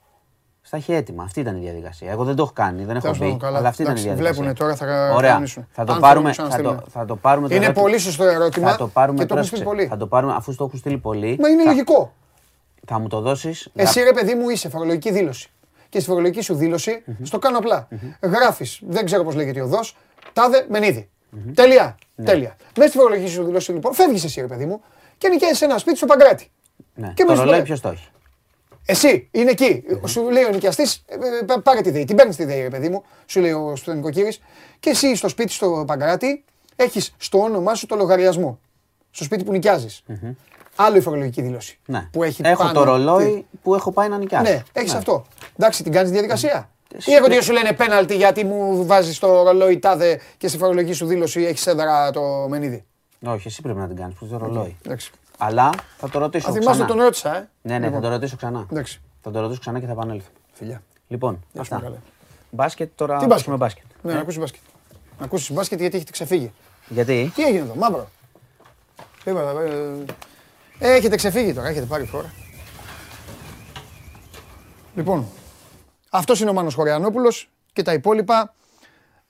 Στα έχει έτοιμα. Αυτή ήταν η διαδικασία. Εγώ δεν το έχω κάνει, δεν έχω Τέλος μπει. πάντων, καλά. Αλλά αυτή ήταν η Εντάξει, διαδικασία. βλέπουνε τώρα, θα Ωραία. κανονίσουν. Θα το, Αν πάρουμε, θέλουν, θα, το, ξαναστείλουν. θα το πάρουμε το Είναι ερώτημα- πολύ σωστό ερώτημα Θα το πάρουμε και το έχεις πρόσεξε, πει πολύ. Θα το πάρουμε, αφού το έχουν στείλει πολύ. Μα είναι θα, λογικό. θα μου το δώσεις. Εσύ ρε παιδί μου είσαι φορολογική δήλωση. Και στη φορολογική σου δηλωση στο κάνω απλά. Γράφεις, δεν ξέρω πώς λέγεται η οδός, τάδε μενίδη. Τέλεια. Ναι. Τέλεια. Μέσα στη φορολογική σου δήλωση λοιπόν φεύγεις εσύ ρε παιδί μου και νοικιάζεις ένα σπίτι στο Παγκράτη. Ναι. και το με ρολόι στο- ποιος το έχει; Εσύ είναι εκεί. Σου λέει ο νοικιαστής, πάρε τη ΔΕΗ. Την παίρνεις τη ΔΕΗ, ρε παιδί μου, σου λέει ο στο νοικοκύρη. Και εσύ στο σπίτι στο Παγκράτη έχεις στο όνομά σου το λογαριασμό. Στο σπίτι που νοικιάζεις. Άλλο η φορολογική δήλωση. Ναι. Που έχει έχω πάνω το τι- ρολόι που έχω πάει να νοικιάσω. Ναι, έχεις αυτό. Εντάξει, την κάνεις διαδικασία. Εσύ- Ή έρχονται και σου λένε πέναλτι γιατί μου βάζεις το ρολόι τάδε και στη φορολογική σου δήλωση έχεις έδρα το μενίδι. Όχι, εσύ πρέπει να την κάνεις που το ρολόι. Εντάξει. Αλλά θα το ρωτήσω. Α θυμάστε ξανά. τον ρώτησα, ε. Ναι, ναι, Λοιπόν, θα το ρωτήσω ξανά. Εντάξει. Θα το ρωτήσω ξανά και θα επανέλθω. Φιλιά. Λοιπόν, Γεια σου, αυτά. μεγάλε. Μπάσκετ τώρα. Τι μπάσκετ; ακούσουμε μπάσκετ; Ναι, να ακούσει μπάσκετ. Να ακούσεις μπάσκετ γιατί έχετε ξεφύγει. Γιατί; Τι έγινε εδώ, μαύρο. Τίποτα, ε, ε, έχετε ξεφύγει τώρα, έχετε πάρει φορά. Λοιπόν, αυτός είναι ο Μάνος Χωριανόπουλος και τα υπόλοιπα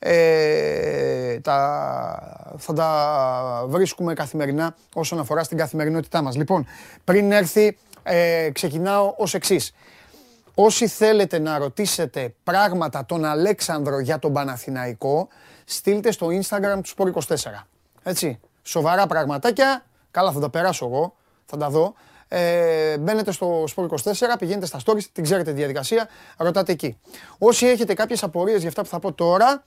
ε, τα, θα τα βρίσκουμε καθημερινά όσον αφορά στην καθημερινότητά μας. Λοιπόν, πριν έρθει, ε, ξεκινάω ως εξής. Όσοι θέλετε να ρωτήσετε πράγματα τον Αλέξανδρο για τον Παναθηναϊκό, στείλτε στο Instagram του Sport24. Έτσι, σοβαρά πραγματάκια, καλά θα τα περάσω εγώ, θα τα δω. Ε, μπαίνετε στο Sport24, πηγαίνετε στα stories, την ξέρετε τη διαδικασία, ρωτάτε εκεί. Όσοι έχετε κάποιες απορίες για αυτά που θα πω τώρα,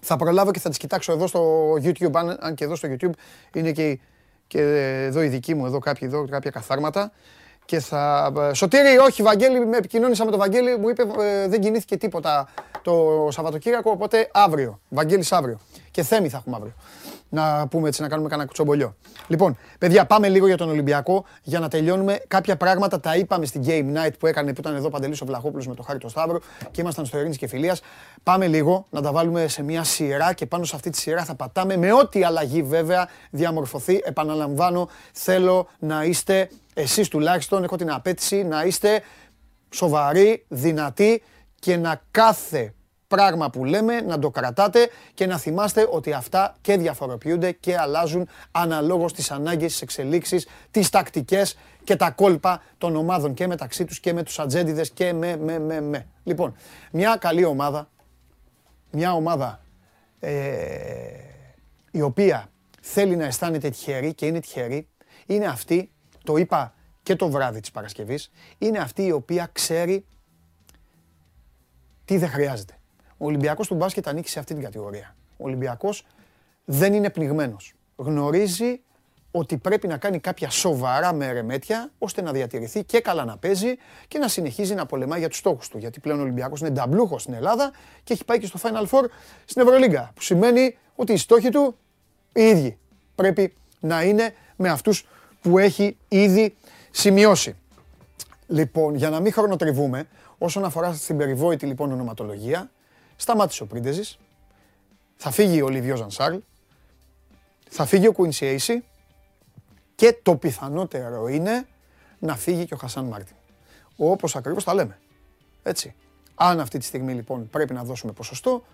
θα προλάβω και θα τις κοιτάξω εδώ στο YouTube, αν, αν και εδώ στο YouTube είναι και, η- και εδώ η δική μου, εδώ, κάποιοι, εδώ κάποια καθάρματα. Και θα... ε, Σωτήρη, όχι, Βαγγέλη, με επικοινώνησα με τον Βαγγέλη, μου είπε ε, δεν κινήθηκε τίποτα το Σαββατοκύριακο, οπότε αύριο, Βαγγέλης αύριο. Και Θέμη θα έχουμε αύριο. Να πούμε έτσι, να κάνουμε κανένα κουτσομπολιό. Λοιπόν, παιδιά, πάμε λίγο για τον Ολυμπιακό για να τελειώνουμε. Κάποια πράγματα τα είπαμε στην Game Night που έκανε, που ήταν εδώ ο Παντελής ο Βλαχόπουλος με τον Χάρη τον Σταύρο και ήμασταν στο Ειρήνης και Φιλίας. Πάμε λίγο να τα βάλουμε σε μια σειρά και πάνω σε αυτή τη σειρά θα πατάμε με ό,τι αλλαγή βέβαια διαμορφωθεί. Επαναλαμβάνω, θέλω να είστε εσείς τουλάχιστον, έχω την απέτηση να είστε σοβαροί, δυνατοί και να κάθε πράγμα που λέμε να το κρατάτε και να θυμάστε ότι αυτά και διαφοροποιούνται και αλλάζουν αναλόγως τις ανάγκες, τις εξελίξεις, τις τακτικές και τα κόλπα των ομάδων και μεταξύ τους και με τους ατζέντιδες και με, με, με, με. Λοιπόν, μια καλή ομάδα, μια ομάδα ε, η οποία θέλει να αισθάνεται τυχερή και είναι τυχερή, είναι αυτή, το είπα και το βράδυ της Παρασκευής, είναι αυτή η οποία ξέρει τι δεν χρειάζεται. Ο Ολυμπιακός του μπάσκετ ανήκει σε αυτή την κατηγορία. Ο Ολυμπιακός δεν είναι πνιγμένος. Γνωρίζει ότι πρέπει να κάνει κάποια σοβαρά μερεμέτια ώστε να διατηρηθεί και καλά να παίζει και να συνεχίζει να πολεμάει για τους στόχους του. Γιατί πλέον ο Ολυμπιακός είναι νταμπλούχος στην Ελλάδα και έχει πάει και στο Final Four στην Ευρωλίγκα. Που σημαίνει ότι οι στόχοι του οι ίδιοι πρέπει να είναι με αυτούς που έχει ήδη σημειώσει. Λοιπόν, για να μην χρονοτριβούμε, όσον αφορά στην περιβόητη λοιπόν ονοματολογία, σταμάτησε ο Πρίντεζης, θα φύγει ο Λιβιός Ζανσάρλ, θα φύγει ο Κουινσιέισι και το πιθανότερο είναι να φύγει και ο Χασάν Μάρτιν. Όπως ακριβώς τα λέμε. Έτσι. Αν αυτή τη στιγμή λοιπόν πρέπει να δώσουμε ποσοστό,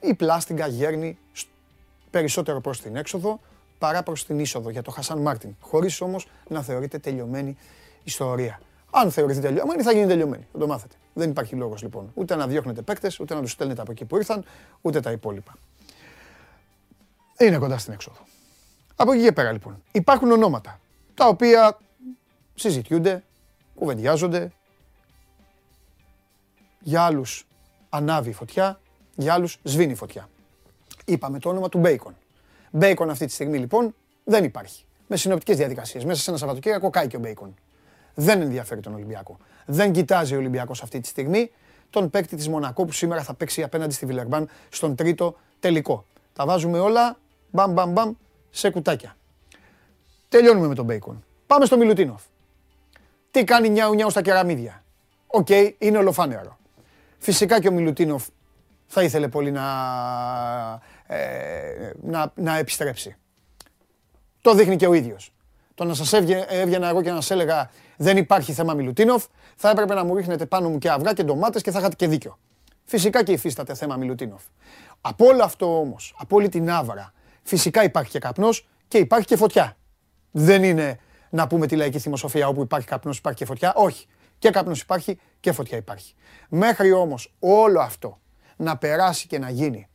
η πλάστιγκα γέρνει περισσότερο προς την έξοδο παρά προς την είσοδο για το Χασάν Μάρτιν. Χωρίς όμως να θεωρείται τελειωμένη ιστορία. Αν θεωρηθεί τελειωμένη, θα γίνει τελειωμένη. Θα το μάθετε. Δεν υπάρχει λόγος λοιπόν. Ούτε να διώχνετε παίκτες, ούτε να τους στέλνετε από εκεί που ήρθαν, ούτε τα υπόλοιπα. Είναι κοντά στην έξοδο. Από εκεί και πέρα λοιπόν. Υπάρχουν ονόματα τα οποία συζητιούνται, κουβεντιάζονται. Για άλλους ανάβει η φωτιά, για άλλους σβήνει η φωτιά. Είπαμε το όνομα του Μπέικον. Μπέικον αυτή τη στιγμή λοιπόν δεν υπάρχει. Με συνοπτικές διαδικασίες. Μέσα σε ένα Σαββατοκύριακο κάηκε ο Μπέικον δεν ενδιαφέρει τον Ολυμπιακό. Δεν κοιτάζει ο Ολυμπιακός αυτή τη στιγμή τον παίκτη της Μονακό που σήμερα θα παίξει απέναντι στη Βιλερμπάν στον τρίτο τελικό. Τα βάζουμε όλα μπαμ μπαμ μπαμ σε κουτάκια. Τελειώνουμε με τον Μπέικον. Πάμε στο Μιλουτίνοφ. Τι κάνει νιάου νιάου στα κεραμίδια. OK, okay, είναι ολοφάνερο. Φυσικά και ο Μιλουτίνοφ θα ήθελε πολύ να, ε, να, να επιστρέψει. Το δείχνει και ο ίδιος. Το να σας έβγαινα εγώ και να σας έλεγα δεν υπάρχει θέμα Μιλουτίνοφ, θα έπρεπε να μου ρίχνετε πάνω μου και αυγά και ντομάτες και θα είχατε και δίκιο. Φυσικά και υφίσταται θέμα Μιλουτίνοφ. Από όλο αυτό όμως, από όλη την άβρα, φυσικά υπάρχει και καπνός και υπάρχει και φωτιά. Δεν είναι να πούμε τη λαϊκή θυμοσοφία όπου υπάρχει καπνός υπάρχει και φωτιά. Όχι. Και καπνός υπάρχει και φωτιά υπάρχει. Μέχρι όμως όλο αυτό να περάσει και να γίνει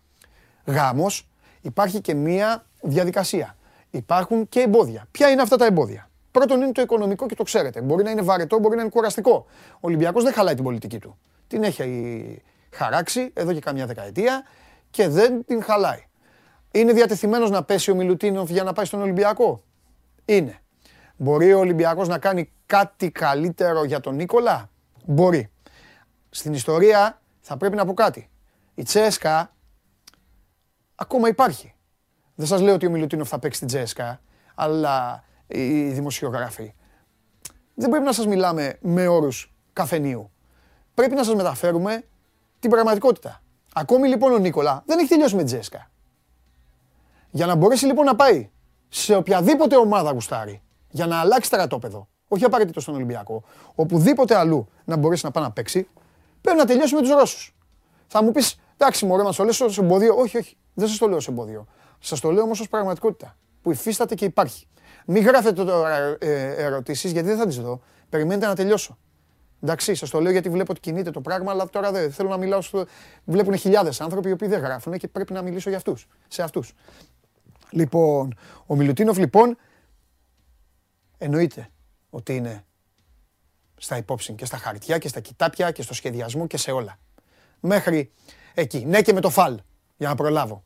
γάμος, υπάρχει και μία διαδικασία. Υπάρχουν και εμπόδια. Ποια είναι αυτά τα εμπόδια; Πρώτον είναι το οικονομικό και το ξέρετε. Μπορεί να είναι βαρετό, μπορεί να είναι κουραστικό. Ο Ολυμπιακός δεν χαλάει την πολιτική του. Την έχει χαράξει εδώ και καμιά δεκαετία και δεν την χαλάει. Είναι διατεθειμένος να πέσει ο Μιλουτίνοφ για να πάει στον Ολυμπιακό; Είναι. Μπορεί ο Ολυμπιακός να κάνει κάτι καλύτερο για τον Νίκολα; Μπορεί. Στην ιστορία θα πρέπει να πω κάτι. Η Τσέσκα ακόμα υπάρχει. Δεν σας λέω ότι ο Μιλουτίνοφ θα παίξει στην Τσέσκα, αλλά οι δημοσιογράφοι. Δεν πρέπει να σας μιλάμε με όρους καφενείου. Πρέπει να σας μεταφέρουμε την πραγματικότητα. Ακόμη λοιπόν ο Νίκολα δεν έχει τελειώσει με Τζέσκα. Για να μπορέσει λοιπόν να πάει σε οποιαδήποτε ομάδα γουστάρει, για να αλλάξει στρατόπεδο, όχι απαραίτητο στον Ολυμπιακό, οπουδήποτε αλλού να μπορέσει να πάει να παίξει, πρέπει να τελειώσει με τους Ρώσους. Θα μου πεις, εντάξει μωρέ, μας το λες ως εμπόδιο. Όχι, όχι, δεν σας το λέω ως εμπόδιο. Σας το λέω όμως ως πραγματικότητα, που υφίσταται και υπάρχει. Μην γράφετε τώρα ε, ερωτήσεις, γιατί δεν θα τις δω. Περιμένετε να τελειώσω. Εντάξει, σας το λέω γιατί βλέπω ότι κινείται το πράγμα, αλλά τώρα δεν θέλω να μιλάω. Στο... Βλέπουν χιλιάδες άνθρωποι οι οποίοι δεν γράφουν και πρέπει να μιλήσω για αυτούς. Σε αυτούς. Λοιπόν, ο Μιλουτίνοφ λοιπόν εννοείται ότι είναι στα υπόψη και στα χαρτιά και στα κοιτάπια και στο σχεδιασμό και σε όλα. Μέχρι εκεί. Ναι και με το φαλ, για να προλάβω.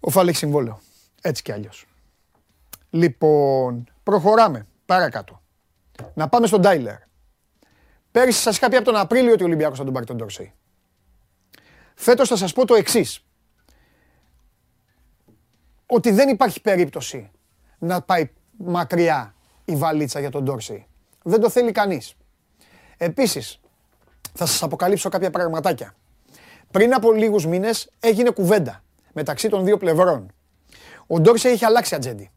Ο φαλ έχει συμβόλαιο. Έτσι κι αλλιώς. Λοιπόν, προχωράμε παρακάτω. Να πάμε στον Τάιλερ. Πέρυσι σας είχα πει από τον Απρίλιο ότι ο Ολυμπιακός θα τον πάρει τον Ντόρσεϊ. Φέτος θα σας πω το εξής. Ότι δεν υπάρχει περίπτωση να πάει μακριά η βαλίτσα για τον Ντόρσεϊ. Δεν το θέλει κανείς. Επίσης, θα σας αποκαλύψω κάποια πραγματάκια. Πριν από λίγους μήνες έγινε κουβέντα μεταξύ των δύο πλευρών. Ο Ντόρσεϊ έχει αλλάξει ατζέντη.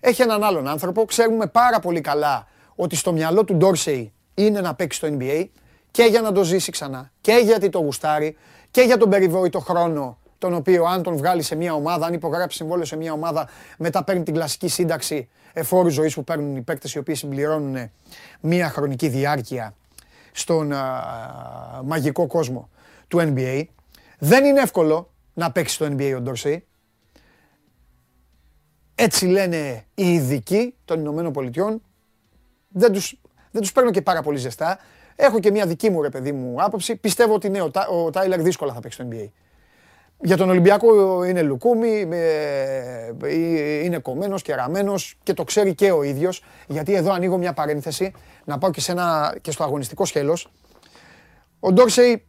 Έχει έναν άλλον άνθρωπο, ξέρουμε πάρα πολύ καλά ότι στο μυαλό του Ντόρσεϊ είναι να παίξει στο NBA και για να το ζήσει ξανά και γιατί το γουστάρει και για τον περιβόητο χρόνο τον οποίο αν τον βγάλει σε μια ομάδα, αν υπογράψει συμβόλαιο σε μια ομάδα, μετά παίρνει την κλασική σύνταξη εφόρου ζωής που παίρνουν οι παίκτες οι οποίοι συμπληρώνουν μια χρονική διάρκεια στον μαγικό κόσμο του NBA. Δεν είναι εύκολο να παίξει στο NBA ο Ντόρσεϊ. Έτσι λένε οι ειδικοί των Ηνωμένων Πολιτειών. Δεν τους, δεν τους παίρνω και πάρα πολύ ζεστά. Έχω και μια δική μου ρε παιδί μου άποψη. Πιστεύω ότι ναι, ο, Τάιλερ δύσκολα θα παίξει στο NBA. Για τον Ολυμπιακό είναι λουκούμι, είναι κομμένος και ραμμένος και το ξέρει και ο ίδιος. Γιατί εδώ ανοίγω μια παρένθεση, να πάω και, σε ένα, και στο αγωνιστικό σκέλος. Ο Ντόρσεϊ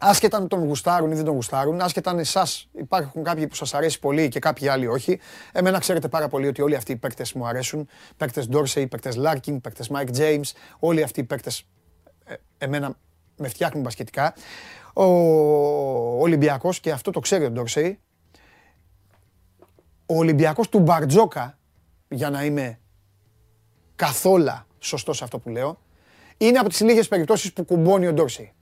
άσχετα αν τον γουστάρουν ή δεν τον γουστάρουν, άσχετα αν εσάς υπάρχουν κάποιοι που σας αρέσει πολύ και κάποιοι άλλοι όχι. Εμένα ξέρετε πάρα πολύ ότι όλοι αυτοί οι παίκτες μου αρέσουν. Παίκτες Ντόρσεϊ, παίκτες Λάρκιν, παίκτες Μάικ Τζέιμς. Όλοι αυτοί οι παίκτες εμένα με φτιάχνουν μπασκετικά. Ο Ολυμπιακός και αυτό το ξέρει ο Ντόρσεϊ. Ο Ολυμπιακός του Μπαρτζόκα, για να είμαι καθόλου σωστός σε αυτό που λέω, είναι από τις λίγες περιπτώσεις που κουμπώνει ο Ντόρσεϊ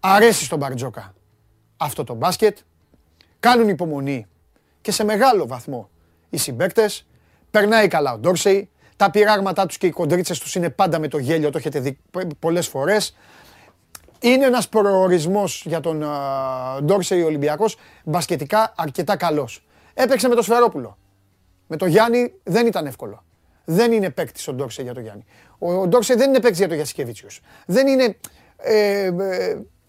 αρέσει στον Μπαρτζόκα αυτό το μπάσκετ. Κάνουν υπομονή και σε μεγάλο βαθμό οι συμπαίκτες. Περνάει καλά ο Ντόρσεϊ. Τα πειράγματά τους και οι κοντρίτσες τους είναι πάντα με το γέλιο, το έχετε δει πολλές φορές. Είναι ένας προορισμός για τον Ντόρσεϊ Ολυμπιακός, μπασκετικά αρκετά καλός. Έπαιξε με το Σφερόπουλο. Με το Γιάννη δεν ήταν εύκολο. Δεν είναι παίκτης ο Ντόρσεϊ για το Γιάννη. Ο Ντόρσεϊ δεν είναι παίκτης για το Γιασικεβίτσιους. Δεν είναι...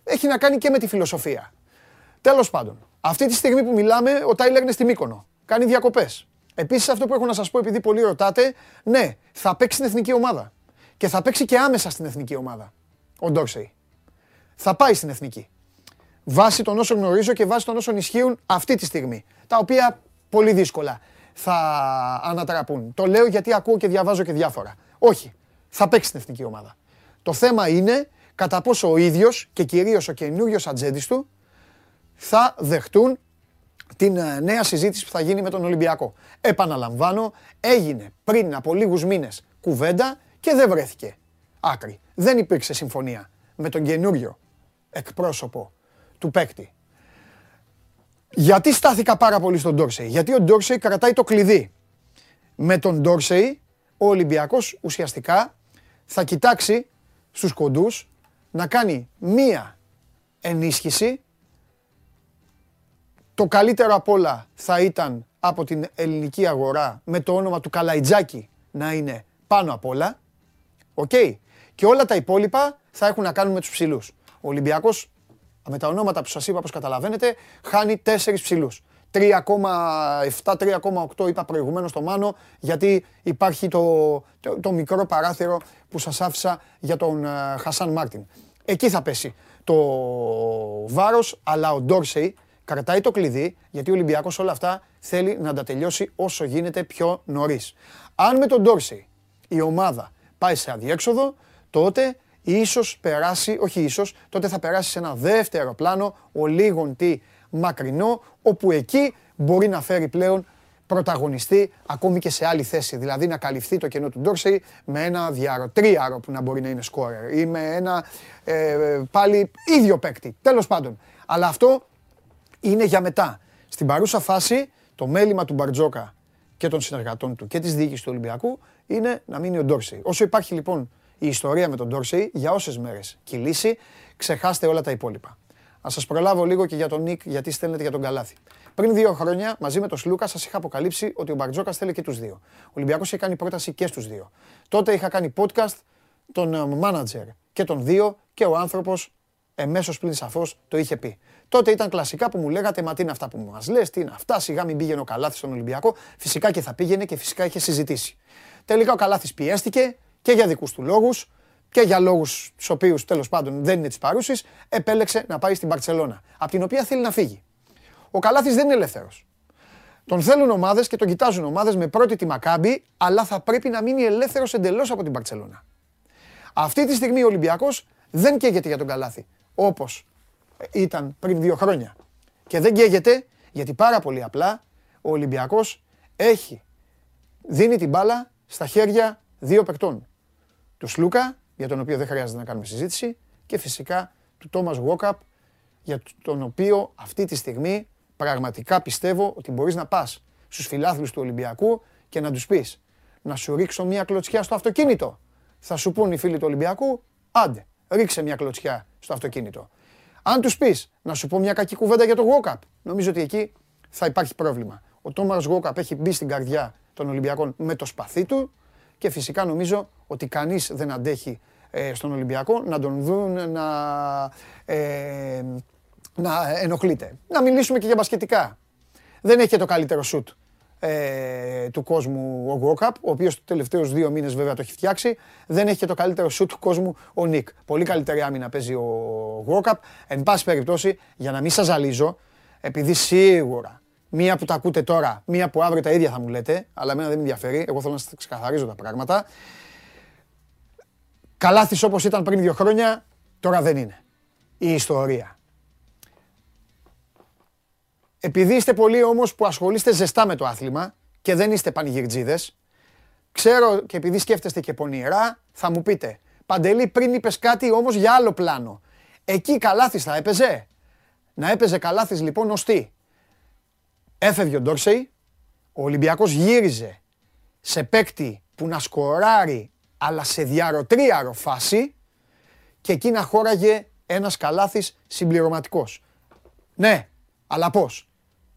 Ε, ε, έχει να κάνει και με τη φιλοσοφία. Τέλος πάντων, αυτή τη στιγμή που μιλάμε, ο Τάιλερ είναι στη Μύκονο. Κάνει διακοπές. Επίσης, αυτό που έχω να σας πω, επειδή πολλοί ρωτάτε, ναι, θα παίξει στην εθνική ομάδα. Και θα παίξει και άμεσα στην εθνική ομάδα. Ο Ντόρσεϊ. Θα πάει στην εθνική. Βάσει των όσων γνωρίζω και βάσει των όσων ισχύουν αυτή τη στιγμή. Τα οποία πολύ δύσκολα θα ανατραπούν. Το λέω γιατί ακούω και διαβάζω και διάφορα. Όχι. Θα παίξει στην εθνική ομάδα. Το θέμα είναι κατά πόσο ο ίδιος και κυρίως ο καινούριο ατζέντης του θα δεχτούν την ε, νέα συζήτηση που θα γίνει με τον Ολυμπιακό. Επαναλαμβάνω, έγινε πριν από λίγους μήνες κουβέντα και δεν βρέθηκε άκρη. Δεν υπήρξε συμφωνία με τον καινούριο εκπρόσωπο του παίκτη. Γιατί στάθηκα πάρα πολύ στον Ντόρσεϊ; Γιατί ο Ντόρσεϊ κρατάει το κλειδί. Με τον Ντόρσεϊ ο Ολυμπιακός ουσιαστικά θα κοιτάξει στους κοντούς να κάνει μία ενίσχυση. Το καλύτερο απ' όλα θα ήταν από την ελληνική αγορά με το όνομα του Καλαϊτζάκη να είναι πάνω απ' όλα. Οκ. Και όλα τα υπόλοιπα θα έχουν να κάνουν με τους ψηλούς. Ο Ολυμπιακός, με τα ονόματα που σας είπα, όπως καταλαβαίνετε, χάνει τέσσερις ψηλούς. 3,7-3,8 είπα προηγουμένως στο Μάνο, γιατί υπάρχει το, το, μικρό παράθυρο που σας άφησα για τον ε, Χασάν Μάρτιν. Εκεί θα πέσει το βάρος, αλλά ο Ντόρσεϊ κρατάει το κλειδί, γιατί ο Ολυμπιακός όλα αυτά θέλει να τα τελειώσει όσο γίνεται πιο νωρίς. Αν με τον Ντόρσεϊ η ομάδα πάει σε αδιέξοδο, τότε ίσως περάσει, όχι ίσως, τότε θα περάσει σε ένα δεύτερο πλάνο, ο λίγον τι μακρινό, όπου εκεί μπορεί να φέρει πλέον πρωταγωνιστή ακόμη και σε άλλη θέση. Δηλαδή να καλυφθεί το κενό του Ντόρσεϊ με ένα διάρο, τρίαρο που να μπορεί να είναι σκόρερ ή με ένα ε, πάλι ίδιο παίκτη. Τέλος πάντων. Αλλά αυτό είναι για μετά. Στην παρούσα φάση το μέλημα του Μπαρτζόκα και των συνεργατών του και της διοίκησης του Ολυμπιακού είναι να μείνει ο Ντόρσεϊ. Όσο υπάρχει λοιπόν η ιστορία με τον Ντόρσεϊ, για όσες μέρες κυλήσει, ξεχάστε όλα τα υπόλοιπα. Α σας προλάβω λίγο και για τον Νικ, γιατί στέλνετε για τον Καλάθι. Πριν δύο χρόνια, μαζί με τον Σλούκα, σας είχα αποκαλύψει ότι ο Μπαρτζόκας θέλει και τους δύο. Ο Ολυμπιακός είχε κάνει πρόταση και στους δύο. Τότε είχα κάνει podcast τον μάνατζερ και τον δύο και ο άνθρωπος εμέσως πλην σαφώς το είχε πει. Τότε ήταν κλασικά που μου λέγατε Μα τι είναι αυτά που μας λες, τι είναι αυτά, σιγά μην πήγαινε ο Καλάθι στον Ολυμπιακό. Φυσικά και θα πήγαινε και φυσικά είχε συζητήσει. Τελικά ο Καλάθις πιέστηκε και για δικούς του λόγους και για λόγους τους οποίους τέλος πάντων δεν είναι της παρούσης, επέλεξε να πάει στην Παρσελώνα, από την οποία θέλει να φύγει. Ο Καλάθης δεν είναι ελεύθερος. Τον θέλουν ομάδες και τον κοιτάζουν ομάδες με πρώτη τη Μακάμπη, αλλά θα πρέπει να μείνει ελεύθερος εντελώς από την Παρσελώνα. Αυτή τη στιγμή ο Ολυμπιακός δεν καίγεται για τον Καλάθη, όπως ήταν πριν δύο χρόνια. Και δεν καίγεται γιατί πάρα πολύ απλά ο Ολυμπιακός έχει, δίνει την μπάλα στα χέρια δύο παικτών. Τους Σλούκα για τον οποίο δεν χρειάζεται να κάνουμε συζήτηση, και φυσικά του Τόμας Γουόκαπ, για τον οποίο αυτή τη στιγμή πραγματικά πιστεύω ότι μπορείς να πας στους φιλάθλους του Ολυμπιακού και να τους πεις να σου ρίξω μια κλωτσιά στο αυτοκίνητο. Θα σου πούν οι φίλοι του Ολυμπιακού, άντε, ρίξε μια κλωτσιά στο αυτοκίνητο. Αν τους πεις να σου πω μια κακή κουβέντα για τον Γουόκαπ, νομίζω ότι εκεί θα υπάρχει πρόβλημα. Ο Τόμας Γουόκαπ έχει μπει στην καρδιά των Ολυμπιακών με το σπαθί του και φυσικά νομίζω ότι κανείς δεν αντέχει ε, στον Ολυμπιακό να τον δουν να, ε, να ενοχλείται. Να μιλήσουμε και για μπασκετικά. Δεν έχει το καλύτερο σουτ ε, του κόσμου ο Γουόκαπ, ο οποίος τους τελευταίους δύο μήνες βέβαια το έχει φτιάξει. Δεν έχει και το καλύτερο σουτ του κόσμου ο Νικ. Πολύ καλύτερη άμυνα παίζει ο Γουόκαπ. Εν πάση περιπτώσει, για να μην σας ζαλίζω, επειδή σίγουρα μία που τα ακούτε τώρα, μία που αύριο τα ίδια θα μου λέτε, αλλά εμένα δεν με ενδιαφέρει, εγώ θέλω να σας ξεκαθαρίζω τα πράγματα. Καλάθις όπως ήταν πριν δύο χρόνια, τώρα δεν είναι. Η ιστορία. Επειδή είστε πολλοί όμως που ασχολείστε ζεστά με το άθλημα και δεν είστε πανηγυρτζίδες, ξέρω και επειδή σκέφτεστε και πονηρά, θα μου πείτε, Παντελή πριν είπες κάτι όμως για άλλο πλάνο. Εκεί καλάθις θα έπαιζε; Να έπαιζε καλάθις λοιπόν ως τι; Έφευγε ο Ντόρσεϊ, ο Ολυμπιακός γύριζε σε παίκτη που να σκοράρει αλλά σε διαρροτρίαρο φάση και εκεί να χώραγε ένας καλάθις συμπληρωματικός. Ναι, αλλά πώς;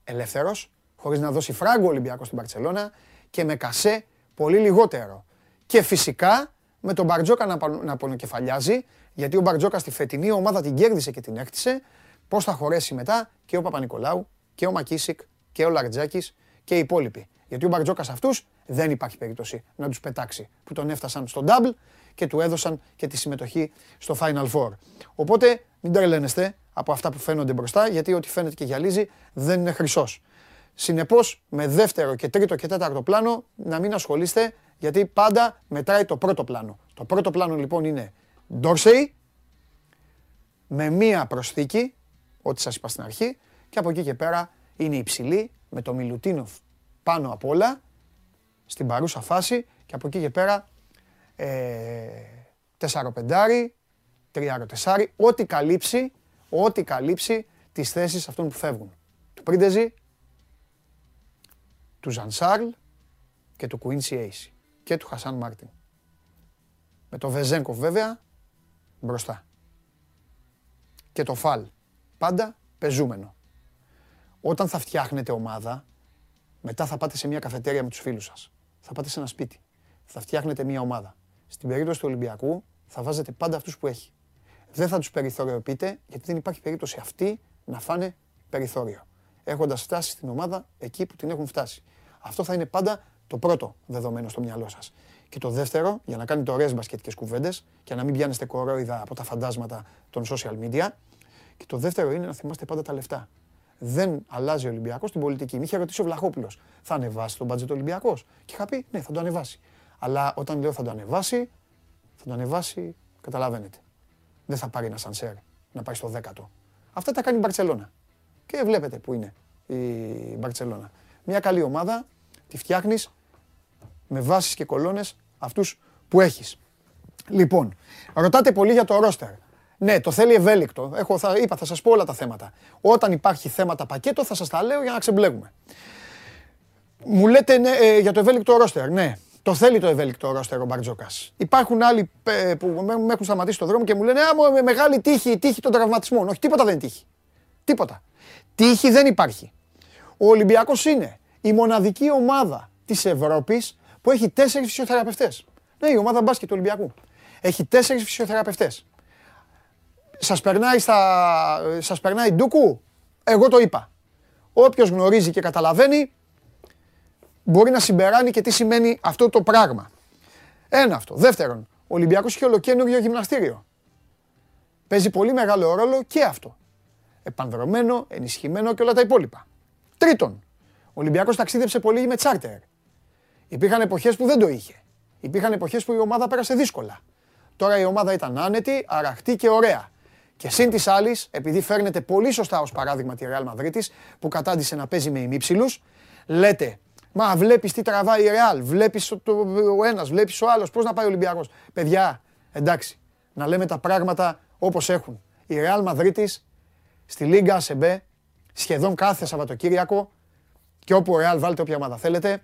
Ελεύθερος, χωρίς να δώσει φράγκο Ολυμπιακός στην Παρσελώνα και με κασέ πολύ λιγότερο. Και φυσικά με τον Μπαρτζόκα να, να πονοκεφαλιάζει, γιατί ο Μπαρτζόκα στη φετινή ομάδα την κέρδισε και την έκτισε. Πώς θα χωρέσει μετά και ο Παπα-Νικολάου και ο Μακίσικ και ο Λαρτζάκη και οι υπόλοιποι. Γιατί ο Μπαρτζόκας αυτούς δεν υπάρχει περίπτωση να τους πετάξει που τον έφτασαν στο double και του έδωσαν και τη συμμετοχή στο Final Four. Οπότε μην τρελαίνεστε, από αυτά που φαίνονται μπροστά, γιατί ό,τι φαίνεται και γυαλίζει δεν είναι χρυσός. Συνεπώς, με δεύτερο και τρίτο και τέταρτο πλάνο να μην ασχολείστε, γιατί πάντα μετράει το πρώτο πλάνο. Το πρώτο πλάνο λοιπόν είναι Ντόρσεϊ, με μία προσθήκη, ό,τι σας είπα στην αρχή, και από εκεί και πέρα είναι υψηλή, με το Μιλουτίνοφ πάνω απ' όλα, στην παρούσα φάση, και από εκεί και πέρα ε, 4-5, 3-4, ό,τι καλύψει ό,τι καλύψει τις θέσεις αυτών που φεύγουν. Του Πρίντεζη, του Ζανσάρλ και του Κουίνσι Έισι και του Χασάν Μάρτιν. Με το Βεζένκοφ βέβαια μπροστά. Και το Φαλ. Πάντα πεζούμενο. Όταν θα φτιάχνετε ομάδα, μετά θα πάτε σε μια καφετέρια με τους φίλους σας. Θα πάτε σε ένα σπίτι. Θα φτιάχνετε μια ομάδα. Στην περίπτωση του Ολυμπιακού θα βάζετε πάντα αυτούς που έχει δεν θα τους περιθωριοποιείτε, γιατί δεν υπάρχει περίπτωση αυτοί να φάνε περιθώριο. Έχοντας φτάσει στην ομάδα εκεί που την έχουν φτάσει. Αυτό θα είναι πάντα το πρώτο δεδομένο στο μυαλό σας. Και το δεύτερο, για να κάνετε ωραίες μπασκετικές κουβέντες και να μην πιάνεστε κορόιδα από τα φαντάσματα των social media. Και το δεύτερο είναι να θυμάστε πάντα τα λεφτά. Δεν αλλάζει ο Ολυμπιακός την πολιτική. Μη είχε ρωτήσει ο Βλαχόπουλος, θα ανεβάσει τον μπάτζετ Ολυμπιακός. Και είχα πει, ναι, θα το ανεβάσει. Αλλά όταν λέω θα το ανεβάσει, θα το ανεβάσει, καταλαβαίνετε δεν θα πάρει ένα σανσέρ να πάει στο δέκατο. Αυτά τα κάνει η Μπαρτσελώνα. Και βλέπετε που είναι η Μπαρτσελώνα. Μια καλή ομάδα τη φτιάχνεις με βάσεις και κολόνες αυτούς που έχεις. Λοιπόν, ρωτάτε πολύ για το ρόστερ. Ναι, το θέλει ευέλικτο. Έχω, θα, είπα, θα σας πω όλα τα θέματα. Όταν υπάρχει θέματα πακέτο θα σας τα λέω για να ξεμπλέγουμε. Μου λέτε ναι, ε, για το ευέλικτο ρόστερ. Ναι, το θέλει το ευέλικτο ρόστερ ο Μπαρτζόκας. Υπάρχουν άλλοι που με έχουν σταματήσει στον δρόμο και μου λένε Α, με μεγάλη τύχη, τύχη των τραυματισμών. Όχι, τίποτα δεν είναι τύχη. Τίποτα. Τύχη δεν υπάρχει. Ο Ολυμπιακός είναι η μοναδική ομάδα της Ευρώπης που έχει τέσσερις φυσιοθεραπευτές. Ναι, η ομάδα μπάσκετ του Ολυμπιακού. Έχει τέσσερις φυσιοθεραπευτές. Σας περνάει, στα... σας περνάει ντούκου; Εγώ το είπα. Όποιος γνωρίζει και καταλαβαίνει, μπορεί να συμπεράνει και τι σημαίνει αυτό το πράγμα. Ένα αυτό. Δεύτερον, ο Ολυμπιακός έχει ολοκένουργιο γυμναστήριο. Παίζει πολύ μεγάλο ρόλο και αυτό. Επανδρομένο, ενισχυμένο και όλα τα υπόλοιπα. Τρίτον, ο Ολυμπιακός ταξίδεψε πολύ με τσάρτερ. Υπήρχαν εποχές που δεν το είχε. Υπήρχαν εποχές που η ομάδα πέρασε δύσκολα. Τώρα η ομάδα ήταν άνετη, αραχτή και ωραία. Και συν της άλλης, επειδή φέρνετε πολύ σωστά ως παράδειγμα τη Real Madrid, που κατάντησε να παίζει με ημίψιλου, λέτε Μα βλέπεις τι τραβάει η Ρεάλ. Βλέπεις ο ένας, βλέπεις ο άλλος. Πώς να πάει ο Ολυμπιακός. Παιδιά, εντάξει, να λέμε τα πράγματα όπως έχουν. Η Ρεάλ Μαδρίτη στη Λίγκα ΑΣΕΜΠΕ σχεδόν κάθε Σαββατοκύριακο και όπου ο Ρεάλ βάλτε όποια ομάδα θέλετε,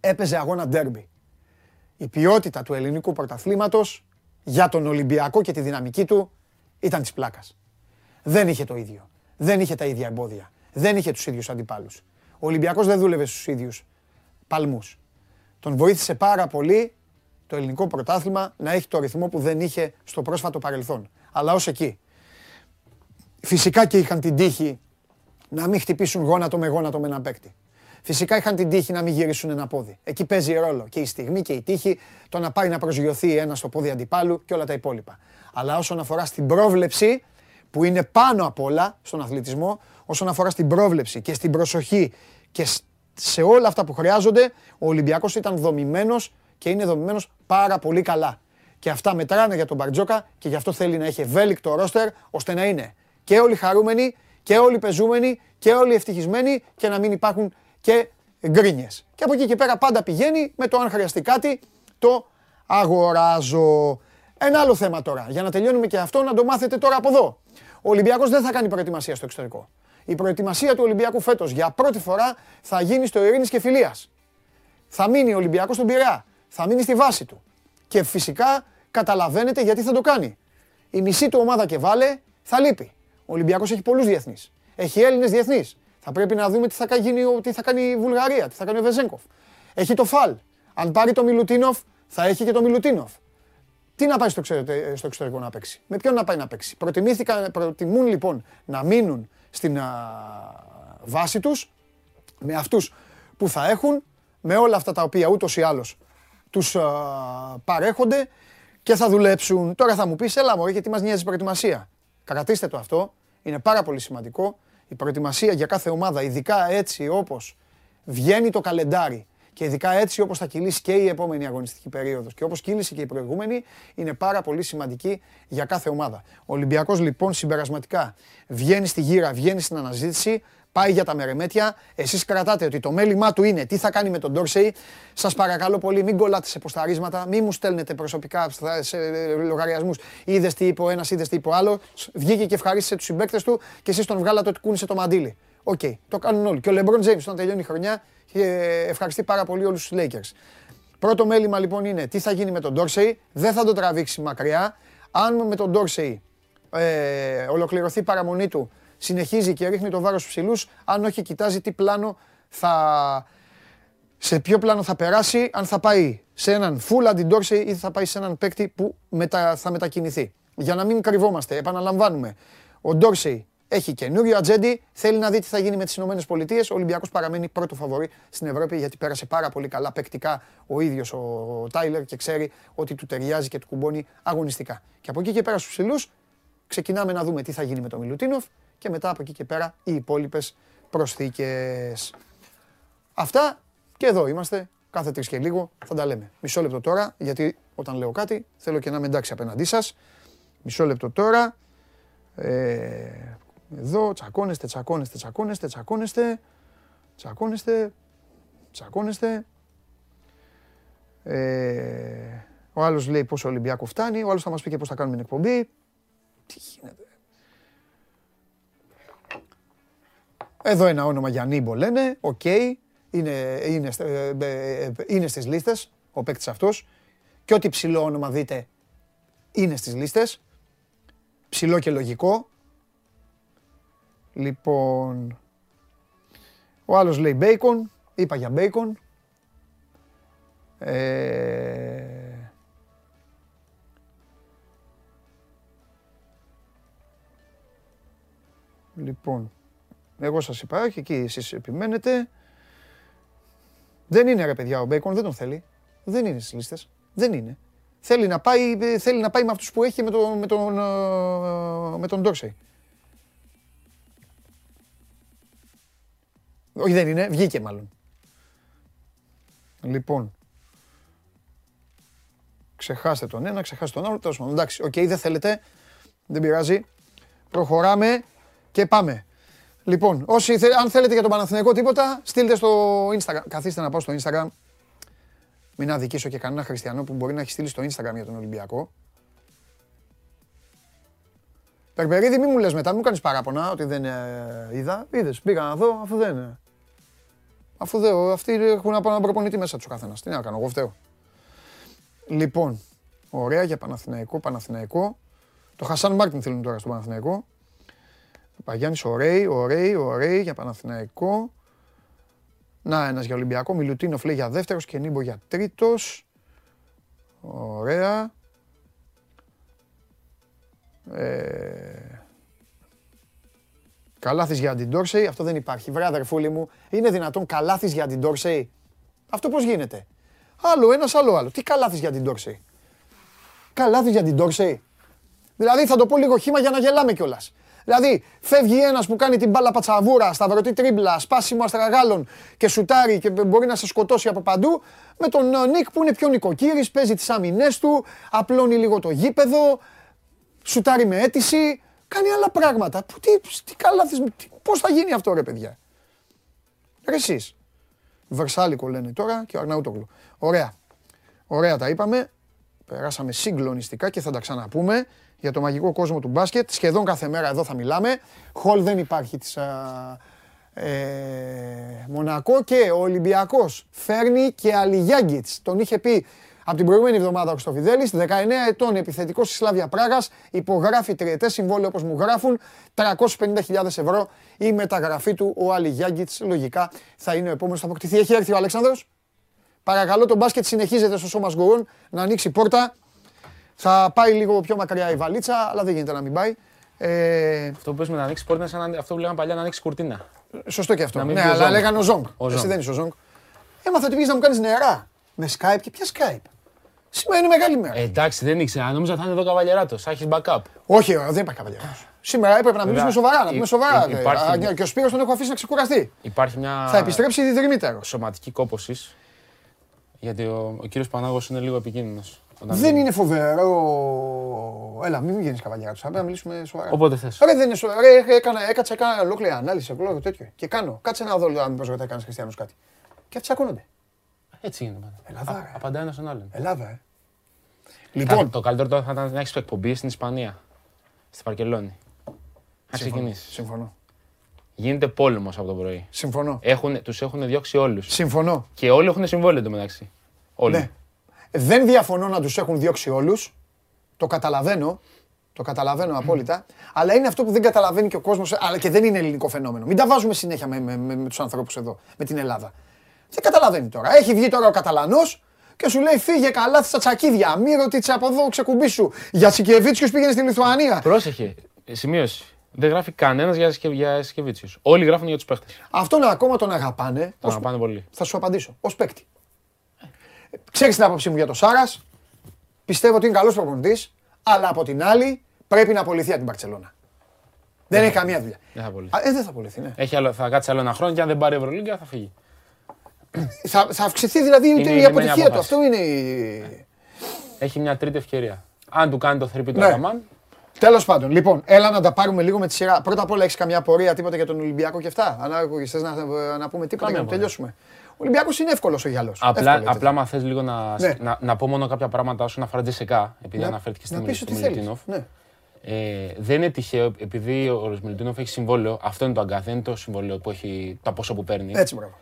έπαιζε αγώνα ντέρμπι. Η ποιότητα του ελληνικού πρωταθλήματος για τον Ολυμπιακό και τη δυναμική του ήταν της πλάκας. Δεν είχε το ίδιο. Δεν είχε τα ίδια εμπόδια. Δεν είχε τους ίδιους αντιπάλους. Ο Ολυμπιακός δεν δούλευε στους ίδιους παλμούς. Τον βοήθησε πάρα πολύ το ελληνικό πρωτάθλημα να έχει το ρυθμό που δεν είχε στο πρόσφατο παρελθόν. Αλλά ως εκεί. Φυσικά και είχαν την τύχη να μην χτυπήσουν γόνατο με γόνατο με ένα παίκτη. Φυσικά είχαν την τύχη να μην γυρίσουν ένα πόδι. Εκεί παίζει ρόλο και η στιγμή και η τύχη, το να πάει να προσγειωθεί ένας στο πόδι αντιπάλου και όλα τα υπόλοιπα. Αλλά όσον αφορά στην πρόβλεψη, που είναι πάνω απ' όλα στον αθλητισμό, όσον αφορά στην πρόβλεψη και στην προσοχή και σε όλα αυτά που χρειάζονται, ο Ολυμπιακός ήταν δομημένος και είναι δομημένος πάρα πολύ καλά. Και αυτά μετράνε για τον Μπαρτζόκα και γι' αυτό θέλει να έχει ευέλικτο ρόστερ ώστε να είναι και όλοι χαρούμενοι και όλοι πεζούμενοι και όλοι ευτυχισμένοι και να μην υπάρχουν και γκρίνιες. Και από εκεί και πέρα πάντα πηγαίνει με το αν χρειαστεί κάτι το αγοράζω. Ένα άλλο θέμα τώρα, για να τελειώνουμε και αυτό, να το μάθετε τώρα από εδώ. Ο Ολυμπιακός δεν θα κάνει προετοιμασία στο εξωτερικό. Η προετοιμασία του Ολυμπιακού φέτος για πρώτη φορά θα γίνει στο Ειρήνης και Φιλίας. Θα μείνει ο Ολυμπιακός στον Πειραιά. Θα μείνει στη βάση του. Και φυσικά καταλαβαίνετε γιατί θα το κάνει. Η μισή του ομάδα και βάλε θα λείπει. Ο Ολυμπιακός έχει πολλούς διεθνείς. Έχει Έλληνες διεθνείς. Θα πρέπει να δούμε τι θα, κάνει, τι θα κάνει η Βουλγαρία, τι θα κάνει ο Βεζέγκοφ. Έχει το Φαλ. Αν πάρει το Μιλουτίνοφ, θα έχει και το Μιλουτίνοφ. Τι να πάει στο, στο εξωτερικό να παίξει; Με ποιον να πάει να παίξει; Προτιμούν λοιπόν να μείνουν στην βάση τους με αυτούς που θα έχουν, με όλα αυτά τα οποία ούτως ή άλλως τους παρέχονται και θα δουλέψουν. Τώρα θα μου πεις, έλα μωρέ, γιατί μας νοιάζει η προετοιμασία. Κρατήστε το αυτό, είναι πάρα πολύ σημαντικό. Η προετοιμασία για κάθε ομάδα, ειδικά έτσι όπως βγαίνει το καλεντάρι και ειδικά έτσι όπως θα κυλήσει και η επόμενη αγωνιστική περίοδος και όπως κύλησε και η προηγούμενη, είναι πάρα πολύ σημαντική για κάθε ομάδα. Ο Ολυμπιακός λοιπόν συμπερασματικά βγαίνει στη γύρα, βγαίνει στην αναζήτηση, πάει για τα μερεμέτια. Εσείς κρατάτε ότι το μέλημά του είναι τι θα κάνει με τον Ντόρσεϊ. Σας παρακαλώ πολύ, μην κολλάτε σε ποσταρίσματα, μην μου στέλνετε προσωπικά σε λογαριασμούς. Είδες τι είπε ο ένας, είδες τι είπε ο άλλος. Βγήκε και ευχαρίστησε τους συμπαίκτες του και εσείς τον βγάλατε ότι κούνησε το μαντίλι. OK, okay, το κάνουν όλοι. Και ο Λεμπρόν James όταν τελειώνει η χρονιά ευχαριστεί πάρα πολύ όλους τους Lakers. Πρώτο μέλημα λοιπόν είναι τι θα γίνει με τον Ντόρσεϊ. Δεν θα το τραβήξει μακριά. Αν με τον Ντόρσεϊ ε, ολοκληρωθεί η παραμονή του, συνεχίζει και ρίχνει το βάρος στους ψηλούς. Αν όχι, κοιτάζει τι πλάνο θα... Σε ποιο πλάνο θα περάσει, αν θα πάει σε έναν full αντι ή θα πάει σε έναν παίκτη που μετα... θα μετακινηθεί. Για να μην κρυβόμαστε, επαναλαμβάνουμε. Ο Ντόρσεϊ έχει καινούριο ατζέντη, θέλει να δει τι θα γίνει με τις ΗΠΑ. Ο Ολυμπιακός παραμένει πρώτο φαβορή στην Ευρώπη γιατί πέρασε πάρα πολύ καλά παικτικά ο ίδιος ο Τάιλερ και ξέρει ότι του ταιριάζει και του κουμπώνει αγωνιστικά. Και από εκεί και πέρα στους ψηλούς ξεκινάμε να δούμε τι θα γίνει με τον Μιλουτίνοφ και μετά από εκεί και πέρα οι υπόλοιπες προσθήκες. Αυτά και εδώ είμαστε. Κάθε τρεις και λίγο θα τα λέμε. Μισό λεπτό τώρα, γιατί όταν λέω κάτι θέλω και να είμαι εντάξει απέναντί σας. Μισό λεπτό τώρα. Ε, εδώ τσακώνεστε, τσακώνεστε, τσακώνεστε, τσακώνεστε, τσακώνεστε, τσακώνεστε. Ε, ο άλλος λέει πως ο Ολυμπιακός φτάνει, ο άλλος θα μας πει και πώς θα κάνουμε την εκπομπή. Τι γίνεται. Εδώ ένα όνομα για Νίμπο λένε, OK, okay, είναι, είναι, ε, ε, είναι στις λίστες ο παίκτης αυτός. Και ό,τι ψηλό όνομα δείτε είναι στις λίστες, ψηλό και λογικό, Λοιπόν, ο άλλος λέει bacon, είπα για bacon. Ε... Λοιπόν, εγώ σας είπα, όχι εκεί εσείς επιμένετε. Δεν είναι ρε παιδιά ο Bacon, δεν τον θέλει. Δεν είναι στις λίστες. Δεν είναι. Θέλει να πάει, θέλει να πάει με αυτούς που έχει με τον, με τον, ε, με τον Dorsey. Όχι δεν είναι, βγήκε μάλλον. Λοιπόν. Ξεχάστε τον ένα, ξεχάστε τον άλλο. Τέλος πάντων, εντάξει, οκ, δεν θέλετε. Δεν πειράζει. Προχωράμε και πάμε. Λοιπόν, όσοι, αν θέλετε για τον Παναθηναϊκό τίποτα, στείλτε στο Instagram. Καθίστε να πάω στο Instagram. Μην αδικήσω και κανένα χριστιανό που μπορεί να έχει στείλει στο Instagram για τον Ολυμπιακό. Περπερίδη, μη μου λες μετά, μου κάνεις παράπονα ότι δεν ε, είδα. Είδες, πήγα να δω, αφού δεν... Αφού δεν, αυτοί έχουν έναν προπονητή μέσα τους καθένας. Τι να κάνω, εγώ φταίω. Λοιπόν, ωραία για Παναθηναϊκό, Παναθηναϊκό. Το Χασάν Μάρτιν θέλουν τώρα στο Παναθηναϊκό. Παγιάννης, ωραίοι, ωραίοι, ωραίοι για Παναθηναϊκό. Να, ένας για Ολυμπιακό. Μιλουτίνοφ λέει για δεύτερος και Νίμπο για τρίτος. Ωραία. Ε... Καλάθις για την Ντόρσεϊ, αυτό δεν υπάρχει. Βρε αδερφούλη μου, είναι δυνατόν καλάθις για την Ντόρσεϊ; Αυτό πώς γίνεται; Άλλο ένας, άλλο άλλο. Τι καλάθις για την Ντόρσεϊ; Καλάθις για την Ντόρσεϊ. Δηλαδή θα το πω λίγο χήμα για να γελάμε κιόλας. Δηλαδή, φεύγει ένας που κάνει την μπάλα πατσαβούρα, σταυρωτή τρίμπλα, σπάσιμο αστραγάλων και σουτάρει και μπορεί να σε σκοτώσει από παντού. Με τον ε, Νίκ που είναι πιο νοικοκύρης, παίζει τις άμυνέ του, απλώνει λίγο το γήπεδο, σουτάρει με αίτηση, κάνει άλλα πράγματα. Που, τι, τι καλά, πώς θα γίνει αυτό ρε παιδιά; Ρε εσείς. Βερσάλικο λένε τώρα και ο Αρναούτογλου. Ωραία. Ωραία τα είπαμε. Περάσαμε συγκλονιστικά και θα τα ξαναπούμε για το μαγικό κόσμο του μπάσκετ. Σχεδόν κάθε μέρα εδώ θα μιλάμε. Χολ δεν υπάρχει της α, ε, Μονακό και ο Ολυμπιακός φέρνει και Αλιγιάγκητς. Τον είχε πει από την προηγούμενη εβδομάδα ο Χρυστοφιδέλης, 19 ετών επιθετικός της Σλάβια Πράγας, υπογράφει τριετές συμβόλαιο όπως μου γράφουν, 350.000 ευρώ η μεταγραφή του, ο Αλιγιάγκητς λογικά θα είναι ο επόμενος θα αποκτηθεί. Έχει έρθει ο Αλέξανδρος. Παρακαλώ το μπάσκετ συνεχίζεται στο σώμα Γκουρούν να ανοίξει πόρτα. Θα πάει λίγο πιο μακριά η βαλίτσα, αλλά δεν γίνεται να μην πάει. Ε, Αυτό που πες με να ανοίξεις πόρτα είναι σαν να- αυτό που λέγαμε παλιά να ανοίξεις κουρτίνα. σωστό και αυτό. Να μην Ναι, πει ο αλλά Ζόγκ. λέγανε ο Ζόγκ. Ο Εσύ Ζόγκ. δεν είσαι ο Ζόγκ. Έμαθα ότι πήγες να μου κάνεις νερά. Με Skype και ποια Skype; Σήμερα είναι μεγάλη μέρα. Ε, εντάξει, δεν ήξερα. Νόμιζα θα είναι εδώ καβαλιεράτος. Θα έχεις backup. Όχι, ε, δεν υπάρχει καβαλιέρος. Σήμερα έπρεπε να μιλήσουμε Βέβαια, σοβαρά, να υ- πούμε σοβαρά. υ- ε, υπάρχει- α, Και ο Σπύρος τον έχω αφήσει να ξεκουραστεί. Υπάρχει μια Θα επιστρέψει διδρυμύτερος. σωματική κόπωσης. Γιατί ο, ο κύριος Πανάγος είναι λίγο επικίνδυνος. Δεν είναι φοβερό. Έλα, μην γίνεις καβαλιέρος. Θα πρέπει να μιλήσουμε σοβαρά. Όποτε θες. Ρε, δεν είναι σοβαρά. Ρε, έκανα, έκατσα, έκανα ολόκληρη ανάλυση, ολόκληρο τέτοιο. Και κάνω. Κάτσε να δω αν μήπως ρωτάει κανένας χριστιανός κάτι. Και αυτοί τσακώνονται. Έτσι είναι. πάντα. Ελλάδα, Α- ρε. Απαντάει ένας στον άλλον. Ελλάδα, ε. Λοιπόν, Λοιπόν, το καλύτερο τώρα θα ήταν να έχεις εκπομπή στην Ισπανία. Στην Παρκελόνη. Να συμφωνώ. ξεκινήσεις. Συμφωνώ. Γίνεται πόλεμος από το πρωί. Συμφωνώ. Έχουν, τους έχουν διώξει όλους. Συμφωνώ. Και όλοι έχουν συμβόλαιο εντωμεταξύ. Όλοι. Ναι. Δεν διαφωνώ να τους έχουν διώξει όλους. Το καταλαβαίνω. Το καταλαβαίνω απόλυτα. Αλλά είναι αυτό που δεν καταλαβαίνει και ο κόσμος, αλλά και δεν είναι ελληνικό φαινόμενο. Μην τα βάζουμε συνέχεια με, με, με, με τους ανθρώπους εδώ, με την Ελλάδα. Δεν καταλαβαίνει τώρα. Έχει βγει τώρα ο Καταλανός και σου λέει φύγε καλά στα τσακίδια. Μη ρωτήτσε από εδώ ξεκουμπί σου. Για Σικεβίτσιους πήγαινε στη Λιθουανία. Πρόσεχε. Ε, Σημείωση. Δεν γράφει κανένας για, Σκε- για Σκεβίτσιου. Όλοι γράφουν για τους παίχτε. Αυτόν ακόμα τον αγαπάνε. Τον ως- αγαπάνε πολύ. Θα σου απαντήσω. Ω παίκτη. Ξέρεις την άποψή μου για τον Σάρας. Πιστεύω ότι είναι καλός προπονητής. Αλλά από την άλλη πρέπει να απολυθεί από την Παρσελώνα. Δεν έχει καμία δουλειά. Δεν θα πολύ. Α, Ε, δεν θα απολυθεί, ναι. Έχει άλλο, θα κάτσει άλλο ένα χρόνο και αν δεν πάρει Ευρωλίγκα θα φύγει. θα, θα αυξηθεί δηλαδή Είναι η η λιμένη αποτυχία του. απόφαση. Αυτό είναι η. Έχει μια τρίτη ευκαιρία. Αν του κάνει το θρυπή του Ναι. Αταμάν, Τέλος πάντων, λοιπόν, έλα να τα πάρουμε λίγο με τη σειρά. Πρώτα απ' όλα, έχεις καμιά πορεία τίποτα για τον Ολυμπιακό και αυτά. Αν άκουγε, να, να πούμε τίποτα για Καμία να πορεία. τελειώσουμε. Ο Ολυμπιακός είναι εύκολος ο γυαλός. απλά, απλά μα θες λίγο να, Ναι. να, να πω μόνο κάποια πράγματα όσον αφορά Τζεσικά, επειδή αναφέρθηκε να στην πεις στο ό,τι θέλεις. Μιλουτίνοφ. Ναι. Ε, δεν είναι τυχαίο, επειδή ο Μιλουτίνοφ έχει συμβόλαιο, αυτό είναι το αγκάθ, δεν είναι το συμβόλαιο που έχει, το πόσο που παίρνει. Έτσι, μπράβο.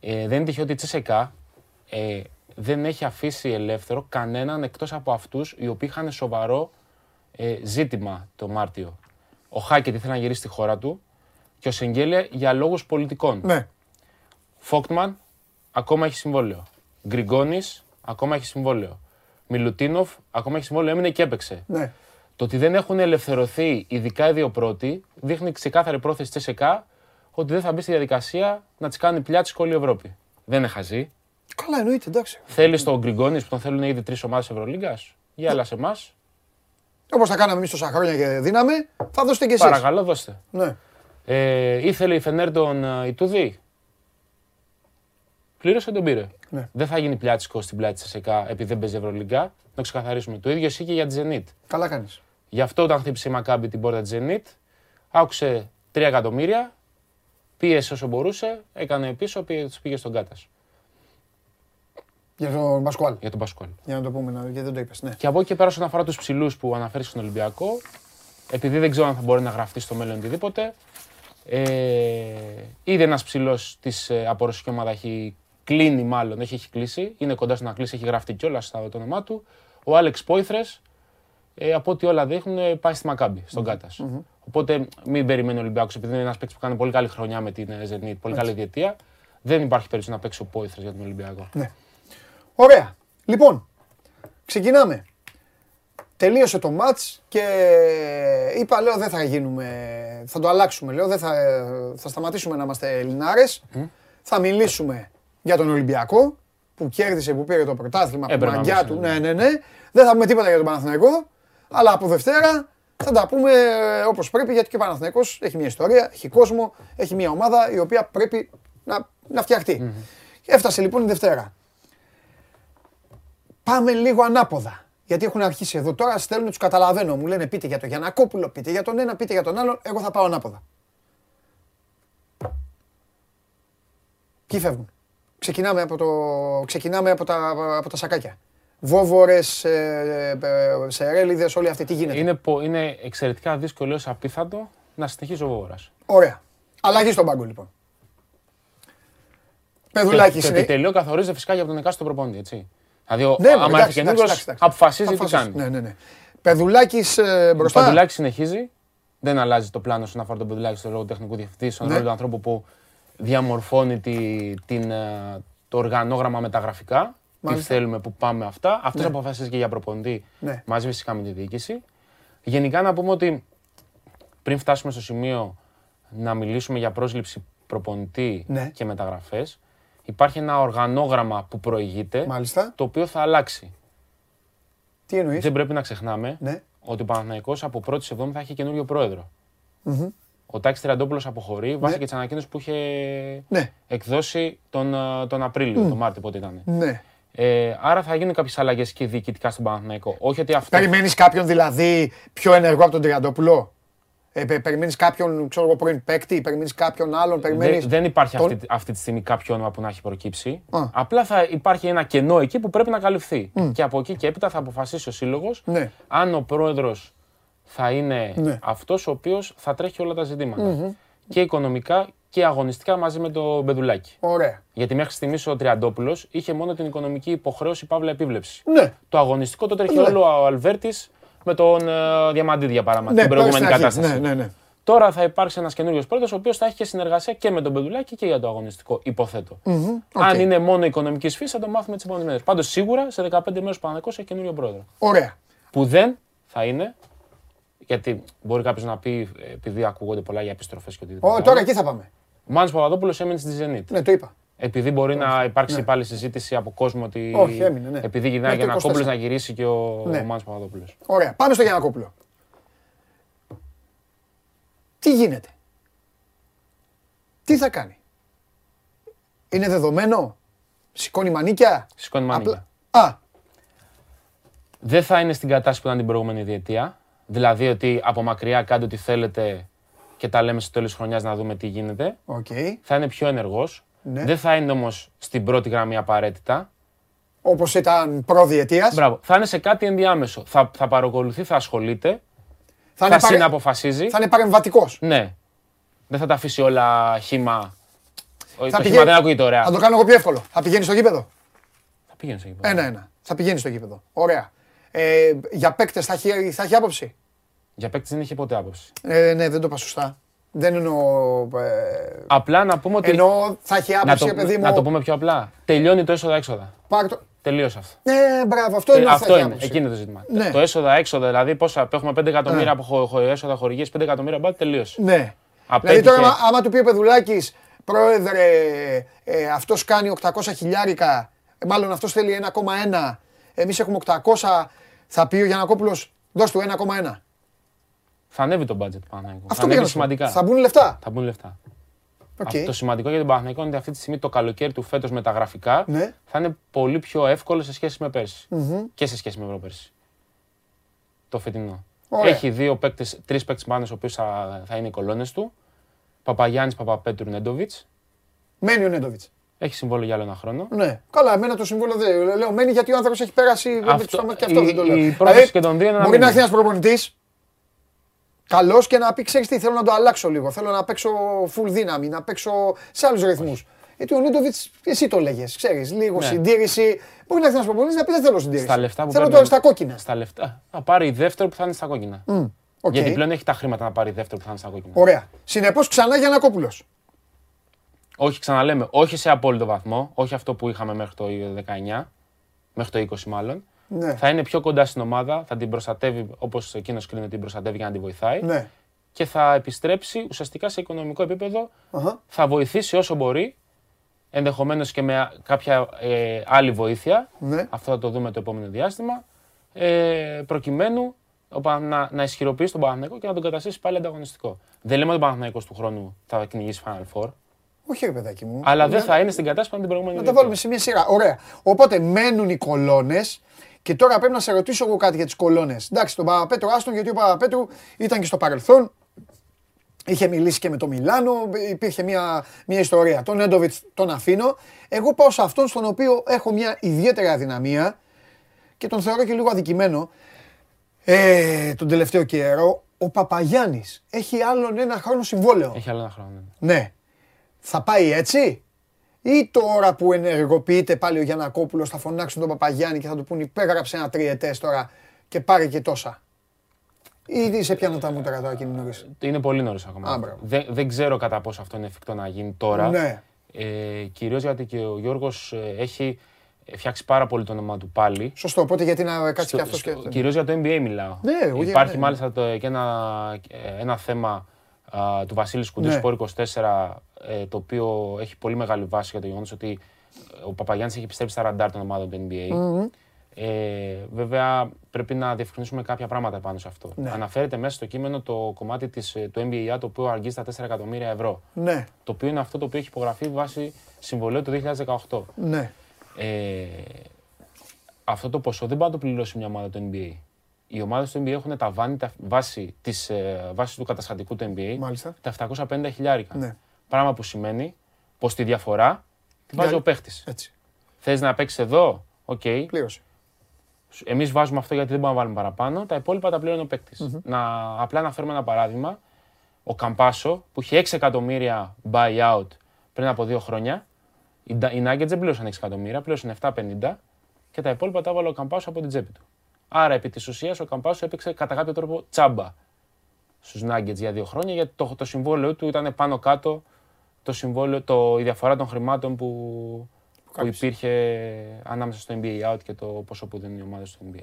Ε, δεν είναι τυχαίο ότι η Τσεσεκά ε, δεν έχει αφήσει ελεύθερο κανέναν εκτός από αυτούς οι οποίοι είχαν σοβαρό ε, ζήτημα το Μάρτιο. Ο Χάκετ ήθελε να γυρίσει στη χώρα του και ο Σεγγέλια για λόγους πολιτικών. Ναι. Φόκτμαν ακόμα έχει συμβόλαιο. Γκριγκόνης ακόμα έχει συμβόλαιο. Μιλουτίνοφ ακόμα έχει συμβόλαιο, έμεινε και έπαιξε. ναι. Το ότι δεν έχουν ελευθερωθεί ειδικά οι δύο πρώτοι δείχνει ξεκάθαρη πρόθεση της ΕΣΕΚΑ ότι δεν θα μπει στη διαδικασία να της κάνει πλάτη όλη η Ευρώπη. Δεν είναι χαζή. Καλά, εννοείται, εντάξει. Θέλεις τον Γκριγκόνης που τον θέλουν ήδη τρεις ομάδες Ευρωλίγκας; Για έλα σε εμάς. Όπως τα κάναμε εμείς τόσα χρόνια και δίναμε, θα δώσετε κι εσείς. Παρακαλώ, δώστε. Ναι. Ε, ήθελε η Φενέρ τον ε, Ιτούδη. Πλήρωσε τον πήρε. Ναι. Δεν θα γίνει πλάτσικο στην πλάτη τη ΕΣΕΚΑ επειδή δεν παίζει Ευρωλίγκα. Να το ξεκαθαρίσουμε. Το ίδιο ισχύει και για τη Zenit. Καλά κάνεις. Γι' αυτό όταν χτύπησε η Μακάμπη την πόρτα τη Zenit, άκουσε 3 εκατομμύρια, πίεσε όσο μπορούσε, έκανε πίσω, πήγε, τους πήγε στον Κάτας Για τον Μπασκουάλ. για τον Πασκουάλ. Για να το πούμε, να- γιατί δεν το είπες. Ναι. Και από εκεί και πέρα, όσον αφορά τους ψηλούς που αναφέρεις στον Ολυμπιακό, επειδή δεν ξέρω αν θα μπορεί να γραφτεί στο μέλλον οτιδήποτε, ε, ήδη ένας ψηλός της ε, από ρωσική ομάδα έχει κλείνει, μάλλον έχει, έχει κλείσει. Είναι κοντά στο να κλείσει, έχει γραφτεί κιόλας στο το όνομά του. Ο Άλεξ Πόηθρες, ε, από ό,τι όλα δείχνουν, ε, πάει στη Μακάμπη, στον Κάτας. Οπότε μην περιμένει ο Ολυμπιακός, επειδή είναι ένας παίκτης που κάνει πολύ καλή χρονιά με την ε, Zenit, πολύ καλή διετία. Δεν υπάρχει περίπτωση να παίξει ο Πόηθρες για τον Ολυμπιακό. Ωραία. Λοιπόν, ξεκινάμε. τελείωσε το μάτς και είπα, λέω, δεν θα γίνουμε, θα το αλλάξουμε, λέω, δεν θα, θα σταματήσουμε να είμαστε Ελληνάρες, θα μιλήσουμε για τον Ολυμπιακό, που κέρδισε, που πήρε το πρωτάθλημα, που Έπρεπε να μαγκιά του, μιλήσουμε, ναι, ναι, ναι. Δεν θα πούμε τίποτα για τον Παναθηναϊκό, αλλά από Δευτέρα θα τα πούμε ε, όπως πρέπει, γιατί και ο Παναθηναϊκός έχει μια ιστορία, έχει κόσμο, έχει μια ομάδα η οποία πρέπει να, να φτιαχτεί. Έφτασε λοιπόν η Δευτέρα. Πάμε λίγο ανάποδα. Γιατί έχουν αρχίσει εδώ τώρα, στέλνουν τους καταλαβαίνω. Μου λένε πείτε για τον Γιανακόπουλο, πείτε για τον ένα, πείτε για τον άλλον. Εγώ θα πάω ανάποδα. Ποιοι φεύγουν; Ξεκινάμε από, το, ξεκινάμε από, τα, από τα σακάκια. Βόβορες, ε, ε, σερέλιδες, όλοι αυτοί. Τι γίνεται; Είναι, πο- είναι εξαιρετικά δύσκολο έως απίθανο να συνεχίσει ο Βόβορας. Ωραία. Αλλαγή στον πάγκο λοιπόν. Παιδουλάκη Και το είναι. τελείο καθορίζεται φυσικά για τον εκάστοτε προπονητή, έτσι. Δηλαδή, ο- Ναι, άμα εντάξει, έρθει καινούργιος, εντάξει, εντάξει. αποφασίζει τι Αποφασίζει. κάνει. Ναι, ναι, ναι. Παιδουλάκη ε, Ο μπροστά. Παντουλάκη συνεχίζει. Δεν αλλάζει το πλάνο όσον αφορά τον Παντουλάκη στο λόγο του τεχνικού διευθυντή, στον Ναι. ρόλο του ανθρώπου που διαμορφώνει τη, την, ε, το οργανόγραμμα με τα γραφικά. Τι Μάλιστα. θέλουμε, που πάμε αυτά. Αυτός Ναι. αποφασίζει και για προπονητή Ναι. μαζί φυσικά με τη διοίκηση. Γενικά να πούμε ότι πριν φτάσουμε στο σημείο να μιλήσουμε για πρόσληψη προπονητή Ναι. και μεταγραφές, υπάρχει ένα οργανόγραμμα που προηγείται, Μάλιστα. το οποίο θα αλλάξει. Τι εννοείς; Δεν πρέπει να ξεχνάμε Ναι. ότι ο Παναθηναϊκός από 1η Εβδόμη θα έχει καινούριο πρόεδρο. Ο Τάκης Τριαντόπουλος αποχωρεί βάσει και της ανακοίνωσης που είχε Ναι. εκδώσει τον, ε, τον Απρίλιο, τον Μάρτιο πότε ήταν. Ναι. Ε, άρα θα γίνουν κάποιες αλλαγές και διοικητικά στον Παναθηναϊκό. Όχι ότι αυτό... Περιμένεις κάποιον δηλαδή πιο ενεργό από τον Τριαντόπουλο; Ε, πε, περιμένεις κάποιον ξέρω εγώ, πρώην παίκτη, περιμένεις κάποιον άλλον. Περιμένεις... Δεν, δεν υπάρχει τον- αυτή, αυτή τη στιγμή κάποιο όνομα που να έχει προκύψει. Α. Απλά θα υπάρχει ένα κενό εκεί που πρέπει να καλυφθεί. Και από εκεί και έπειτα θα αποφασίσει ο σύλλογος Ναι. αν ο πρόεδρος θα είναι Ναι. αυτός ο οποίος θα τρέχει όλα τα ζητηματα Και οικονομικά και αγωνιστικά μαζί με το Μπεδουλάκη. Ωραία. Γιατί μέχρι στιγμής ο Τριαντόπουλος είχε μόνο την οικονομική υποχρέωση παύλα επίβλεψη. Ναι. Το αγωνιστικό το τρέχει Ναι. όλο ο Αλβέρτης με τον ε, Διαμαντίδη για παράδειγμα. Ναι, την προηγούμενη στην αρχή. κατάσταση. Ναι, ναι, ναι. Τώρα θα υπάρξει ένας καινούριος πρόεδρος, ο οποίος θα έχει και συνεργασία και με τον Πεδουλάκη και για το αγωνιστικό, υποθέτω. Αν είναι μόνο οικονομικής φύσης, θα το μάθουμε τις επόμενες μέρες. Πάντως σίγουρα σε 15 μέρες Παναγικός έχει καινούριο πρόεδρο. Ωραία. Που δεν θα είναι. Γιατί μπορεί κάποιος να πει, ε, επειδή ακούγονται πολλά για επιστροφές και οτιδήποτε. Ω, άλλο, τώρα εκεί θα πάμε. Ο Μάνος Παπαδόπουλος έμεινε στη Zenit. Ναι, το είπα. Επειδή μπορεί να υπάρξει πάλι συζήτηση από κόσμο ότι. Όχι, έμεινε, ναι. Επειδή γυρνάει Μέχρι για το να κόμπλος 24. να γυρίσει και ο, Ναι. ο Μάνος Παπαδόπουλος. Ωραία. Πάμε στο Γιαννακόπουλο. Τι γίνεται; Τι θα κάνει; Είναι δεδομένο; Σηκώνει μανίκια; Σηκώνει μανίκια. Α, δεν θα είναι στην κατάσταση που ήταν την προηγούμενη διετία. Δηλαδή ότι από μακριά κάντε ό,τι θέλετε και τα λέμε στο τέλος της χρονιάς να δούμε τι γίνεται. οκ. Θα είναι πιο ενεργός. Ναι. Δεν θα είναι όμως στην πρώτη γραμμή απαραίτητα. Όπως ήταν προδιετίας. Μπράβο. Θα είναι σε κάτι ενδιάμεσο. Θα, θα παρακολουθεί, θα ασχολείται, Θα θα, είναι, παρε- συναποφασίζει. θα είναι παρεμβατικός. Ναι. Δεν θα τα αφήσει όλα χήμα. Όχι, Θα το πηγαίνει- χήμα δεν ακούγεται ωραία. Θα το κάνω εγώ πιο εύκολο. Θα πηγαίνει στο γήπεδο. Θα πήγαινε εκεί. Ένα-ένα. Θα πηγαίνει στο γήπεδο. Ωραία. Ε, για παίκτες θα έχει, θα έχει άποψη; Για παίκτη δεν είχε ποτέ άποψη. Ε, ναι, δεν το είπα σωστά. Δεν εννοώ. Ε, Απλά να πούμε ότι. εννοώ θα έχει να, άποψη, το, παιδί μου. να το πούμε πιο απλά. Τελειώνει το έσοδα-έξοδα. πάρ' το- Τελείωσε αυτό. Ναι, μπράβο, αυτό Ε, είναι αυτό θα έχει είναι, άποψη. εκεί είναι το ζήτημα. Ναι. Το έσοδα-έξοδα, δηλαδή πόσα έχουμε 5 εκατομμύρια Ναι. από χω, χω, έσοδα χορηγίες, 5 εκατομμύρια μπάτ, τελείωσε. Ναι. Απέτυχε. Δηλαδή τώρα, άμα, άμα του πει ο Πεδουλάκης, πρόεδρε, ε, αυτός κάνει 800 χιλιάρικα, ε, μάλλον αυτός θέλει 1,1, εμείς έχουμε 800, θα πει ο Γιανακόπουλος, δώσ' του 1,1. Θα ανέβει το budget του Παναθηναϊκού. Θα Αυτό πήγα ανέβει να σου πω. σημαντικά. Θα μπουν λεφτά. Θα μπουν λεφτά. Οκ. Αυτό το σημαντικό για τον Παναθηναϊκό είναι ότι αυτή τη στιγμή το καλοκαίρι του φέτος με τα γραφικά Ναι. θα είναι πολύ πιο εύκολο σε σχέση με περσι Και σε σχέση με προπέρσι. Το φετινό. Ωραία. Έχει δύο παίκτες, τρεις παίκτες πάνω, ο οποίος θα, θα είναι οι κολόνες του. Παπαγιάννης, Παπαπέτρου, Νέντοβιτς. Μένει ο Νέντοβιτς. Έχει συμβόλαιο για άλλο ένα χρόνο. Ναι. Καλά, εμένα το συμβόλαιο δεν. Λέω, μένει γιατί ο άνθρωπος έχει πέράσει. Αυτό- Αυτό, και αυτό η- δεν το λέω. η πρόθεση και των δύο είναι να Μπορεί να μείνει. έρθει ένας προπονητής καλός και να πει: Ξέρεις τι, θέλω να το αλλάξω λίγο. Θέλω να παίξω full δύναμη, να παίξω σε άλλους ρυθμούς. Γιατί ο Νέντοβιτς, εσύ το λέγες, ξέρεις, λίγο Ναι. συντήρηση. Μπορεί να έρθει ένας προπονητής να πει: Δεν θέλω συντήρηση. Στα λεφτά που θέλω παίρνει- το στα κόκκινα. Στα λεφτά. Θα πάρει δεύτερο που θα είναι στα κόκκινα. Οκ. Γιατί πλέον έχει τα χρήματα να πάρει δεύτερο που θα είναι στα κόκκινα. Ωραία. Συνεπώς ξανά Γιαννακόπουλο. Όχι, ξαναλέμε, όχι σε απόλυτο βαθμό. Όχι αυτό που είχαμε μέχρι το 19, μέχρι το 20 μάλλον. Ναι. Θα είναι πιο κοντά στην ομάδα, θα την προστατεύει όπως εκείνος κρίνει ότι την προστατεύει για να την βοηθάει. Ναι. Και θα επιστρέψει ουσιαστικά σε οικονομικό επίπεδο. Αχα. Θα βοηθήσει όσο μπορεί. Ενδεχομένως και με α- κάποια ε, άλλη βοήθεια. Ναι. Αυτό θα το δούμε το επόμενο διάστημα. Ε, προκειμένου ο Πανα- να, να ισχυροποιήσει τον Παναθηναϊκό και να τον καταστήσει πάλι ανταγωνιστικό. Δεν λέμε ότι ο Παναθηναϊκός του χρόνου θα κυνηγήσει Final Four. Όχι, ρε παιδάκι μου. Αλλά δεν Ναι. θα είναι στην κατάσταση που ήταν την προηγούμενη Να τα διετία. βάλουμε σε μια σειρά. Ωραία. Οπότε μένουν οι κολόνες. Και τώρα πρέπει να σε ρωτήσω εγώ κάτι για τις κολόνες. Εντάξει, τον Παπαπέτρου άστον γιατί ο Παπαπέτρου ήταν και στο παρελθόν. Είχε μιλήσει και με το Μιλάνο, υπήρχε μια, μια ιστορία. Τον Έντοβιτ τον αφήνω. Εγώ πάω σε αυτόν στον οποίο έχω μια ιδιαίτερη αδυναμία και τον θεωρώ και λίγο αδικημένο ε, τον τελευταίο καιρό. Ο Παπαγιάννης έχει άλλον ένα χρόνο συμβόλαιο. Έχει άλλο ένα χρόνο. ναι. Ναι. Θα πάει έτσι; Ή τώρα που ενεργοποιείται πάλι ο Γιανακόπουλος θα φωνάξουν τον Παπαγιάννη και θα του πούν υπέγραψε ένα τριετές τώρα και πάρε και τόσα. Ή σε πιάνω τα μούτρα τώρα και είναι νωρίς. Είναι πολύ νωρίς ακόμα. Α, μπράβο. δεν, δεν ξέρω κατά πόσο αυτό είναι εφικτό να γίνει τώρα. Ναι. Ε, Κυρίως γιατί και ο Γιώργος έχει φτιάξει πάρα πολύ το όνομα του πάλι. Σωστό, οπότε γιατί να κάτσει και αυτός και αυτό. Κυρίως για το NBA μιλάω. Ναι, εγώ για- Υπάρχει ναι. μάλιστα το, και ένα, ε, ένα θέμα α, του Βασίλη Σκουντής Ναι. Σπόρ 24, ε, το οποίο έχει πολύ μεγάλη βάση για το γεγονός ότι ε, ο Παπαγιάννης έχει επιστρέψει στα ραντάρ των ομάδων του NBA. Ε, βέβαια, πρέπει να διευκρινίσουμε κάποια πράγματα πάνω σε αυτό. Ναι. Αναφέρεται μέσα στο κείμενο το κομμάτι της, ε, του NBA, το οποίο αγγίζει τα 4 εκατομμύρια ευρώ. Ναι, Το οποίο είναι αυτό το οποίο έχει υπογραφεί βάσει συμβολέου του 2018. ναι. Ε, αυτό το ποσό δεν μπορεί να το πληρώσει μια ομάδα του NBA. Οι ομάδες του NBA έχουν τα βάνη τα βάση, της, ε, βάσης του καταστατικού του NBA Μάλιστα. τα 750 χιλιάρικα. Ναι. Πράγμα που σημαίνει πως τη διαφορά τη βάζει Για- ο παίχτης. Έτσι. Θες να παίξεις εδώ, οκ. Πλήρωσε. Εμείς βάζουμε αυτό γιατί δεν μπορούμε να βάλουμε παραπάνω. Τα υπόλοιπα τα πληρώνει ο παίκτης. Να, απλά να φέρουμε ένα παράδειγμα. Ο Καμπάσο που είχε 6 εκατομμύρια buyout πριν από δύο χρόνια. Οι, Ντα- οι Nuggets δεν πλήρωσαν 6 εκατομμύρια, πλήρωσαν 750 και τα υπόλοιπα τα έβαλε ο Καμπάσο από την τσέπη του. Άρα επί της ουσίας ο Καμπάσο έπαιξε κατά κάποιο τρόπο τσάμπα στους Nuggets για δύο χρόνια γιατί το, το συμβόλαιο του ήταν πάνω κάτω το συμβόλαιο, το, η διαφορά των χρημάτων που, που υπήρχε ανάμεσα στο NBA out και το πόσο που δίνουν οι ομάδες στο NBA.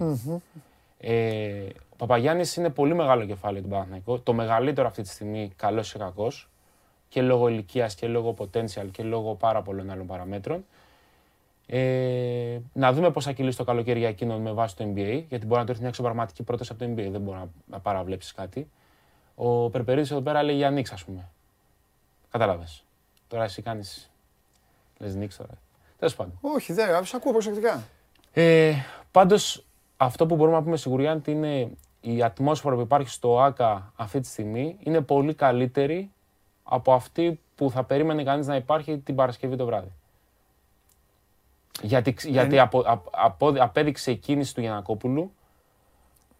Ε, ο Παπαγιάννης είναι πολύ μεγάλο κεφάλαιο του Παναθηναϊκού. Το μεγαλύτερο αυτή τη στιγμή, καλός ή κακός, και λόγω ηλικίας και λόγω potential και λόγω πάρα πολλών άλλων παραμέτρων. Ε, να δούμε πώς θα κυλήσει το καλοκαίρι για εκείνον με βάση το NBA, γιατί μπορεί να του έρθει μια εξωπραγματική πρόταση από το NBA. Δεν μπορεί να, να παραβλέψεις κάτι. Ο Περπερίδης εδώ πέρα λέει για Νίξ, ας πούμε. Κατάλαβε. Τώρα εσύ κάνεις. Λες Νίξ τώρα. Τέλος πάντων. Όχι, δεν, σε ακούω προσεκτικά. Ε, Πάντως, αυτό που μπορούμε να πούμε σιγουριά είναι η ατμόσφαιρα που υπάρχει στο ΆΚΑ αυτή τη στιγμή είναι πολύ καλύτερη από αυτή που θα περίμενε κανείς να υπάρχει την Παρασκευή το βράδυ. Γιατί, γιατί απο, απ- απο- απέδειξε η κίνηση του Γιανακόπουλου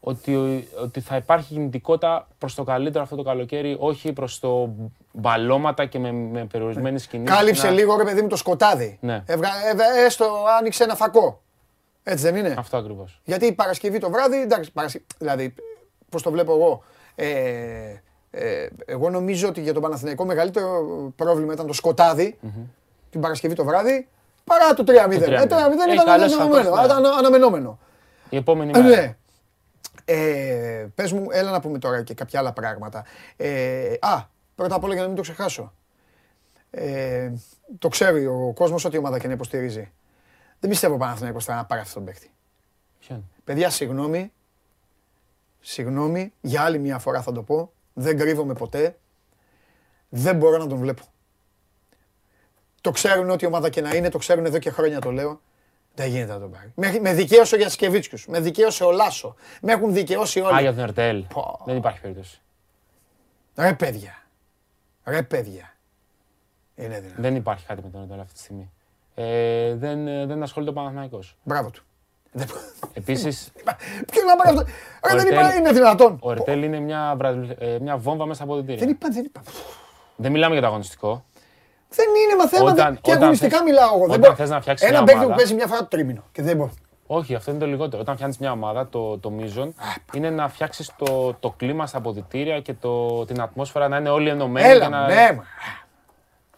ότι, ότι θα υπάρχει κινητικότητα προς το καλύτερο αυτό το καλοκαίρι, όχι προς το μπαλώματα και με, με περιορισμένες κινήσεις. Κάλυψε να- λίγο ρε παιδί μου το σκοτάδι. Ναι. Έβγα, έβγα- έστω άνοιξε ένα φακό. Έτσι δεν είναι; Αυτό ακριβώς. Γιατί η Παρασκευή το βράδυ, εντάξει, Παρασκευή, δηλαδή, πώς το βλέπω εγώ, ε, ε, εγώ νομίζω ότι για τον Παναθηναϊκό μεγαλύτερο πρόβλημα ήταν το σκοταδι την Παρασκευή το βράδυ, παρά το 3-0. Το 3-0. Ε, 3-0 Έχει ήταν καλές αναμενόμενο. φακές, ναι. ήταν αναμενόμενο. Η επόμενη Ε, μέρα. Ναι. Ε, πες μου, έλα να πούμε τώρα και κάποια άλλα πράγματα. Ε, α, πρώτα απ' όλα για να μην το ξεχάσω. Ε, το ξέρει ο κόσμος ό,τι ομάδα και να υποστηρίζει. Δεν πιστεύω ο Παναθηναϊκός θα να πάρει αυτόν τον παίκτη. Ποιον; Παιδιά, συγγνώμη. Συγγνώμη, για άλλη μια φορά θα το πω. Δεν κρύβομαι ποτέ. Δεν μπορώ να τον βλέπω. Το ξέρουν ό,τι ομάδα και να είναι, το ξέρουν εδώ και χρόνια το λέω. Δεν γίνεται να τον πάρει. Με, με δικαίωσε ο Γιασκεβίτσκιους, με δικαίωσε ο Λάσο. Με έχουν δικαιώσει όλοι. Α, για τον Ερτέλ. Πω. Δεν υπάρχει περίπτωση. Ρε παιδιά. Ρε παιδιά. Είναι δυνατό. Δεν υπάρχει κάτι με τον Ερτέλ αυτή τη στιγμή. Ε, δεν, ε, δεν ασχολείται ο Παναθηναϊκός. Μπράβο του. Δεν- Επίσης, [laughs] Ποιο να πάρει αυτό; Ρε, δεν Ερτέλ- είπα, είναι δυνατόν. ο Ερτέλ είναι μια, βραδι- ε, μια βόμβα μέσα στα αποδητήρια. Δεν είπα, δεν είπα. Δεν μιλάμε για το αγωνιστικό. Δεν είναι μαθαίματα. Όταν- και όταν αγωνιστικά θες- μιλάω εγώ. Δεν όταν μπορώ. θες να φτιάξεις Ένα μια παίκτη που ομάδα- παίζει μια φορά το τρίμηνο. Και δεν μπορώ. Όχι, αυτό είναι το λιγότερο. Όταν φτιάχνεις μια ομάδα, το, το μείζον είναι να φτιάξεις το, το κλίμα στα αποδητήρια και το, την ατμόσφαιρα να είναι όλοι ενωμένοι. Έλα, και να... ναι, μα.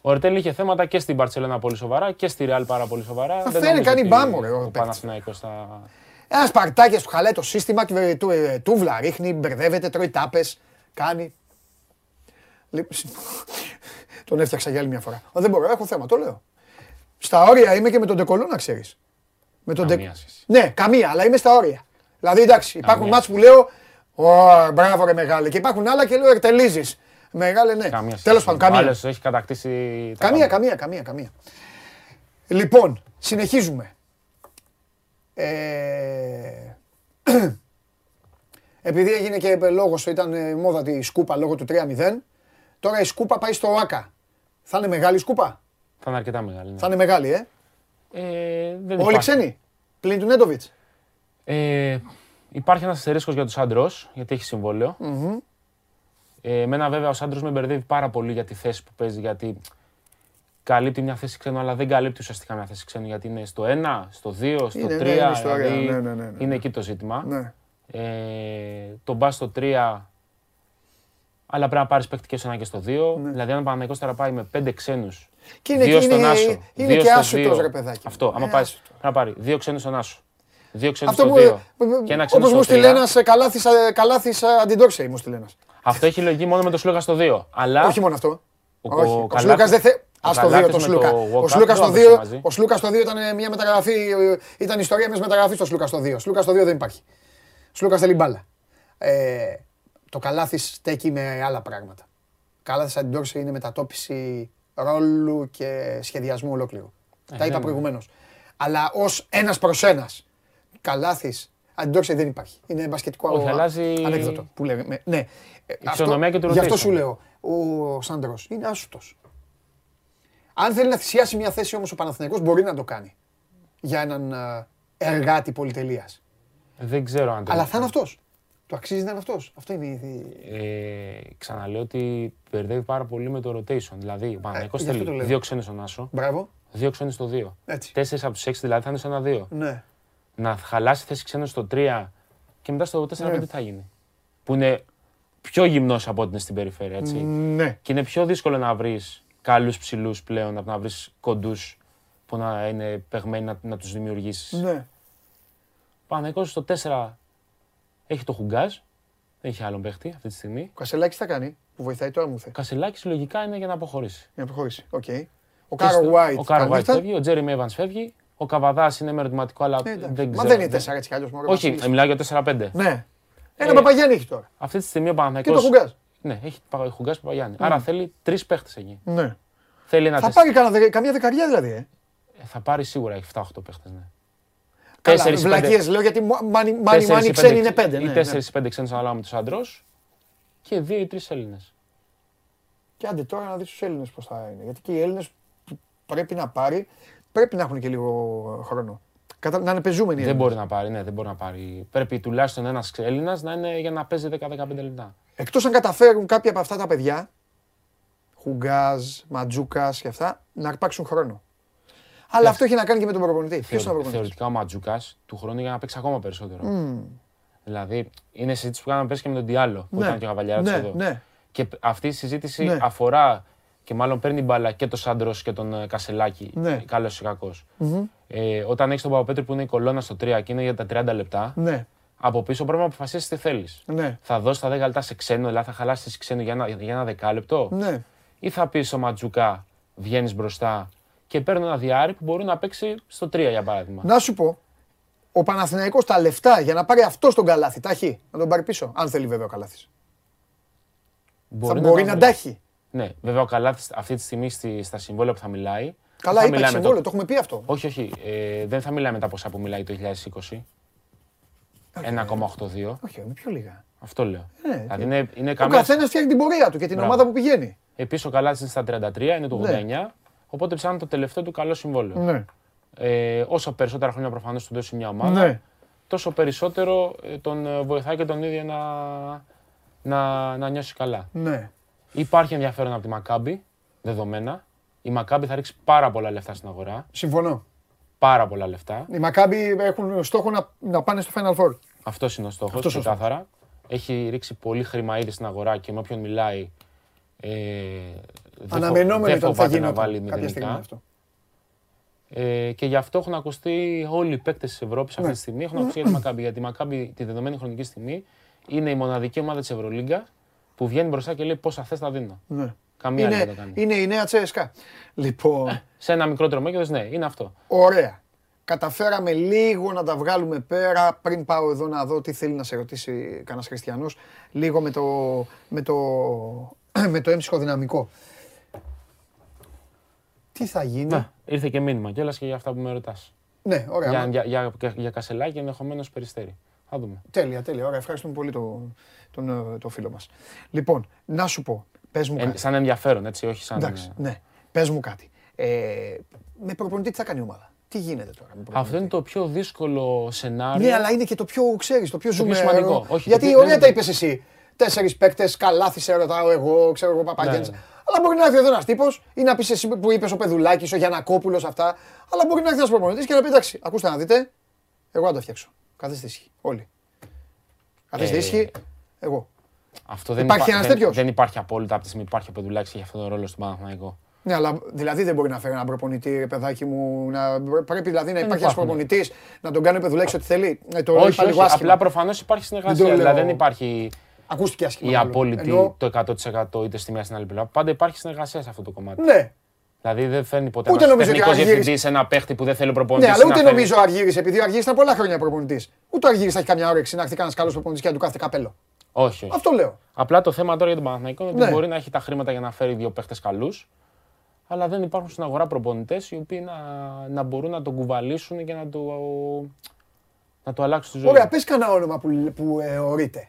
Ο Ερτέλ είχε θέματα και στην Παρσελόνα πολύ σοβαρά και στη Ρεάλ πάρα πολύ σοβαρά. Δεν φαίνεται, νομίζω κάνει ότι μπάμο, ρε, ο Ο παίκτης. Παναθηναϊκός θα. Ένας Σπαρτάκια που χαλάει το σύστημα, και του, ε, τούβλα ρίχνει, μπερδεύεται, τρώει τάπες, κάνει. Λοιπόν, Τον έφτιαξα για άλλη μια φορά. Μα δεν μπορώ, έχω θέμα, το λέω. Στα όρια είμαι και με τον Ντεκολό, να ξέρεις. Με τον Ντε- Καμία σχέση. Ναι, καμία, αλλά είμαι στα όρια. Δηλαδή, εντάξει, υπάρχουν Καμία. μάτς που λέω, Ω, μπράβο ρε μεγάλε. Και υπάρχουν άλλα και λέω, εκτελίζεις. Μεγάλε, ναι. Καμία σχέση. Τέλος πάντων, Ο καμία. άλλος έχει κατακτήσει. τα Καμία, πάντα. καμία, καμία, καμία. Λοιπόν, συνεχίζουμε. Ε... [clears throat] Επειδή έγινε και λόγος, ήταν ε, μόδα τη σκούπα λόγω του 3-0, τώρα η σκούπα πάει στο ΆΚΑ. Θα είναι μεγάλη σκούπα; Θα είναι αρκετά μεγάλη. ναι. Θα είναι μεγάλη, ε; Ε, δεν Όλοι υπάρχει. ξένοι; Πλην του Νέντοβιτς; Ε, υπάρχει ένας αστερίσκος για τον Σάντρο, γιατί έχει συμβόλαιο. Ε, εμένα βέβαια ο Σάντρο με μπερδεύει πάρα πολύ για τη θέση που παίζει, γιατί καλύπτει μια θέση ξένου, αλλά δεν καλύπτει ουσιαστικά μια θέση ξένου, γιατί είναι στο 1, στο 2, στο Είναι, 3. ναι, είναι ιστορία. δηλαδή Ναι, ναι, ναι, ναι. Είναι εκεί το ζήτημα. Ναι. Ε, τον πας στο 3, αλλά πρέπει να πάρεις παίκτη και στο 1 και στο 2. Δηλαδή, αν ο Παναγιώτο τώρα πάει με 5 ξένους. Και είναι, δύο και στον είναι, Άσο. είναι δύο και στο άσουτος δύο. ρε παιδάκι. μου. Αυτό, άμα Είναι πάει, άσουτος. πρέπει να πάρει δύο ξένους στον Άσο. Δύο ξένους Αυτό στο που, 2. Και ένα ξένο όπως μου στο στείλε 3. ένας ε, καλάθης, ε, καλάθης ε, αντιντόξεϊ, μου στείλε ένας. Αυτό έχει λογική μόνο με τον Σλούκα στο 2. Αλλά Όχι μόνο αυτό. Ο- Όχι. ο Ο Καλάθης- Σλούκας δεν θε... ο Ας το 2 Καλάθης το με Σλούκα. το Ο Walker Σλούκας στο δεν το 2 μαζί. ο Σλούκας στο 2 ήταν μια μεταγραφή, ε, ήταν ιστορία μιας μεταγραφής το Σλούκας στο 2. Σλούκας στο 2 δεν υπάρχει. Σλούκας θέλει μπάλα. Ε, το καλάθι στέκει με άλλα πράγματα. Καλάθι αντιντόξεϊ είναι μετατόπιση ρόλου και σχεδιασμού ολόκληρου. Τα είπα ναι. προηγουμένως. Αλλά ως ένας προς ένας. Καλάθις αντιντόξεϊ δεν υπάρχει. Είναι μπασκετικό Όχι, αλλάζει- ανέκδοτο που λέμε. Ναι. Ε, αυτό- φυσιονομία και του Γι' αυτό rotation. σου λέω. Ο Σάντρο είναι άσουτος. Αν θέλει να θυσιάσει μια θέση όμως ο Παναθηναϊκός μπορεί να το κάνει. Για έναν ε, εργάτη πολυτελείας. δεν ξέρω αν το Αλλά θα είναι αυτός. Το αξίζει να είναι αυτός. Αυτό είναι η. Ε, ξαναλέω ότι μπερδεύει πάρα πολύ με το rotation. Δηλαδή, ο Παναγιώτο Ε, γι' αυτό το θέλει λέω. δύο ξένους στον Άσο, Μπράβο. δύο ξένους στο 2. Έτσι. Τέσσερις από τους έξι δηλαδή θα είναι στο 1-2. Ναι. Να χαλάσει θέση ξένου στο 3 και μετά στο 4-5 Ναι. τι θα γίνει. Που είναι πιο γυμνός από ό,τι είναι στην περιφέρεια. Έτσι. Ναι. Και είναι πιο δύσκολο να βρεις καλούς ψηλούς πλέον από να βρεις κοντούς που να είναι παιγμένοι να, να τους δημιουργήσεις. Ναι. Ο Παναγιώτο στο 4 έχει το Χουγκάζ. Δεν έχει άλλον παίχτη αυτή τη στιγμή. Ο Κασελάκης θα κάνει. Που βοηθάει τώρα μου θε. Ο Κασελάκης λογικά είναι για να αποχωρήσει. Για να προχωρήσει. Οκ. Ο Και Κάρο στο- White. Ο Κάρο κάνει White αυτά. φεύγει, ο Τζέριμι Evans φεύγει. Ο Καβαδάς είναι με ερωτηματικό, αλλά Ε, εντάξει. δεν Μα ξέρω. δεν είναι 4 έτσι κι αλλιώς. Όχι, ε, μιλάω για 4-5. Ναι. Ένα Ε, Παπαγιάννη έχει τώρα. Αυτή τη στιγμή ο Και το Παναθηναϊκός... Χουγκάζ. Ναι, έχει Χουγκά Παπαγιάννη. Άρα θέλει τρεις παίχτες εκεί. Ναι. Θέλει ένα Θα τεσ- πάρει κανένα δε- καμιά δεκαριά δηλαδή. Ε. Ε, Θα πάρει σίγουρα, έχει 7-8 παίχτες. Ναι. Καλά, Τέσσερις, πέντε- βλακίες λέω γιατί μάνι τέσσερις μάνι ή ξένοι πέντε- είναι πέντε. Ή ναι, 4 ναι. ή 5 ξένους ανάλογα με τους άντρου και 2 ή 3 Έλληνες. Και άντε τώρα να δεις τους Έλληνες πώς θα είναι. Γιατί και οι Έλληνες που πρέπει να πάρει, πρέπει να έχουν και λίγο χρόνο. Κατα... Να είναι πεζούμενοι. οι Δεν Έλληνες. μπορεί να πάρει, ναι, δεν μπορεί να πάρει. Πρέπει τουλάχιστον ένας Έλληνας να είναι για να παίζει 10-15 λεπτά. Εκτός αν καταφέρουν κάποια από αυτά τα παιδιά, Χουγκάζ, Ματζούκας και αυτά, να αρπάξουν χρόνο. Αλλά αυτό έχει να κάνει και με τον προπονητή. Ποιος είναι ο Θεωρη- προπονητής; Θεωρητικά ο Ματζούκα του χρόνου για να παίξει ακόμα περισσότερο. Δηλαδή είναι συζήτηση που κάναμε πέρσι και με τον Διάλο που Ναι. ήταν και ο Καβαλιάρα Ναι, εδώ. ναι. Και αυτή η συζήτηση Ναι. αφορά και μάλλον παίρνει μπάλα και το Σάντρος και τον ε, Κασελάκη. Ναι. Καλός ή κακός. Ε, όταν έχεις τον Παπαπέτρου που είναι η κολόνα στο 3 και είναι για τα 30 λεπτά, Ναι, από πίσω πρέπει να αποφασίσεις τι θέλεις. ναι, Θα δώσεις τα 10 λεπτά σε ξένο, δηλαδή θα χαλάσεις ξένο για ένα, για ένα δεκάλεπτο, ναι. ή θα πεις στο Ματζουκά, βγαίνεις μπροστά και παίρνω ένα διάρρη που μπορεί να παίξει στο 3 για παράδειγμα. Να σου πω, ο Παναθηναϊκός τα λεφτά για να πάρει αυτό τον καλάθι, τα έχει. Να τον πάρει πίσω, αν θέλει βέβαια ο καλάθις. Θα μπορεί τα να βρει. τα έχει. Ναι, βέβαια ο Καλάθης αυτή τη στιγμή στη, στα συμβόλαια που θα μιλάει. Καλά, θα είπα μιλάει με συμβόλαιο, το έχουμε πει αυτό. Όχι, όχι. Ε, δεν θα μιλάει με τα ποσά που μιλάει το 2020. 1,82. Όχι, είναι πιο λίγα. Αυτό λέω. Ναι, δηλαδή είναι, είναι Ο καμία... καθένας φτιάχνει την πορεία του και την Μπράβο. ομάδα που πηγαίνει. Επίσης ο Καλάθης είναι στα 33, είναι το 89. Ναι. Οπότε ψάχνει το τελευταίο του καλό συμβόλαιο. Ναι. Ε, όσο περισσότερα χρόνια προφανώς του δώσει μια ομάδα, Ναι. τόσο περισσότερο ε, τον ε, βοηθάει και τον ίδιο να, να, να νιώσει καλά. Ναι. Υπάρχει ενδιαφέρον από τη Μακάμπη, δεδομένα. Η Μακάμπη θα ρίξει πάρα πολλά λεφτά στην αγορά. Συμφωνώ. Πάρα πολλά λεφτά. Οι Μακάμπι έχουν στόχο να, να πάνε στο Final Four. Αυτός είναι ο στόχος. Αυτός ο Ξεκάθαρα. Έχει ρίξει πολύ χρήμα ήδη στην αγορά και με όποιον μιλάει. Ε, δεν φο- Αναμενόμενο δεν ήταν ότι θα φοβάται γίνει να βάλει κάποια στιγμή μηδενικά. αυτό. Ε, και γι' αυτό έχουν ακουστεί όλοι οι παίκτες της Ευρώπης αυτή τη στιγμή. Έχουν ακουστεί για τη Μακάμπη. Γιατί η Μακάμπη τη δεδομένη χρονική στιγμή είναι η μοναδική ομάδα της Ευρωλίγκα που βγαίνει μπροστά και λέει πόσα θες θα δίνω. Ναι. Καμία άλλη Είναι, δεν το κάνει. είναι η νέα Τσέσκα. Λοιπόν, Σε ένα μικρότερο μέγεθο, ναι, είναι αυτό. ωραία. Καταφέραμε λίγο να τα βγάλουμε πέρα πριν πάω εδώ να δω τι θέλει να σε ρωτήσει κανένας χριστιανός. Λίγο με το, με το, με το έμψυχο δυναμικό. Τι θα γίνει; Ναι, ήρθε και μήνυμα κιόλα και για αυτά που με ρωτάς. Ναι, ωραία. Για, μα- για, για, για κασελάκι ενδεχομένως περιστέρι. Θα δούμε. Τέλεια, τέλεια. Ωραία, ευχαριστούμε πολύ τον, τον, ε, τον φίλο μας. Λοιπόν, να σου πω, πες μου Ε, κάτι. σαν ενδιαφέρον, έτσι, όχι σαν. Εντάξει, ναι. Πες μου κάτι. Ε, με προπονητή τι θα κάνει η ομάδα; Τι γίνεται τώρα με προπονητή; Αυτό είναι το πιο δύσκολο σενάριο. Ναι, αλλά είναι και το πιο, ξέρεις, το πιο Το πιο ζουμερό. σημαντικό. Όχι, Γιατί το πιο- ωραία δεν τα είναι- είπες εσύ. Τέσσερις παίκτες, καλάθι σε ρωτάω εγώ, ξέρω εγώ Παπαγιάννης. Ναι, ναι. Αλλά μπορεί να έρθει εδώ ένας τύπος ή να πεις εσύ που είπες ο Πεδουλάκης, ο Γιανακόπουλος αυτά. Αλλά μπορεί να έρθει ένας προπονητής και να πει εντάξει, ακούστε να δείτε, εγώ να το φτιάξω. Καθίστε ήσυχοι, όλοι. Καθίστε Ε, ήσυχοι, εγώ. Αυτό δεν, Υπάρχει υπά- ένας δεν, τέτοιος; δεν υπάρχει απόλυτα από τη στιγμή που υπάρχει ο Πεδουλάκης και έχει αυτόν τον ρόλο στον Παναθηναϊκό. Ναι, αλλά δηλαδή δεν μπορεί να φέρει έναν προπονητή, ρε παιδάκι μου. Να... Πρέπει δηλαδή να υπάρχει ένας υπάρχουν. προπονητής, να τον κάνει ο Πεδουλάκης ό,τι θέλει. Ε, το όχι, είπα λίγο όχι, άσχημα. απλά προφανώς υπάρχει Δεν συνεργασία. το λέω. Δηλαδή δεν υπάρχει Ακούστηκε άσχημα. η μάλλον. απόλυτη Ενώ- το 100% είτε στη μία στην άλλη πλευρά. Πάντα υπάρχει συνεργασία σε αυτό το κομμάτι. Ναι, Δηλαδή δεν φέρνει ποτέ Ούτε ένας νομίζω ότι τεχνικός ο Αργύρης- διευθυντής ένα παίχτη που δεν θέλει ο προπονητής. ναι, αλλά ούτε νομίζω ο Αργύρης, επειδή ο Αργύρης ήταν πολλά χρόνια προπονητή. Ούτε ο Αργύρης θα έχει καμιά όρεξη να έρθει κανένας καλός προπονητής και να του κάθεται καπέλο. Όχι, όχι. Αυτό λέω. Απλά το θέμα τώρα για τον Παναθηναϊκό είναι ότι Ναι. μπορεί να έχει τα χρήματα για να φέρει δύο παίχτες καλούς, αλλά δεν υπάρχουν στην αγορά προπονητές οι οποίοι να, να μπορούν να τον κουβαλήσουν και να το, να το αλλάξουν τη ζωή. Ωραία, πες κανένα όνομα που, που ε, ορείται.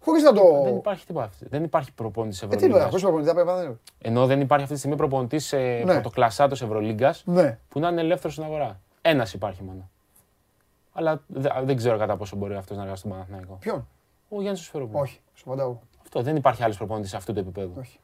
Χωρίς να το. Δεν υπάρχει τίποτα. αυτή- Δεν υπάρχει προπονητής Ε, τι λέω, Ευρωλίγκας. χωρίς προπονητή θα πρέπει να είναι. Ενώ δεν υπάρχει αυτή τη στιγμή προπονητής ε, Ναι. πρωτοκλασσάτος Ευρωλίγκας Ναι. που να είναι ελεύθερος στην αγορά. Ένας υπάρχει μόνο. Αλλά δε- δεν ξέρω κατά πόσο μπορεί αυτός να εργαστεί στον Παναθηναϊκό. Ποιον; Ο Γιάννης Σφαιρόπουλο. Όχι, σου απαντάω. Αυτό δεν υπάρχει άλλος προπονητής σε αυτού του επίπεδου. Όχι.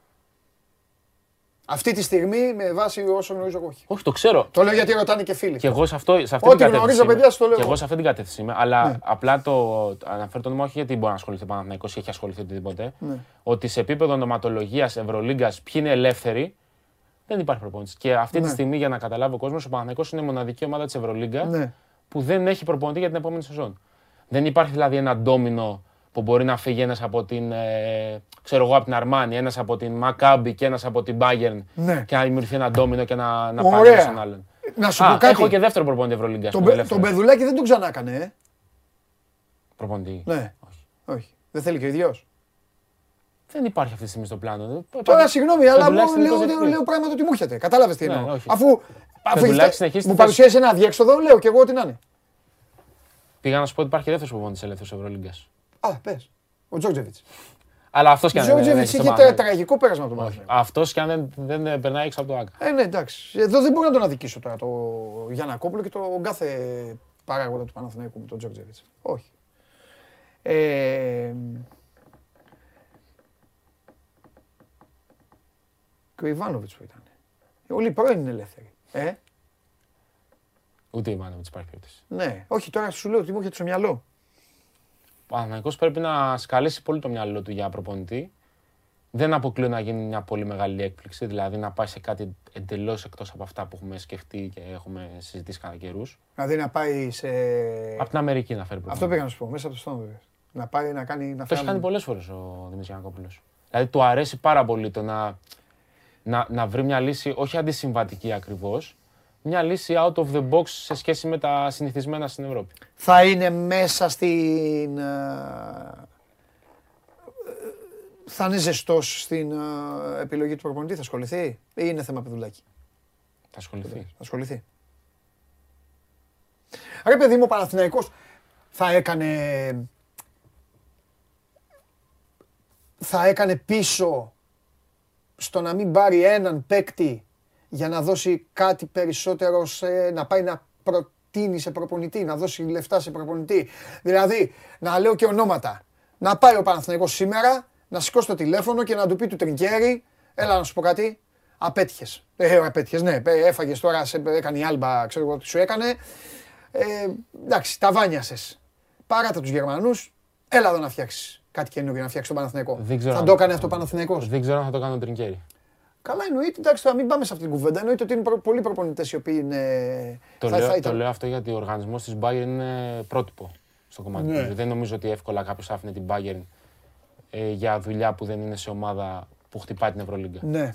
Αυτή τη στιγμή με βάση όσο γνωρίζω εγώ όχι. Όχι, το ξέρω. Το λέω γιατί ρωτάνε και φίλοι. Και εγώ σε, αυτό, σε αυτή Ό,τι την κατεύθυνση. γνωρίζω, είμαι. παιδιά, στο λέω Και εγώ. εγώ σε αυτή την κατεύθυνση είμαι. Αλλά Ναι. απλά το αναφέρω το όνομα όχι γιατί μπορεί να ασχοληθεί ο Παναθηναϊκός ή έχει ασχοληθεί οτιδήποτε. Ναι. Ότι σε επίπεδο ονοματολογίας Ευρωλίγκας ποιοι είναι ελεύθεροι, δεν υπάρχει προπονητής. Και αυτή τη Ναι. στιγμή, για να καταλάβει ο κόσμος, ο Παναθηναϊκός είναι η μοναδική ομάδα της Ευρωλίγκας Ναι. που δεν έχει προπονητή για την επόμενη σεζόν. Δεν υπάρχει δηλαδή ένα ντόμινο που μπορεί να φύγει ένας από την, ε, ξέρω εγώ, από την Αρμάνι, ένας από την Μακάμπι και ένας από την Bayern Ναι. και να δημιουργηθεί ένα ντόμινο και να, να Ωραία. πάει ένα στον άλλον. Να σου Α, πω κάτι. έχω και δεύτερο προπονητή Ευρωλίγκα. Τον, Πε- τον Πεδουλάκη δεν τον ξανά έκανε, ε. Προπονητή. Ναι. Όχι. Όχι. Δεν θέλει και ο ίδιος. Δεν υπάρχει αυτή τη στιγμή στο πλάνο. Τώρα Υπάρχει- συγγνώμη, αλλά Πεδουλάκης μου είναι λέω, εκτός λέω, λέω πράγματα ότι μου έρχεται. Κατάλαβες τι Ναι, εννοώ. όχι. Αφού, αφού Πεδουλάκης έχετε- συνεχίζει μου τη θέση. παρουσίασε ένα αδιέξοδο, λέω και εγώ ό,τι να είναι. Πήγα να σου πω ότι υπάρχει και δεύτερο προπονητής ελεύθερος Ευρωλίγκας. Α, πες. Ο Τζόρτζεβιτς. Αλλά αυτός και Ο αν δεν- δεν Τζόρτζεβιτς έχει είχε στο τε- Παναθηναϊκό. τραγικό πέρασμα από τον Όχι. Παναθηναϊκό. Αυτός και αν δεν, δεν ε, περνάει έξω από το ΟΑΚΑ. Ε, ναι, εντάξει. Εδώ δεν μπορώ να τον αδικήσω τώρα το Γιαννακόπουλο και τον κάθε παράγοντα του Παναθηναϊκού με τον Τζόρτζεβιτς. Όχι. Ε, και ο Ιβάνοβιτς που ήταν. Όλοι οι πρώην είναι ελεύθεροι. Ε, Ούτε η Μάνοβιτ υπάρχει περίπτωση. ναι. Όχι, τώρα σου λέω ότι μου έρχεται στο μυαλό. Ο Παναθηναϊκός πρέπει να σκαλέσει πολύ το μυαλό του για προπονητή. Δεν αποκλείω να γίνει μια πολύ μεγάλη έκπληξη, δηλαδή να πάει σε κάτι εντελώς εκτός από αυτά που έχουμε σκεφτεί και έχουμε συζητήσει κατά καιρούς. Δηλαδή να πάει σε. Από την Αμερική να φέρει προπονητή. Αυτό πήγα να σου πω, μέσα από το στόμα βέβαια. Να πάει να κάνει. Να Το έχει φέρει- κάνει πολλές φορές ο Δημήτρης Γιανακόπουλος. Δηλαδή του αρέσει πάρα πολύ το να, να, να βρει μια λύση, όχι αντισυμβατική ακριβώς, μια λύση out of the box σε σχέση με τα συνηθισμένα στην Ευρώπη. θα είναι μέσα στην. ε, Θα είναι ζεστός στην ε, επιλογή του προπονητή, θα ασχοληθεί ή είναι θέμα παιδουλάκι. Θα ασχοληθεί. Θα ασχοληθεί. Ρε παιδί μου, ο Παναθηναϊκός θα έκανε. Θα έκανε πίσω στο να μην πάρει έναν παίκτη για να δώσει κάτι περισσότερο, σε, να πάει να προτείνει σε προπονητή, να δώσει λεφτά σε προπονητή. Δηλαδή, να λέω και ονόματα. Να πάει ο Παναθηναϊκός σήμερα, να σηκώσει το τηλέφωνο και να του πει του Τρινκέρι, έλα να σου πω κάτι, απέτυχες. Ε, απέτυχες, ναι, ε, έφαγες τώρα, σε, έκανε η Άλμπα, ξέρω εγώ τι σου έκανε. Ε, εντάξει, τα βάνιασες. Πάράτα τους Γερμανούς, έλα εδώ να φτιάξεις κάτι καινούργιο, να φτιάξεις τον Παναθηναϊκό. Δεν ξέρω Θα αν- το έκανε αυτό ο Παναθηναϊκός. Δεν ξέρω αν θα το κάνω ο Τρινκέρι. Καλά, εννοείται. Εντάξει, τώρα μην πάμε σε αυτή την κουβέντα. Εννοείται ότι είναι προ- πολλοί προπονητές οι οποίοι είναι. Το, θα- λέω, θα το ήταν- λέω αυτό γιατί ο οργανισμός της Bayern είναι πρότυπο στο κομμάτι Ναι. του. Δεν νομίζω ότι εύκολα κάποιος άφηνε την Bayern ε, για δουλειά που δεν είναι σε ομάδα που χτυπάει την Ευρωλίγκα. Ναι,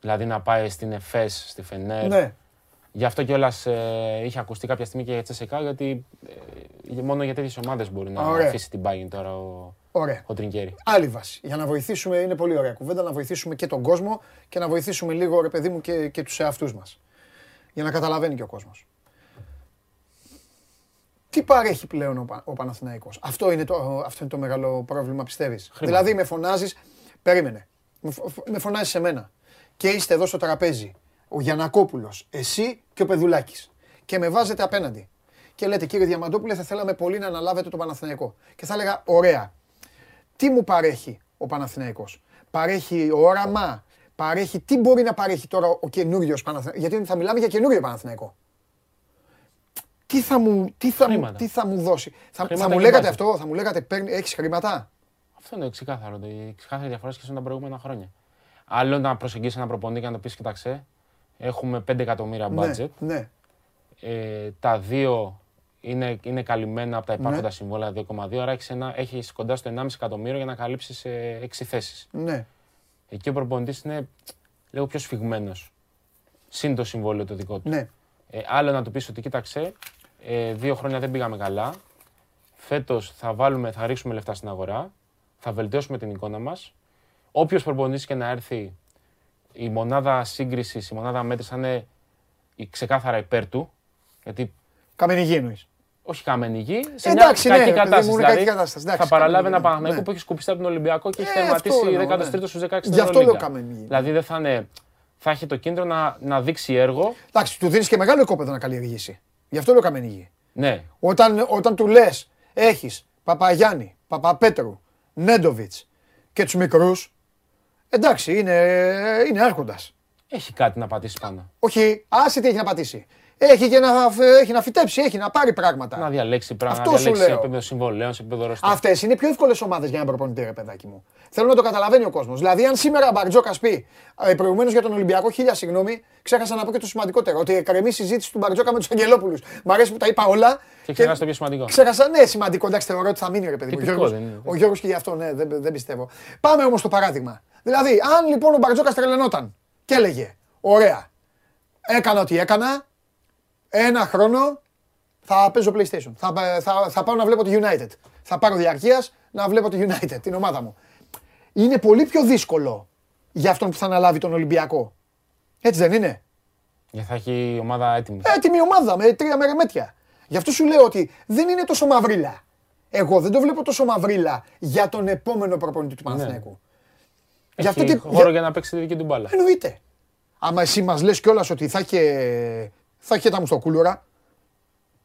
Δηλαδή να πάει στην ΕΦΕΣ, στη Φενέρ. ναι. Γι' αυτό κιόλας ε, είχε ακουστεί κάποια στιγμή και για Τσεσεκά, γιατί ε, μόνο για τέτοιες ομάδες μπορεί να Ωραία. αφήσει την Bayern τώρα ο, Ωραία. ο Τρινκέρι. Άλλη βάση. Για να βοηθήσουμε, είναι πολύ ωραία κουβέντα, να βοηθήσουμε και τον κόσμο και να βοηθήσουμε λίγο, ρε παιδί μου, και, και τους εαυτούς μας. Για να καταλαβαίνει και ο κόσμος. Τι παρέχει πλέον ο, Πα- ο Παναθηναϊκός; Αυτό είναι, το, αυτό είναι το μεγάλο πρόβλημα, πιστεύεις; Χρήματα. Δηλαδή με φωνάζεις, περίμενε, με, φο- με φωνάζεις σε μένα και είστε εδώ στο τραπέζι ο Γιανακόπουλος, εσύ και ο Πεδουλάκης και με βάζετε απέναντι. Και λέτε κύριε Διαμαντόπουλε θα θέλαμε πολύ να αναλάβετε το Παναθηναϊκό. Και θα έλεγα ωραία, τι μου παρέχει ο Παναθηναϊκός; Παρέχει όραμα, παρέχει, τι μπορεί να παρέχει τώρα ο καινούριος Παναθηναϊκός; Γιατί θα μιλάμε για καινούριο Παναθηναϊκό. Τι θα μου, τι θα μου, Χρήματα. τι θα μου δώσει; Θα, θα Χρήματα μου και λέγατε μπάτζετ. αυτό, θα μου λέγατε παίρνει, έχεις χρήματα; Αυτό είναι ξεκάθαρο. το- Η ξεκάθαρη διαφορά σχέση με τα προηγούμενα χρόνια. Άλλο να προσεγγίσεις ένα προπονητή και να το πεις: Κοιτάξτε, έχουμε 5 εκατομμύρια budget. Ναι, ναι. Ε, τα δύο είναι, είναι καλυμμένα από τα υπάρχοντα Ναι. συμβόλαια 2,2. Άρα έχεις έχεις κοντά στο 1,5 εκατομμύριο για να καλύψεις 6 θέσεις. ναι. Εκεί ο προπονητής είναι λίγο πιο σφιγμένος. Συν το συμβόλαιο το δικό του. ναι. Ε, άλλο να του πεις ότι κοίταξε, ε, δύο χρόνια δεν πήγαμε καλά. Φέτος θα, βάλουμε, θα ρίξουμε λεφτά στην αγορά. Θα βελτιώσουμε την εικόνα μας. Όποιος προπονητής και να έρθει, η μονάδα σύγκρισης, η μονάδα μέτρησης θα είναι η- ξεκάθαρα υπέρ του. Γιατί Καμένη γη εννοείς. Όχι καμένη γη, σε Εντάξει, μια ναι, κακή ρε παιδί μου, κατάσταση. είναι Δηλαδή, κακή κατάσταση. Εντάξει, θα παραλάβει καμένη ένα γη, Παναθηναϊκό ναι. που έχει σκουπιστεί από τον Ολυμπιακό και έχει Ε, αυτό τερματίσει εννοώ, 13ο ναι. στους 16 στην Γι' αυτό Ευρωλίγκα. λέω καμένη γη. Δηλαδή δεν θα είναι. Θα έχει το κίνητρο να, να δείξει έργο. Εντάξει, του δίνεις και μεγάλο οικόπεδο να καλλιεργήσει. Γι' αυτό λέω καμένη γη. Ναι, Όταν, όταν του λες, έχεις Παπαγιάννη, Παπαπέτρου, Νέντοβιτς και τους μικρούς, εντάξει, είναι, είναι άρχοντας. έχει κάτι να πατήσει πάνω. Όχι, άσε τι έχει να πατήσει. Έχει και να, έχει να φυτέψει, έχει να πάρει πράγματα. Να διαλέξει πράγματα, Αυτό να σου διαλέξει σε λέω. επίπεδο συμβολέων, σε επίπεδο ρωστή. Αυτές είναι πιο εύκολες ομάδες για ένα προπονητή, ρε παιδάκι μου. Θέλω να το καταλαβαίνει ο κόσμος. Δηλαδή, αν σήμερα ο Μπαρτζόκα πει προηγουμένως για τον Ολυμπιακό, χίλια συγγνώμη, ξέχασα να πω και το σημαντικότερο. Ότι εκκρεμεί η συζήτηση του Μπαρτζόκα με τους Αγγελόπουλους. Μ' αρέσει που τα είπα όλα. Και ξέχασα το πιο σημαντικό. Ξέχασα, ναι, σημαντικό. Εντάξει, θεωρώ ότι θα μείνει, ρε παιδί μου. Ο Τυπικό Γιώργος- δεν είναι. Ο Γιώργος και γι' αυτό, ναι, δεν, δεν πιστεύω. Πάμε όμως στο παράδειγμα. Δηλαδή, αν λοιπόν ο Μπαρτζόκας τρελαινόταν και έλεγε, ωραία, έκανα ό,τι έκανα, ένα χρόνο θα παίζω PlayStation. Θα, θα, θα πάω να βλέπω τη United. Θα πάρω διαρκείας να βλέπω τη United, την ομάδα μου. Είναι πολύ πιο δύσκολο για αυτόν που θα αναλάβει τον Ολυμπιακό. Έτσι δεν είναι; Γιατί θα έχει η ομάδα έτοιμη. Έτοιμη ομάδα με τρία μερεμέτια. Γι' αυτό σου λέω ότι δεν είναι τόσο μαυρίλα. Εγώ δεν το βλέπω τόσο μαυρίλα για τον επόμενο προπονητή του Παναθηναϊκού. Γι' αυτό έχει τι- χώρο για- για να παίξει τη δική του μπάλα. Εννοείται. Άμα εσύ μας λες κιόλας ότι θα είχε, θα είχε τα μουστοκούλουρα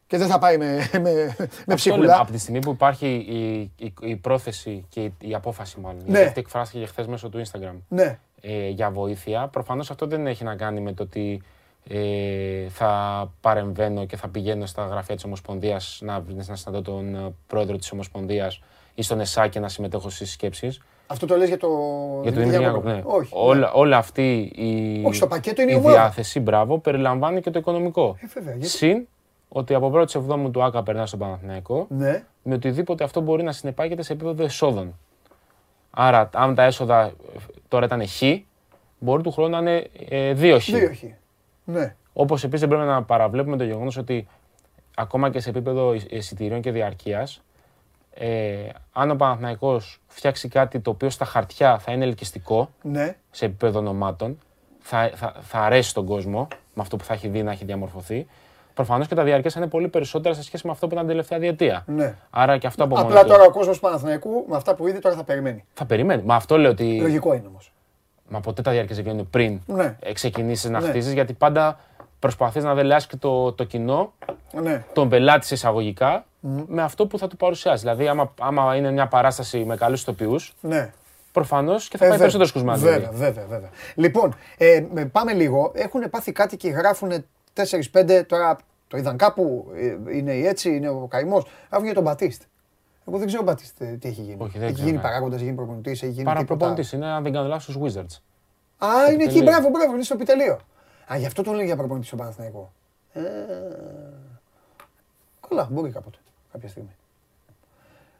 και δεν θα πάει με, με, με Αυτό λέμε, ψίχουλα. Από τη στιγμή που υπάρχει η, η, η πρόθεση και η, η απόφαση, μάλλον. Ναι. Γιατί αυτή εκφράστηκε χθες μέσω του Instagram. Ναι. ε, για βοήθεια. Προφανώς αυτό δεν έχει να κάνει με το ότι ε, θα παρεμβαίνω και θα πηγαίνω στα γραφεία της Ομοσπονδίας να, να συναντώ τον ε, πρόεδρο της Ομοσπονδίας ή στον ΕΣΑ και να συμμετέχω στις σκέψεις. Αυτό το λες για το Για τον Δημήτρη Δημήτρη Γιάκοπο. Γιάκοπ, ναι. Όχι. Όλα, όλα αυτή η, Όχι, στο πακέτο είναι η η ομάδα. διάθεση, μπράβο, περιλαμβάνει και το οικονομικό. Ε, βέβαια, γιατί- Συν ότι από 1η Εβδόμου του ΑΚΑ περνά στον Παναθηναϊκό Ναι. με οτιδήποτε αυτό μπορεί να συνεπάγεται σε επίπεδο εσόδων. Άρα, αν τα έσοδα ε, τώρα ήταν χ, μπορεί του χρόνου να είναι ε, 2 χ. Δύο χ. Ναι. Όπως επίσης δεν πρέπει να παραβλέπουμε το γεγονός ότι ακόμα και σε επίπεδο εισ- εισιτηρίων και διαρκείας, ε, αν ο Παναθηναϊκός φτιάξει κάτι το οποίο στα χαρτιά θα είναι ελκυστικό Ναι. σε επίπεδο ονομάτων, θα, θα, θα αρέσει στον κόσμο με αυτό που θα έχει δει να έχει διαμορφωθεί. Προφανώς και τα διαρκεία θα είναι πολύ περισσότερα σε σχέση με αυτό που ήταν την τελευταία διετία. Ναι. Άρα και αυτό από μόνο Απλά του. τώρα ο κόσμος του Παναθηναϊκού με αυτά που είδε τώρα θα περιμένει. Θα περιμένει. Μα αυτό λέω ότι. Λογικό είναι όμως. Μα ποτέ τα διάρκειας δεν βγαίνουν πριν Ναι. ξεκινήσεις να Ναι. χτίζεις, γιατί πάντα προσπαθείς να δελεάσει και το, το κοινό, Ναι. τον πελάτη σε εισαγωγικά, με αυτό που θα του παρουσιάσεις. Δηλαδή, άμα, άμα είναι μια παράσταση με καλούς ηθοποιούς, Ναι. προφανώς και θα Ε, πάει βέβαια. περισσότερος κόσμος μαζί. Βέβαια, βέβαια, βέβαια. Λοιπόν, ε, με- πάμε λίγο. Έχουν πάθει κάτι και γράφουν 4-5 τώρα. Το είδαν κάπου, ε, είναι η έτσι, είναι ο καημός. Άκουγε τον Μπατίστ. Εγώ δεν ξέρω ο Μπατίστ ε, τι έχει γίνει. Όχι, δεν έχει ξέρω, γίνει ναι. παράγοντας, έχει γίνει προπονητής, έχει γίνει. τίποτα. Παραπροπονητή είναι, αν δεν κάνω λάθος, στους Wizards. Α, είναι εκεί, επιτελείο. μπράβο, μπράβο, είναι στο επιτελείο. Α, γι' αυτό τον λέει για προπονητή στον Παναθηναϊκό. Ε, Καλά, μπορεί κάποτε, κάποια στιγμή.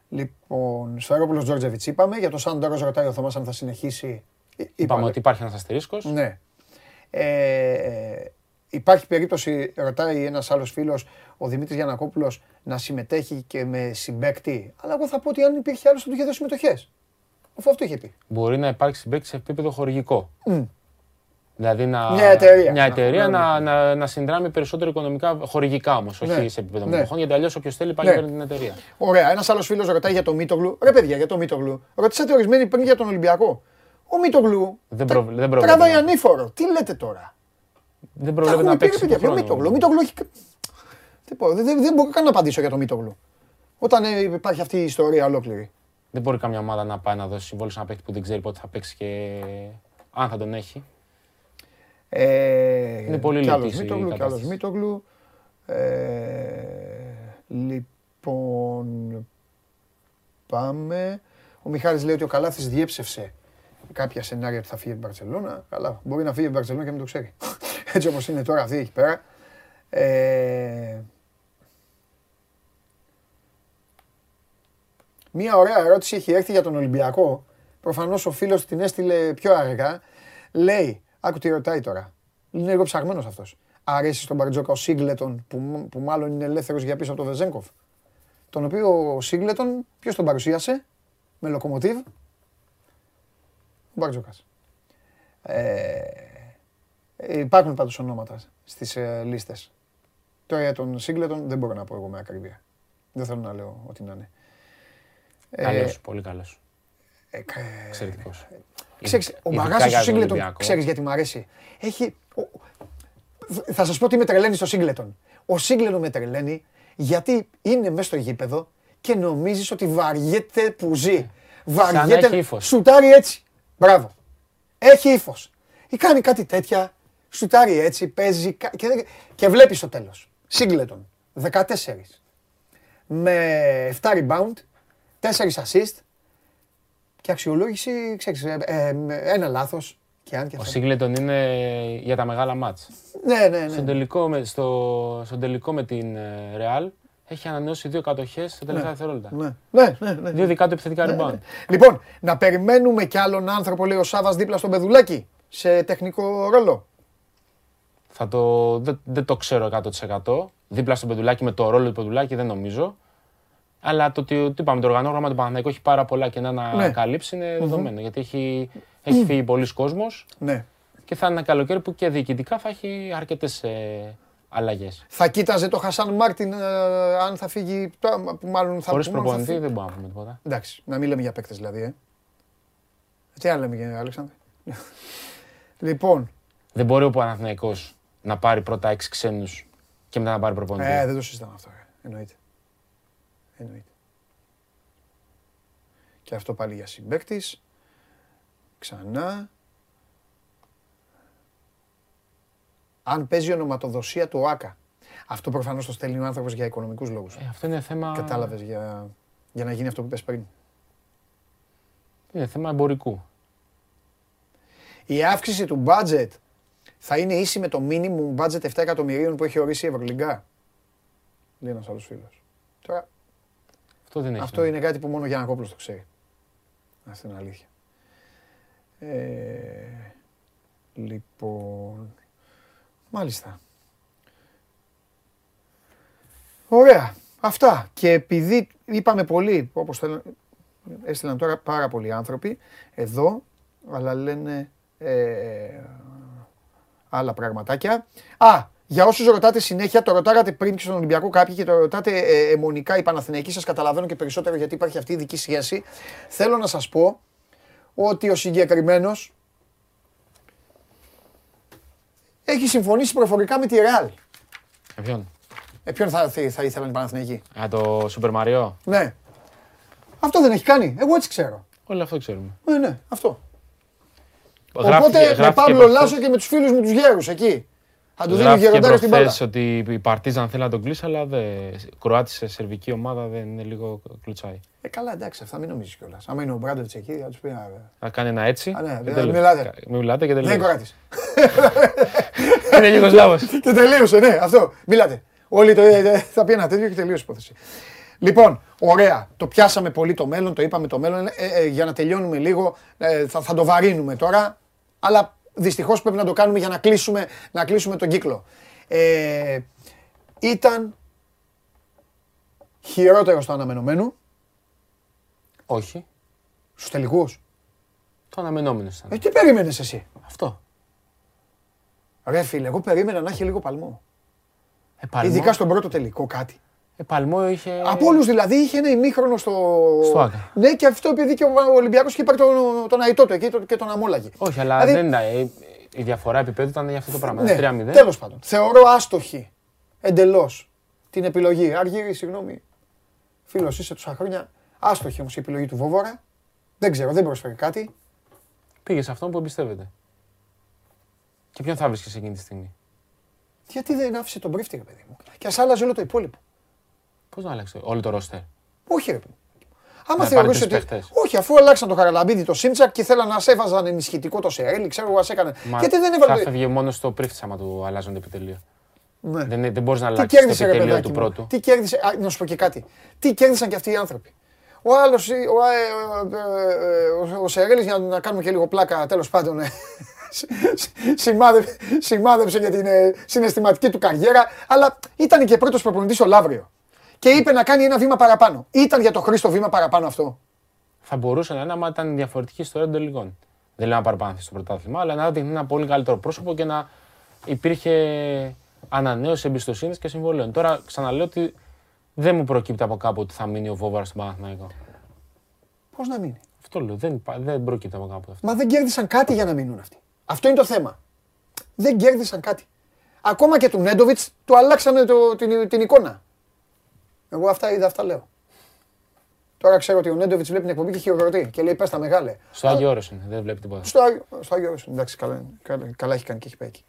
Λοιπόν, στο Αερόπουλο Τζόρτζεβιτς είπαμε. Για το Σάντορο ρωτάει ο Θωμάς αν θα συνεχίσει. Ε, Είπαμε ότι υπάρχει ένας αστερίσκος. Ναι. Ε, υπάρχει περίπτωση, ρωτάει ένας άλλος φίλος, ο Δημήτρης Γιανακόπουλος, να συμμετέχει και με συμπέκτη. Αλλά εγώ θα πω ότι αν υπήρχε άλλος θα του είχε δώσει συμμετοχές. Αφού αυτό είχε πει. Μπορεί να υπάρξει συμπέκτη σε επίπεδο χορηγικό. Δηλαδή να, Μια εταιρεία. μια εταιρεία Ναι, να, να, να συνδράμει περισσότερο οικονομικά, χορηγικά όμως, όχι Ναι. σε επίπεδο Ναι. μετοχών. Γιατί αλλιώς όποιος θέλει πάει Ναι. και παίρνει την εταιρεία. Ωραία. Ένας άλλος φίλος ρωτάει για το Μίτογλου. Ρε παιδιά, για το Μίτογλου. Ρωτήσατε ορισμένοι πριν για τον Ολυμπιακό. Ο Μίτογλου Δεν, προ, δεν προβλέπεται. τραβάει να- ανήφορο. Τι λέτε τώρα; Δεν Τα προβλέπεται έχουμε να πει, ρε παίξει. παιδιά, το ποιο χρόνο. Μίτογλου. Ο Μίτογλου έχει... Τι πω, δεν, δεν μπορώ καν να απαντήσω για το Μίτογλου. Όταν ε, υπάρχει αυτή η ιστορία ολόκληρη. Δεν μπορεί καμιά ομάδα να πάει να δώσει συμβόλαιο σε ένα παίκτη που δεν ξέρει πότε θα παίξει και αν θα τον έχει. Ε, Είναι πολύ κι άλλος λεπτής η Μίτογλου, κι άλλος κατάσταση. Μίτογλου. Ε, λοιπόν, πάμε. Ο Μιχάλης λέει ότι ο Καλάθης διέψευσε κάποια σενάρια ότι θα φύγει από την Μπαρτσελώνα. Καλά, μπορεί να φύγει από την Μπαρτσελώνα και να μην το ξέρει. [laughs] Έτσι όπως είναι τώρα αυτή εκεί πέρα. Ε, Μία ωραία ερώτηση έχει έρθει για τον Ολυμπιακό. Προφανώς ο φίλος την έστειλε πιο αργά. Λέει, άκου τι ρωτάει τώρα. Είναι λίγο ψαγμένος αυτός. Αρέσει στον Μπαρτζόκα ο Σίγκλετον που, που μάλλον είναι ελεύθερος για πίσω από τον Βεζέγκοφ. Τον οποίο ο Σίγκλετον, ποιος τον παρουσίασε; Με λοκομοτίβ; Ο Μπαρτζόκας. Ε, υπάρχουν πάντως ονόματα στις ε, λίστες. Τώρα για τον Σίγκλετον δεν μπορώ να πω εγώ με ακρίβεια. Δεν θέλω να λέω ό,τι να είναι. Ε, Καλό, πολύ καλός. ε, κα- Εξαιρετικός. Ξέρεις, ο Μαγάς του Σίγκλετον, ξέρεις γιατί μου αρέσει. Έχει... ο- Θα σας πω τι με τρελαίνει στο Σίγκλετον. Ο Σίγκλετον με τρελαίνει γιατί είναι μέσα στο γήπεδο και νομίζεις ότι βαριέται που ζει. Βαριέται, έχει ύφος. σουτάρει έτσι. Μπράβο. Έχει ύφος. Ή κάνει κάτι τέτοια, σουτάρει έτσι, παίζει κα- και, δεν- και βλέπεις στο τέλος. Σίγκλετον, 14. Με 7 rebound, 4 assist και αξιολόγηση, ξέρεις, ε, ε, ένα λάθος και αν και Ο αυτό. Σίγκλετον είναι για τα μεγάλα μάτς. Ναι, ναι, Στον ναι. τελικό με, στο, στον τελικό με την ε, Real έχει ανανεώσει δύο κατοχές σε τελευταία δευτερόλεπτα. Ναι, ναι, ναι, ναι. Δύο δικά του επιθετικά rebound. Λοιπόν, να περιμένουμε κι άλλον άνθρωπο, λέει ο Σάβας, δίπλα στον Πεδουλάκη, σε τεχνικό ρόλο. Θα το, δεν, δεν το ξέρω 100%. Δίπλα στο Πεδουλάκη με το ρόλο του Πεδουλάκη δεν νομίζω. Αλλά το ότι τι είπαμε, το οργανόγραμμα του Παναθηναϊκού έχει πάρα πολλά κενά να Ναι. καλύψει είναι δεδομένο. Γιατί έχει, έχει φύγει πολλοί κόσμος Ναι. και θα είναι ένα καλοκαίρι που και διοικητικά θα έχει αρκετές ε, αλλαγές. Θα κοίταζε το Χασάν Μάρτιν ε, αν θα φύγει, τώρα, που μάλλον θα Χωρίς που μάλλον θα προπονητή φύγει. δεν μπορούμε να πούμε τίποτα. Εντάξει, να μην λέμε για παίκτες δηλαδή, ε. Τι άλλο λέμε για Αλέξανδρε. [laughs] λοιπόν, Δεν μπορεί ο Παναθηναϊκός να πάρει πρώτα έξι ξένους και μετά να πάρει προπονητή. ε, δεν το συζητάμε αυτό, ε. εννοείται. Εννοείται. Και αυτό πάλι για συμπαίκτης. Ξανά. Αν παίζει ονοματοδοσία του ΆΚΑ. Αυτό προφανώς το στέλνει ο άνθρωπος για οικονομικούς λόγους. Ε, αυτό είναι θέμα, Κατάλαβες για, για να γίνει αυτό που είπες πριν. είναι θέμα εμπορικού. Η αύξηση του budget θα είναι ίση με το minimum budget 7 εκατομμυρίων που έχει ορίσει η Ευρωλυγκά. Λέει ένας άλλος φίλος. Τώρα, Αυτό δεν έχει. αυτό είναι κάτι που μόνο ο Γιάννακόπουλος το ξέρει. Αυτό είναι αλήθεια. Ε, λοιπόν, μάλιστα. Ωραία. Αυτά. Και επειδή είπαμε πολύ, όπως θέλουν, έστειλαν τώρα πάρα πολλοί άνθρωποι εδώ, αλλά λένε ε, άλλα πραγματάκια. Α, για όσους ρωτάτε συνέχεια, το ρωτάγατε πριν και στον Ολυμπιακό κάποιοι και το ρωτάτε ε, αιμονικά οι Παναθηναϊκοί, σας καταλαβαίνω και περισσότερο γιατί υπάρχει αυτή η δική σχέση. Θέλω να σας πω ότι ο συγκεκριμένος έχει συμφωνήσει προφορικά με τη Ρεάλ. Ε, ποιον; Ε, ποιον θα, θα, θα ήθελαν οι Παναθηναϊκοί; Α, το Super Mario; Ναι. Αυτό δεν έχει κάνει. Εγώ έτσι ξέρω. Όλο αυτό ξέρουμε. Ναι, ναι, αυτό. Γράφτηκε- Οπότε με γράφτηκε Παύλο προχθές- Λάσο και με τους φίλους μου τους γέρους εκεί. Θα του δίνει Γράφτηκε γεροντάρι στην μπάλα. προχθές ότι η Παρτίζαν θέλει να τον κλείσει, αλλά δεν. Κροάτη σε σερβική ομάδα δεν είναι λίγο κλουτσάει. Ε, καλά, εντάξει, αυτά μην νομίζεις κιόλας. Άμα είναι ο Μπράντοβιτς εκεί, θα τους πει. «Α, Θα κάνει ένα έτσι. Α, ναι, και δεν τέλος. μιλάτε. Μην μιλάτε και Δεν τελείω. κοράτη. [laughs] Είναι λίγος Σλάβο. [laughs] και τελείωσε, ναι, αυτό. Μιλάτε. Όλοι το, ε, ε, θα πει ένα τέτοιο και τελείωσε η υπόθεση. Λοιπόν, ωραία. Το πιάσαμε πολύ το μέλλον, το είπαμε το μέλλον. Ε, ε, για να τελειώνουμε λίγο, ε, θα, θα το βαρύνουμε τώρα. Αλλά δυστυχώς πρέπει να το κάνουμε για να κλείσουμε, να κλείσουμε τον κύκλο. Ε, ήταν χειρότερο στο αναμενόμενο Όχι. στους τελικούς. Το αναμενόμενο Ε, ήταν. τι περίμενες εσύ; Αυτό. Ρε φίλε, εγώ περίμενα να έχει λίγο παλμό. Ε, παλμό, Ειδικά στον πρώτο τελικό κάτι. Ε, παλμό είχε. Από όλους δηλαδή είχε ένα ημίχρονο στο. Στο Άκα. Ναι, και αυτό επειδή και ο Ολυμπιακός είχε πάρει τον, τον Αϊτό του εκεί τον- και τον Αμόλαγε. Όχι, αλλά Δηλαδή- δεν ήταν. ε, Η διαφορά επίπεδου ήταν για αυτό το πράγμα. Ναι, 3-0. τέλος πάντων. Θεωρώ άστοχη εντελώς την επιλογή. Αργύρι, συγγνώμη. Φίλος είσαι τόσα χρόνια. Άστοχη όμως η επιλογή του Βόβορα. Δεν ξέρω, δεν προσφέρει κάτι. Πήγες σε αυτόν που εμπιστεύεται. Και ποιον θα βρίσκεις εκείνη τη στιγμή; Γιατί δεν άφησε τον πρίφτη, ρε παιδί μου. Και ας άλλαζε όλο το υπόλοιπο. Πώς να αλλάξει όλο το ρόστερ; Όχι, ρε παιδί μου. Άμα Να θεωρούσε πάρει ότι. τους παίχτες. Όχι, αφού αλλάξαν το Χαραλαμπίδη το Σίμψακ και θέλαν να σε έβαζαν ενισχυτικό το Σερέλι, ξέρω εγώ, ας έκανε. Μα Γιατί δεν Θα έβαλε. φεύγει μόνος στο πρίφτη άμα του αλλάζουν το επιτελείο. Ναι. Δεν, δεν μπορείς να Τι αλλάξεις το κέρδισε, ρε επιτελείο παιδάκι του μου; πρώτου. Τι κέρδισε, α, να σου πω και κάτι. Τι κέρδισαν και αυτοί οι άνθρωποι; Ο άλλος, ο, ε, ε, ε, ο, ο Σερέλης, για να κάνουμε και λίγο πλάκα, τέλος πάντων, ε, σημάδευ- σημάδεψε για την ε, συναισθηματική του καριέρα, αλλά ήταν και πρώτος προπονητής ο Λαύριο. Και είπε να κάνει ένα βήμα παραπάνω. Ήταν για το Χρήστο βήμα παραπάνω αυτό. Θα μπορούσε να είναι άμα ήταν διαφορετική ιστορία των τελικών. Δεν λέω να πάρει πάνω στο πρωτάθλημα, αλλά να έδειχνε ένα πολύ καλύτερο πρόσωπο και να υπήρχε ανανέωση εμπιστοσύνης και συμβολέων. Τώρα ξαναλέω ότι δεν μου προκύπτει από κάπου ότι θα μείνει ο Βόβαρας στον Παναθηναϊκό. Πώς να μείνει; Αυτό λέω. Δεν, υπά- δεν προκύπτει από κάπου αυτό. Μα δεν κέρδισαν κάτι για να μείνουν αυτοί. Αυτό είναι το θέμα. Δεν κέρδισαν κάτι. Ακόμα και του Νέντοβιτς του αλλάξανε το, την, την εικόνα. Εγώ αυτά είδα, αυτά λέω. Τώρα ξέρω ότι ο Νέντοβιτς βλέπει την εκπομπή και χειροκροτεί και λέει: Πες τα μεγάλε. Στο Άγιο Όρος είναι, δεν βλέπει τίποτα. Στο, Άγιο- στο Άγιο Όρος, εντάξει, καλά, καλά, καλά έχει κάνει και έχει πάει εκεί.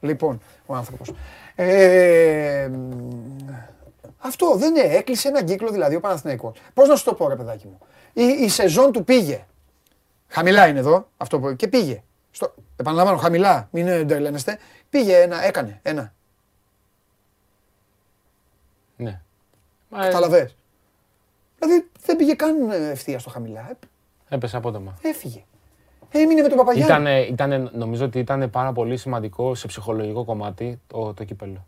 Λοιπόν, ο άνθρωπος. Ε, μ, αυτό δεν είναι. Έκλεισε έναν κύκλο δηλαδή ο Παναθηναϊκός. Πώς να σου το πω, ρε παιδάκι μου. Η, η σεζόν του πήγε. Χαμηλά είναι εδώ αυτό που και πήγε. Στο, επαναλαμβάνω, χαμηλά, μην ε, τρελαίνεστε. Πήγε ένα, έκανε ένα. Ναι. Μα, ε, Καταλαβες. Δηλαδή δεν πήγε καν ε, ευθεία στο χαμηλά. Ε, έπεσε απότομα. Έφυγε. Έμεινε με τον Παπαγιάννη. Ήτανε, ήτανε, νομίζω ότι ήταν πάρα πολύ σημαντικό σε ψυχολογικό κομμάτι το, το κύπελο.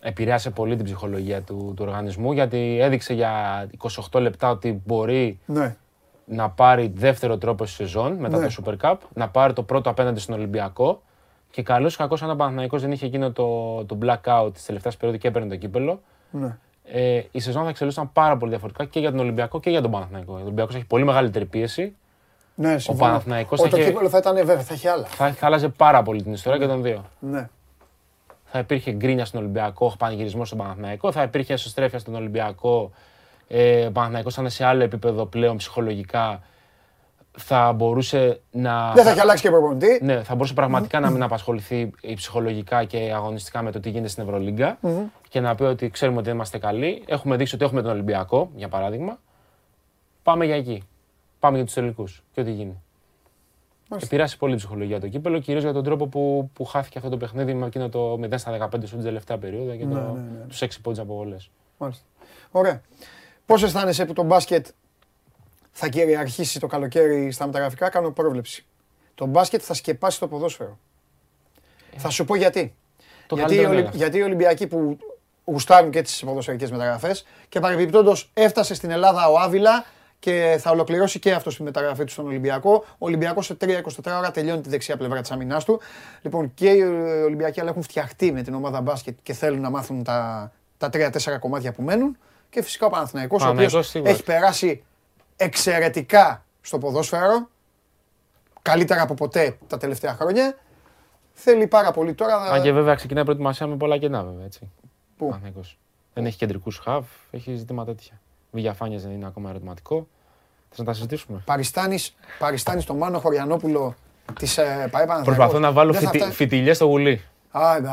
Επηρέασε πολύ την ψυχολογία του, του οργανισμού γιατί έδειξε για 28 λεπτά ότι μπορεί Ναι. να πάρει δεύτερο τρόπο στη σεζόν μετά Ναι. το Super Cup, να πάρει το πρώτο απέναντι στον Ολυμπιακό και καλώς ή κακώς αν ο Παναθηναϊκός δεν είχε εκείνο το, το blackout της τελευταίας περίοδου και έπαιρνε το κύπελο, ναι. ε, η σεζόν θα εξελίσσονταν πάρα πολύ διαφορετικά και για τον Ολυμπιακό και για τον Παναθηναϊκό. Ο Ολυμπιακός έχει πολύ μεγαλύτερη πίεση, Ναι, συμφωνώ. Παναθηναϊκός Ο, θα το είχε- κύπελο θα ήταν βέβαια, θα είχε άλλα. θα, θα άλλαζε πάρα πολύ την ιστορία και των δύο. Ναι. θα υπήρχε γκρίνια στον Ολυμπιακό, πανηγυρισμός στον Παναθηναϊκό, θα υπήρχε εσωστρέφεια στον Ολυμπιακό. Ε, ο Παναθηναϊκός θα είναι σε άλλο επίπεδο πλέον ψυχολογικά. Θα μπορούσε να. Δεν θα έχει αλλάξει και προπονητή. Ναι, θα μπορούσε πραγματικά να μην απασχοληθεί ε, ψυχολογικά και αγωνιστικά με το τι γίνεται στην Ευρωλίγκα και να πει ότι ξέρουμε ότι δεν είμαστε καλοί. Έχουμε δείξει ότι έχουμε τον Ολυμπιακό, για παράδειγμα. Πάμε για εκεί. Πάμε για τους τελικούς και ό,τι γίνει. Μάλιστα. Επηρεάσει πολύ η ψυχολογία το κύπελο, κυρίως για τον τρόπο που, που χάθηκε αυτό το παιχνίδι με εκείνο το 0 στα 15 στην τελευταία περίοδο και Ναι, το, ναι, ναι. τους 6 πόντους από βολές. Μάλιστα. Ωραία. Πώς αισθάνεσαι που το μπάσκετ θα κυριαρχήσει το καλοκαίρι στα μεταγραφικά, κάνω πρόβλεψη. Το μπάσκετ θα σκεπάσει το ποδόσφαιρο. Θα σου πω γιατί. Το γιατί, οι καλύτερο Ολυ- είναι αυτό. γιατί οι Ολυμπιακοί που γουστάρουν και τις ποδοσφαιρικές μεταγραφές και παρεμπιπτόντως έφτασε στην Ελλάδα ο Άβυλα και θα ολοκληρώσει και αυτός τη μεταγραφή του στον Ολυμπιακό. Ο Ολυμπιακός σε 3-24 ώρα τελειώνει τη δεξιά πλευρά της αμυνά του. Λοιπόν, και οι Ολυμπιακοί αλλά έχουν φτιαχτεί με την ομάδα μπάσκετ και θέλουν να μάθουν τα, τα 3-4 κομμάτια που μένουν. Και φυσικά ο Παναθηναϊκός, ο Παναθηναϊκός οποίος σίγουρα. έχει περάσει εξαιρετικά στο ποδόσφαιρο. Καλύτερα από ποτέ τα τελευταία χρόνια. Θέλει πάρα πολύ τώρα. Αν και βέβαια ξεκινάει η προετοιμασία με πολλά κενά, βέβαια. Έτσι. Πού; Παναθηναϊκός. Δεν έχει κεντρικούς χαβ, έχει ζητήματα τέτοια. Βηγιαφάνιε δεν είναι ακόμα ερωτηματικό. Θες να τα συζητήσουμε; Παριστάνεις, παριστάνεις τον Μάνο Χωριανόπουλο της ε, ΠαΕ Παναθηναϊκός. Προσπαθώ να βάλω Δεν θα φιτι, φτάσει- φιτιλιές στο γουλί. Α, ναι.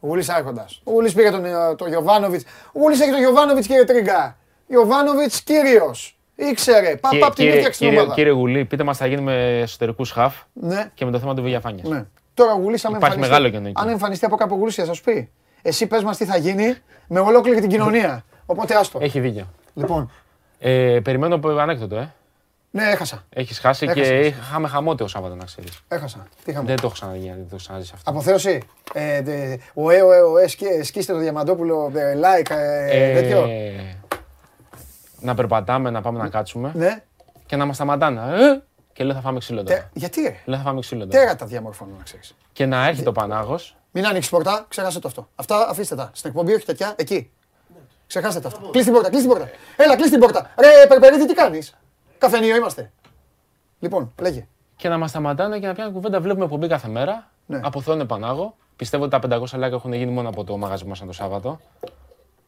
Ο Γουλής άρχοντας. Ο Γουλής πήγε τον, ε, τον Γιωβάνοβιτς. Ο Γουλής έχει τον Γιωβάνοβιτς κύριε Τρίγκα. Ιωβάνοβιτ κύριος. Ήξερε. Πα, Κύριε- πα, την κύριε, έφτιαξε την κύριε, ομάδα. κύριε Γουλή, πείτε μας τι θα γίνει με εσωτερικούς χαφ Ναι, και με το θέμα του Βηγιαφάνια. ναι. Τώρα ο Γουλής άμα Υπάρχει εμφανιστεί- μεγάλο κενό εκεί. Αν εμφανιστεί από κάπου ο Γουλής, θα σας πει. Εσύ πες μας τι θα γίνει με ολόκληρη την κοινωνία. Οπότε άστο. Έχει δίκιο. Λοιπόν, Ε, περιμένω από ανέκδοτο, ε. ναι, έχασα. Έχεις χάσει και Έχασες. είχαμε χαμότεο Σάββατο, να ξέρεις. Έχασα. Τι είχαμε. Δεν το έχω ξαναδεί, δεν το έχω ξαναζήσει αυτό. Αποθέωση. Ε, δε- ο ε, ο ε, ο ε, σκι- σκίστε το Διαμαντόπουλο, ε, like, ε, τέτοιο. Να περπατάμε, να πάμε να κάτσουμε Ναι. και να μας σταματάνε. Ε, και λέω θα φάμε ξύλο τώρα. Τε- Γιατί; Ρε. Λέω θα φάμε ξύλο τώρα. Τέρατα διαμορφώνω να ξέρεις. Και να έρχεται ο Πανάγος. Μην ανοίξει πόρτα, ξεχάστε το αυτό. Αυτά αφήστε τα. Στην εκπομπή όχι τέτοια, εκεί. Ξεχάστε τα αυτά. Κλείσει την πόρτα, κλείσει την πόρτα. Έλα, κλείσει την πόρτα. Ρε, Περπερίδη, τι κάνεις; Καφενείο είμαστε. Λοιπόν, λέγε. και να μας σταματάνε και να πιάνουν κουβέντα. Βλέπουμε εκπομπή κάθε μέρα. Ναι. Αποθώνε Πανάγο. Πιστεύω ότι τα 500 like έχουν γίνει μόνο από το μαγαζί μας το Σάββατο.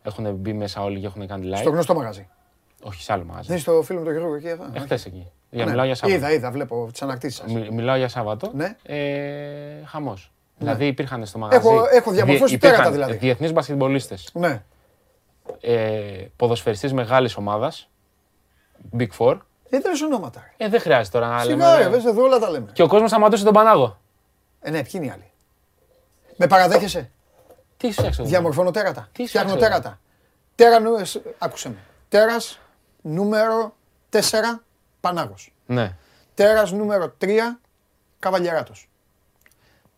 Έχουν μπει μέσα όλοι και έχουν κάνει like. Στο γνωστό μαγαζί. Όχι σε άλλο μαγαζί. Δεν είσαι το φίλο μου τον Γιώργο εκεί. αυτά. Εχθέ εκεί. Για, Ναι. μιλάω για Σάββατο. Είδα, είδα, βλέπω τις ανακτήσεις σας. Μι- μιλάω για Σάββατο. Ναι. Ε, Χαμός. Δηλαδή υπήρχαν στο μαγαζί. Έχω- έχω διαμορφώσει υπήρχαν τέρατα δηλαδή. Διεθνείς μπασκετμπολίστες. Ναι. Ε, Ποδοσφαιριστής μεγάλης ομάδας. Big Four. Δεν είναι ονόματα. ρε. Ε, δεν χρειάζεται τώρα να Σιγά, ρε, λέμε. βες εδώ όλα τα λέμε. Και ο κόσμος σταματούσε τον Πανάγο. Ε, ναι, ποιοι είναι οι άλλοι. Με παραδέχεσαι. Τι σου έξω. Διαμορφώνω τέρατα. Τι Φτιάχνω φτιάξω, τέρατα. Τέρα, νου- ε, σ- άκουσε με. Τέρας νούμερο 4, Πανάγος. Ναι. Τέρας νούμερο 3, Καβαλιεράτος.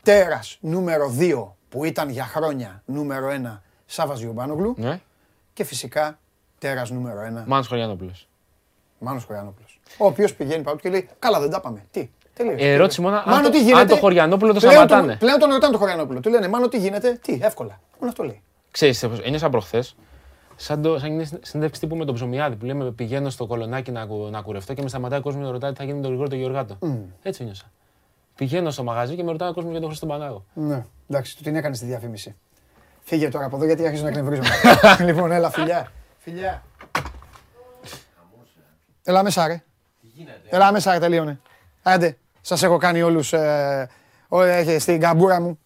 Τέρας νούμερο 2, που ήταν για χρόνια νούμερο 1, Σάβας Γιουμπάνογλου. ναι. Και φυσικά τέρας νούμερο 1, Μάνος Χωριανόπουλος. Μάνος Χωριανόπουλος. Ο οποίος πηγαίνει πάνω του και λέει, καλά δεν τα πάμε. Τι, τελείωσε. Ε, ερώτηση μόνο αν Μάνο, το- τι αν γίνεται. το Χωριανόπουλο το Πλέον σταματάνε. τον- Πλέον τον ρωτάνε το Χωριανόπουλο. Του λένε, Μάνο τι γίνεται, τι, εύκολα. Μόνο αυτό λέει. Ξέρεις, ένιωσα προχθές, σαν, το, σαν είναι συνέντευξη τύπου με τον Ψωμιάδη που λέμε πηγαίνω στο κολονάκι να, κου- να κουρευτώ και με σταματάει ο κόσμος και με ρωτάει τι θα γίνει με τον Γρηγόρη τον Γεωργάτο. Έτσι ένιωσα. Πηγαίνω στο μαγαζί και με ρωτάει ο κόσμος για τον Χρήστο Πανάγο. Ναι, εντάξει, του την έκανες στη διαφήμιση. Φύγε τώρα από εδώ γιατί άρχισε να εκνευρίζομαι. [laughs] λοιπόν, έλα, φιλιά. Φιλιά. Έλα μέσα, ρε. Έλα μέσα, ρε, τελείωνε. Άντε, σας έχω κάνει όλους ε, ό, ε, στην καμπούρα μου.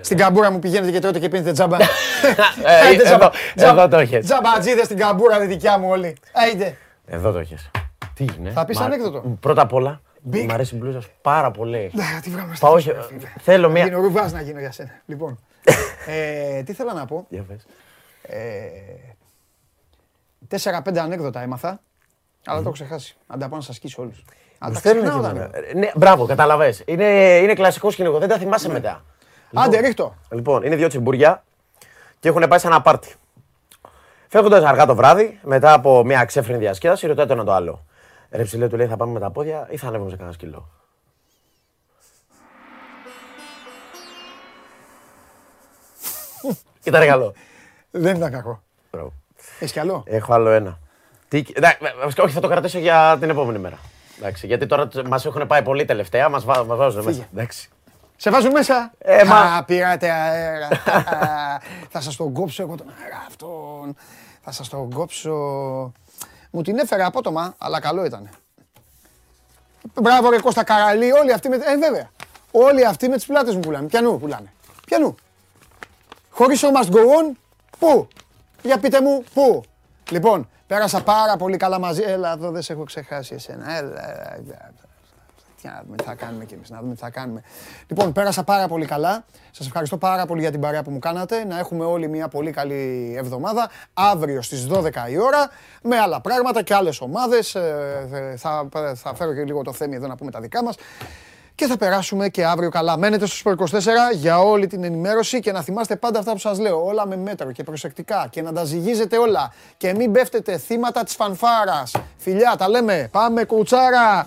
Στην καμπούρα μου πηγαίνετε και τρώτε και πίνετε τζάμπα. [laughs] Ε, Άντε, [laughs] τζάμπα- εδώ- τζάμπα- εδώ το έχεις. Τζαμπατζίδες στην καμπούρα, είναι δικιά μου όλοι. Άιντε. Εδώ το έχεις. Τι είναι. Θα πεις ανέκδοτο. Πρώτα απ' όλα, Big. μου αρέσει η μπλούζα σου πάρα πολύ. Ναι, τι βγάλουμε Πάω, στο όχι, θέλω Γίνω μία... ρουβάς να γίνω για σένα. Λοιπόν, [laughs] ε, τι θέλω να πω; Για πες. Τέσσερα-πέντε ανέκδοτα έμαθα, αλλά το έχω ξεχάσει. Αν τα πάω να σας σκίσω όλους. Αν Μου τα στέλνουν ξεχνάω και τα εμένα. λέω. Ε, Ναι, μπράβο, καταλαβες. Είναι, είναι κλασικό σκηνικό, δεν τα θυμάσαι μετά. Άντε, ρίχτω. Λοιπόν, είναι δύο τσιμπουριά και έχουν πάει σε ένα πάρτι. Φεύγοντας αργά το βράδυ, μετά από μια ξέφρενη διασκέδαση, ρωτάει το ένα το άλλο. Ρε ψηλέ, του λέει, θα πάμε με τα πόδια ή θα ανέβουμε σε κανένα σκυλό; Ήταν καλό. Δεν ήταν κακό. Μπράβο. Έχεις κι άλλο; Έχω άλλο ένα. Τι... εντάξει, βασικά, όχι, θα το κρατήσω για την επόμενη μέρα. Εντάξει, γιατί τώρα μας έχουν πάει πολύ τελευταία, μας μας βάζουν μέσα. Εντάξει. Σε βάζουν μέσα. Ε, μα- Α, πήρατε αέρα. [laughs] Θα σας τον κόψω εγώ τον αέρα αυτόν. Θα σας τον κόψω. Μου την έφερα απότομα, αλλά καλό ήταν. Μπράβο ρε Κώστα Καραλή, όλοι αυτοί με... Ε, βέβαια. Όλοι αυτοί με τις πλάτες μου πουλάνε. Πιανού πουλάνε. Πιανού. Χωρίς ο must go on, πού; Για πείτε μου, πού; Λοιπόν, πέρασα πάρα πολύ καλά μαζί. Έλα, εδώ δεν σε έχω ξεχάσει εσένα. Έλα, έλα, έλα. Τι να δούμε τι θα κάνουμε κι εμείς, να δούμε τι θα κάνουμε. Λοιπόν, πέρασα πάρα πολύ καλά. Σας ευχαριστώ πάρα πολύ για την παρέα που μου κάνατε. Να έχουμε όλοι μια πολύ καλή εβδομάδα. Αύριο στις 12 η ώρα, με άλλα πράγματα και άλλες ομάδες. Ε, Θα, θα φέρω και λίγο το θέμη εδώ να πούμε τα δικά μας. Και θα περάσουμε και αύριο καλά. Μένετε στο Sport 24 για όλη την ενημέρωση και να θυμάστε πάντα αυτά που σας λέω. Όλα με μέτρο και προσεκτικά και να τα ζυγίζετε όλα. Και μην πέφτετε θύματα της φανφάρας. Φιλιά, τα λέμε. Πάμε κουτσάρα.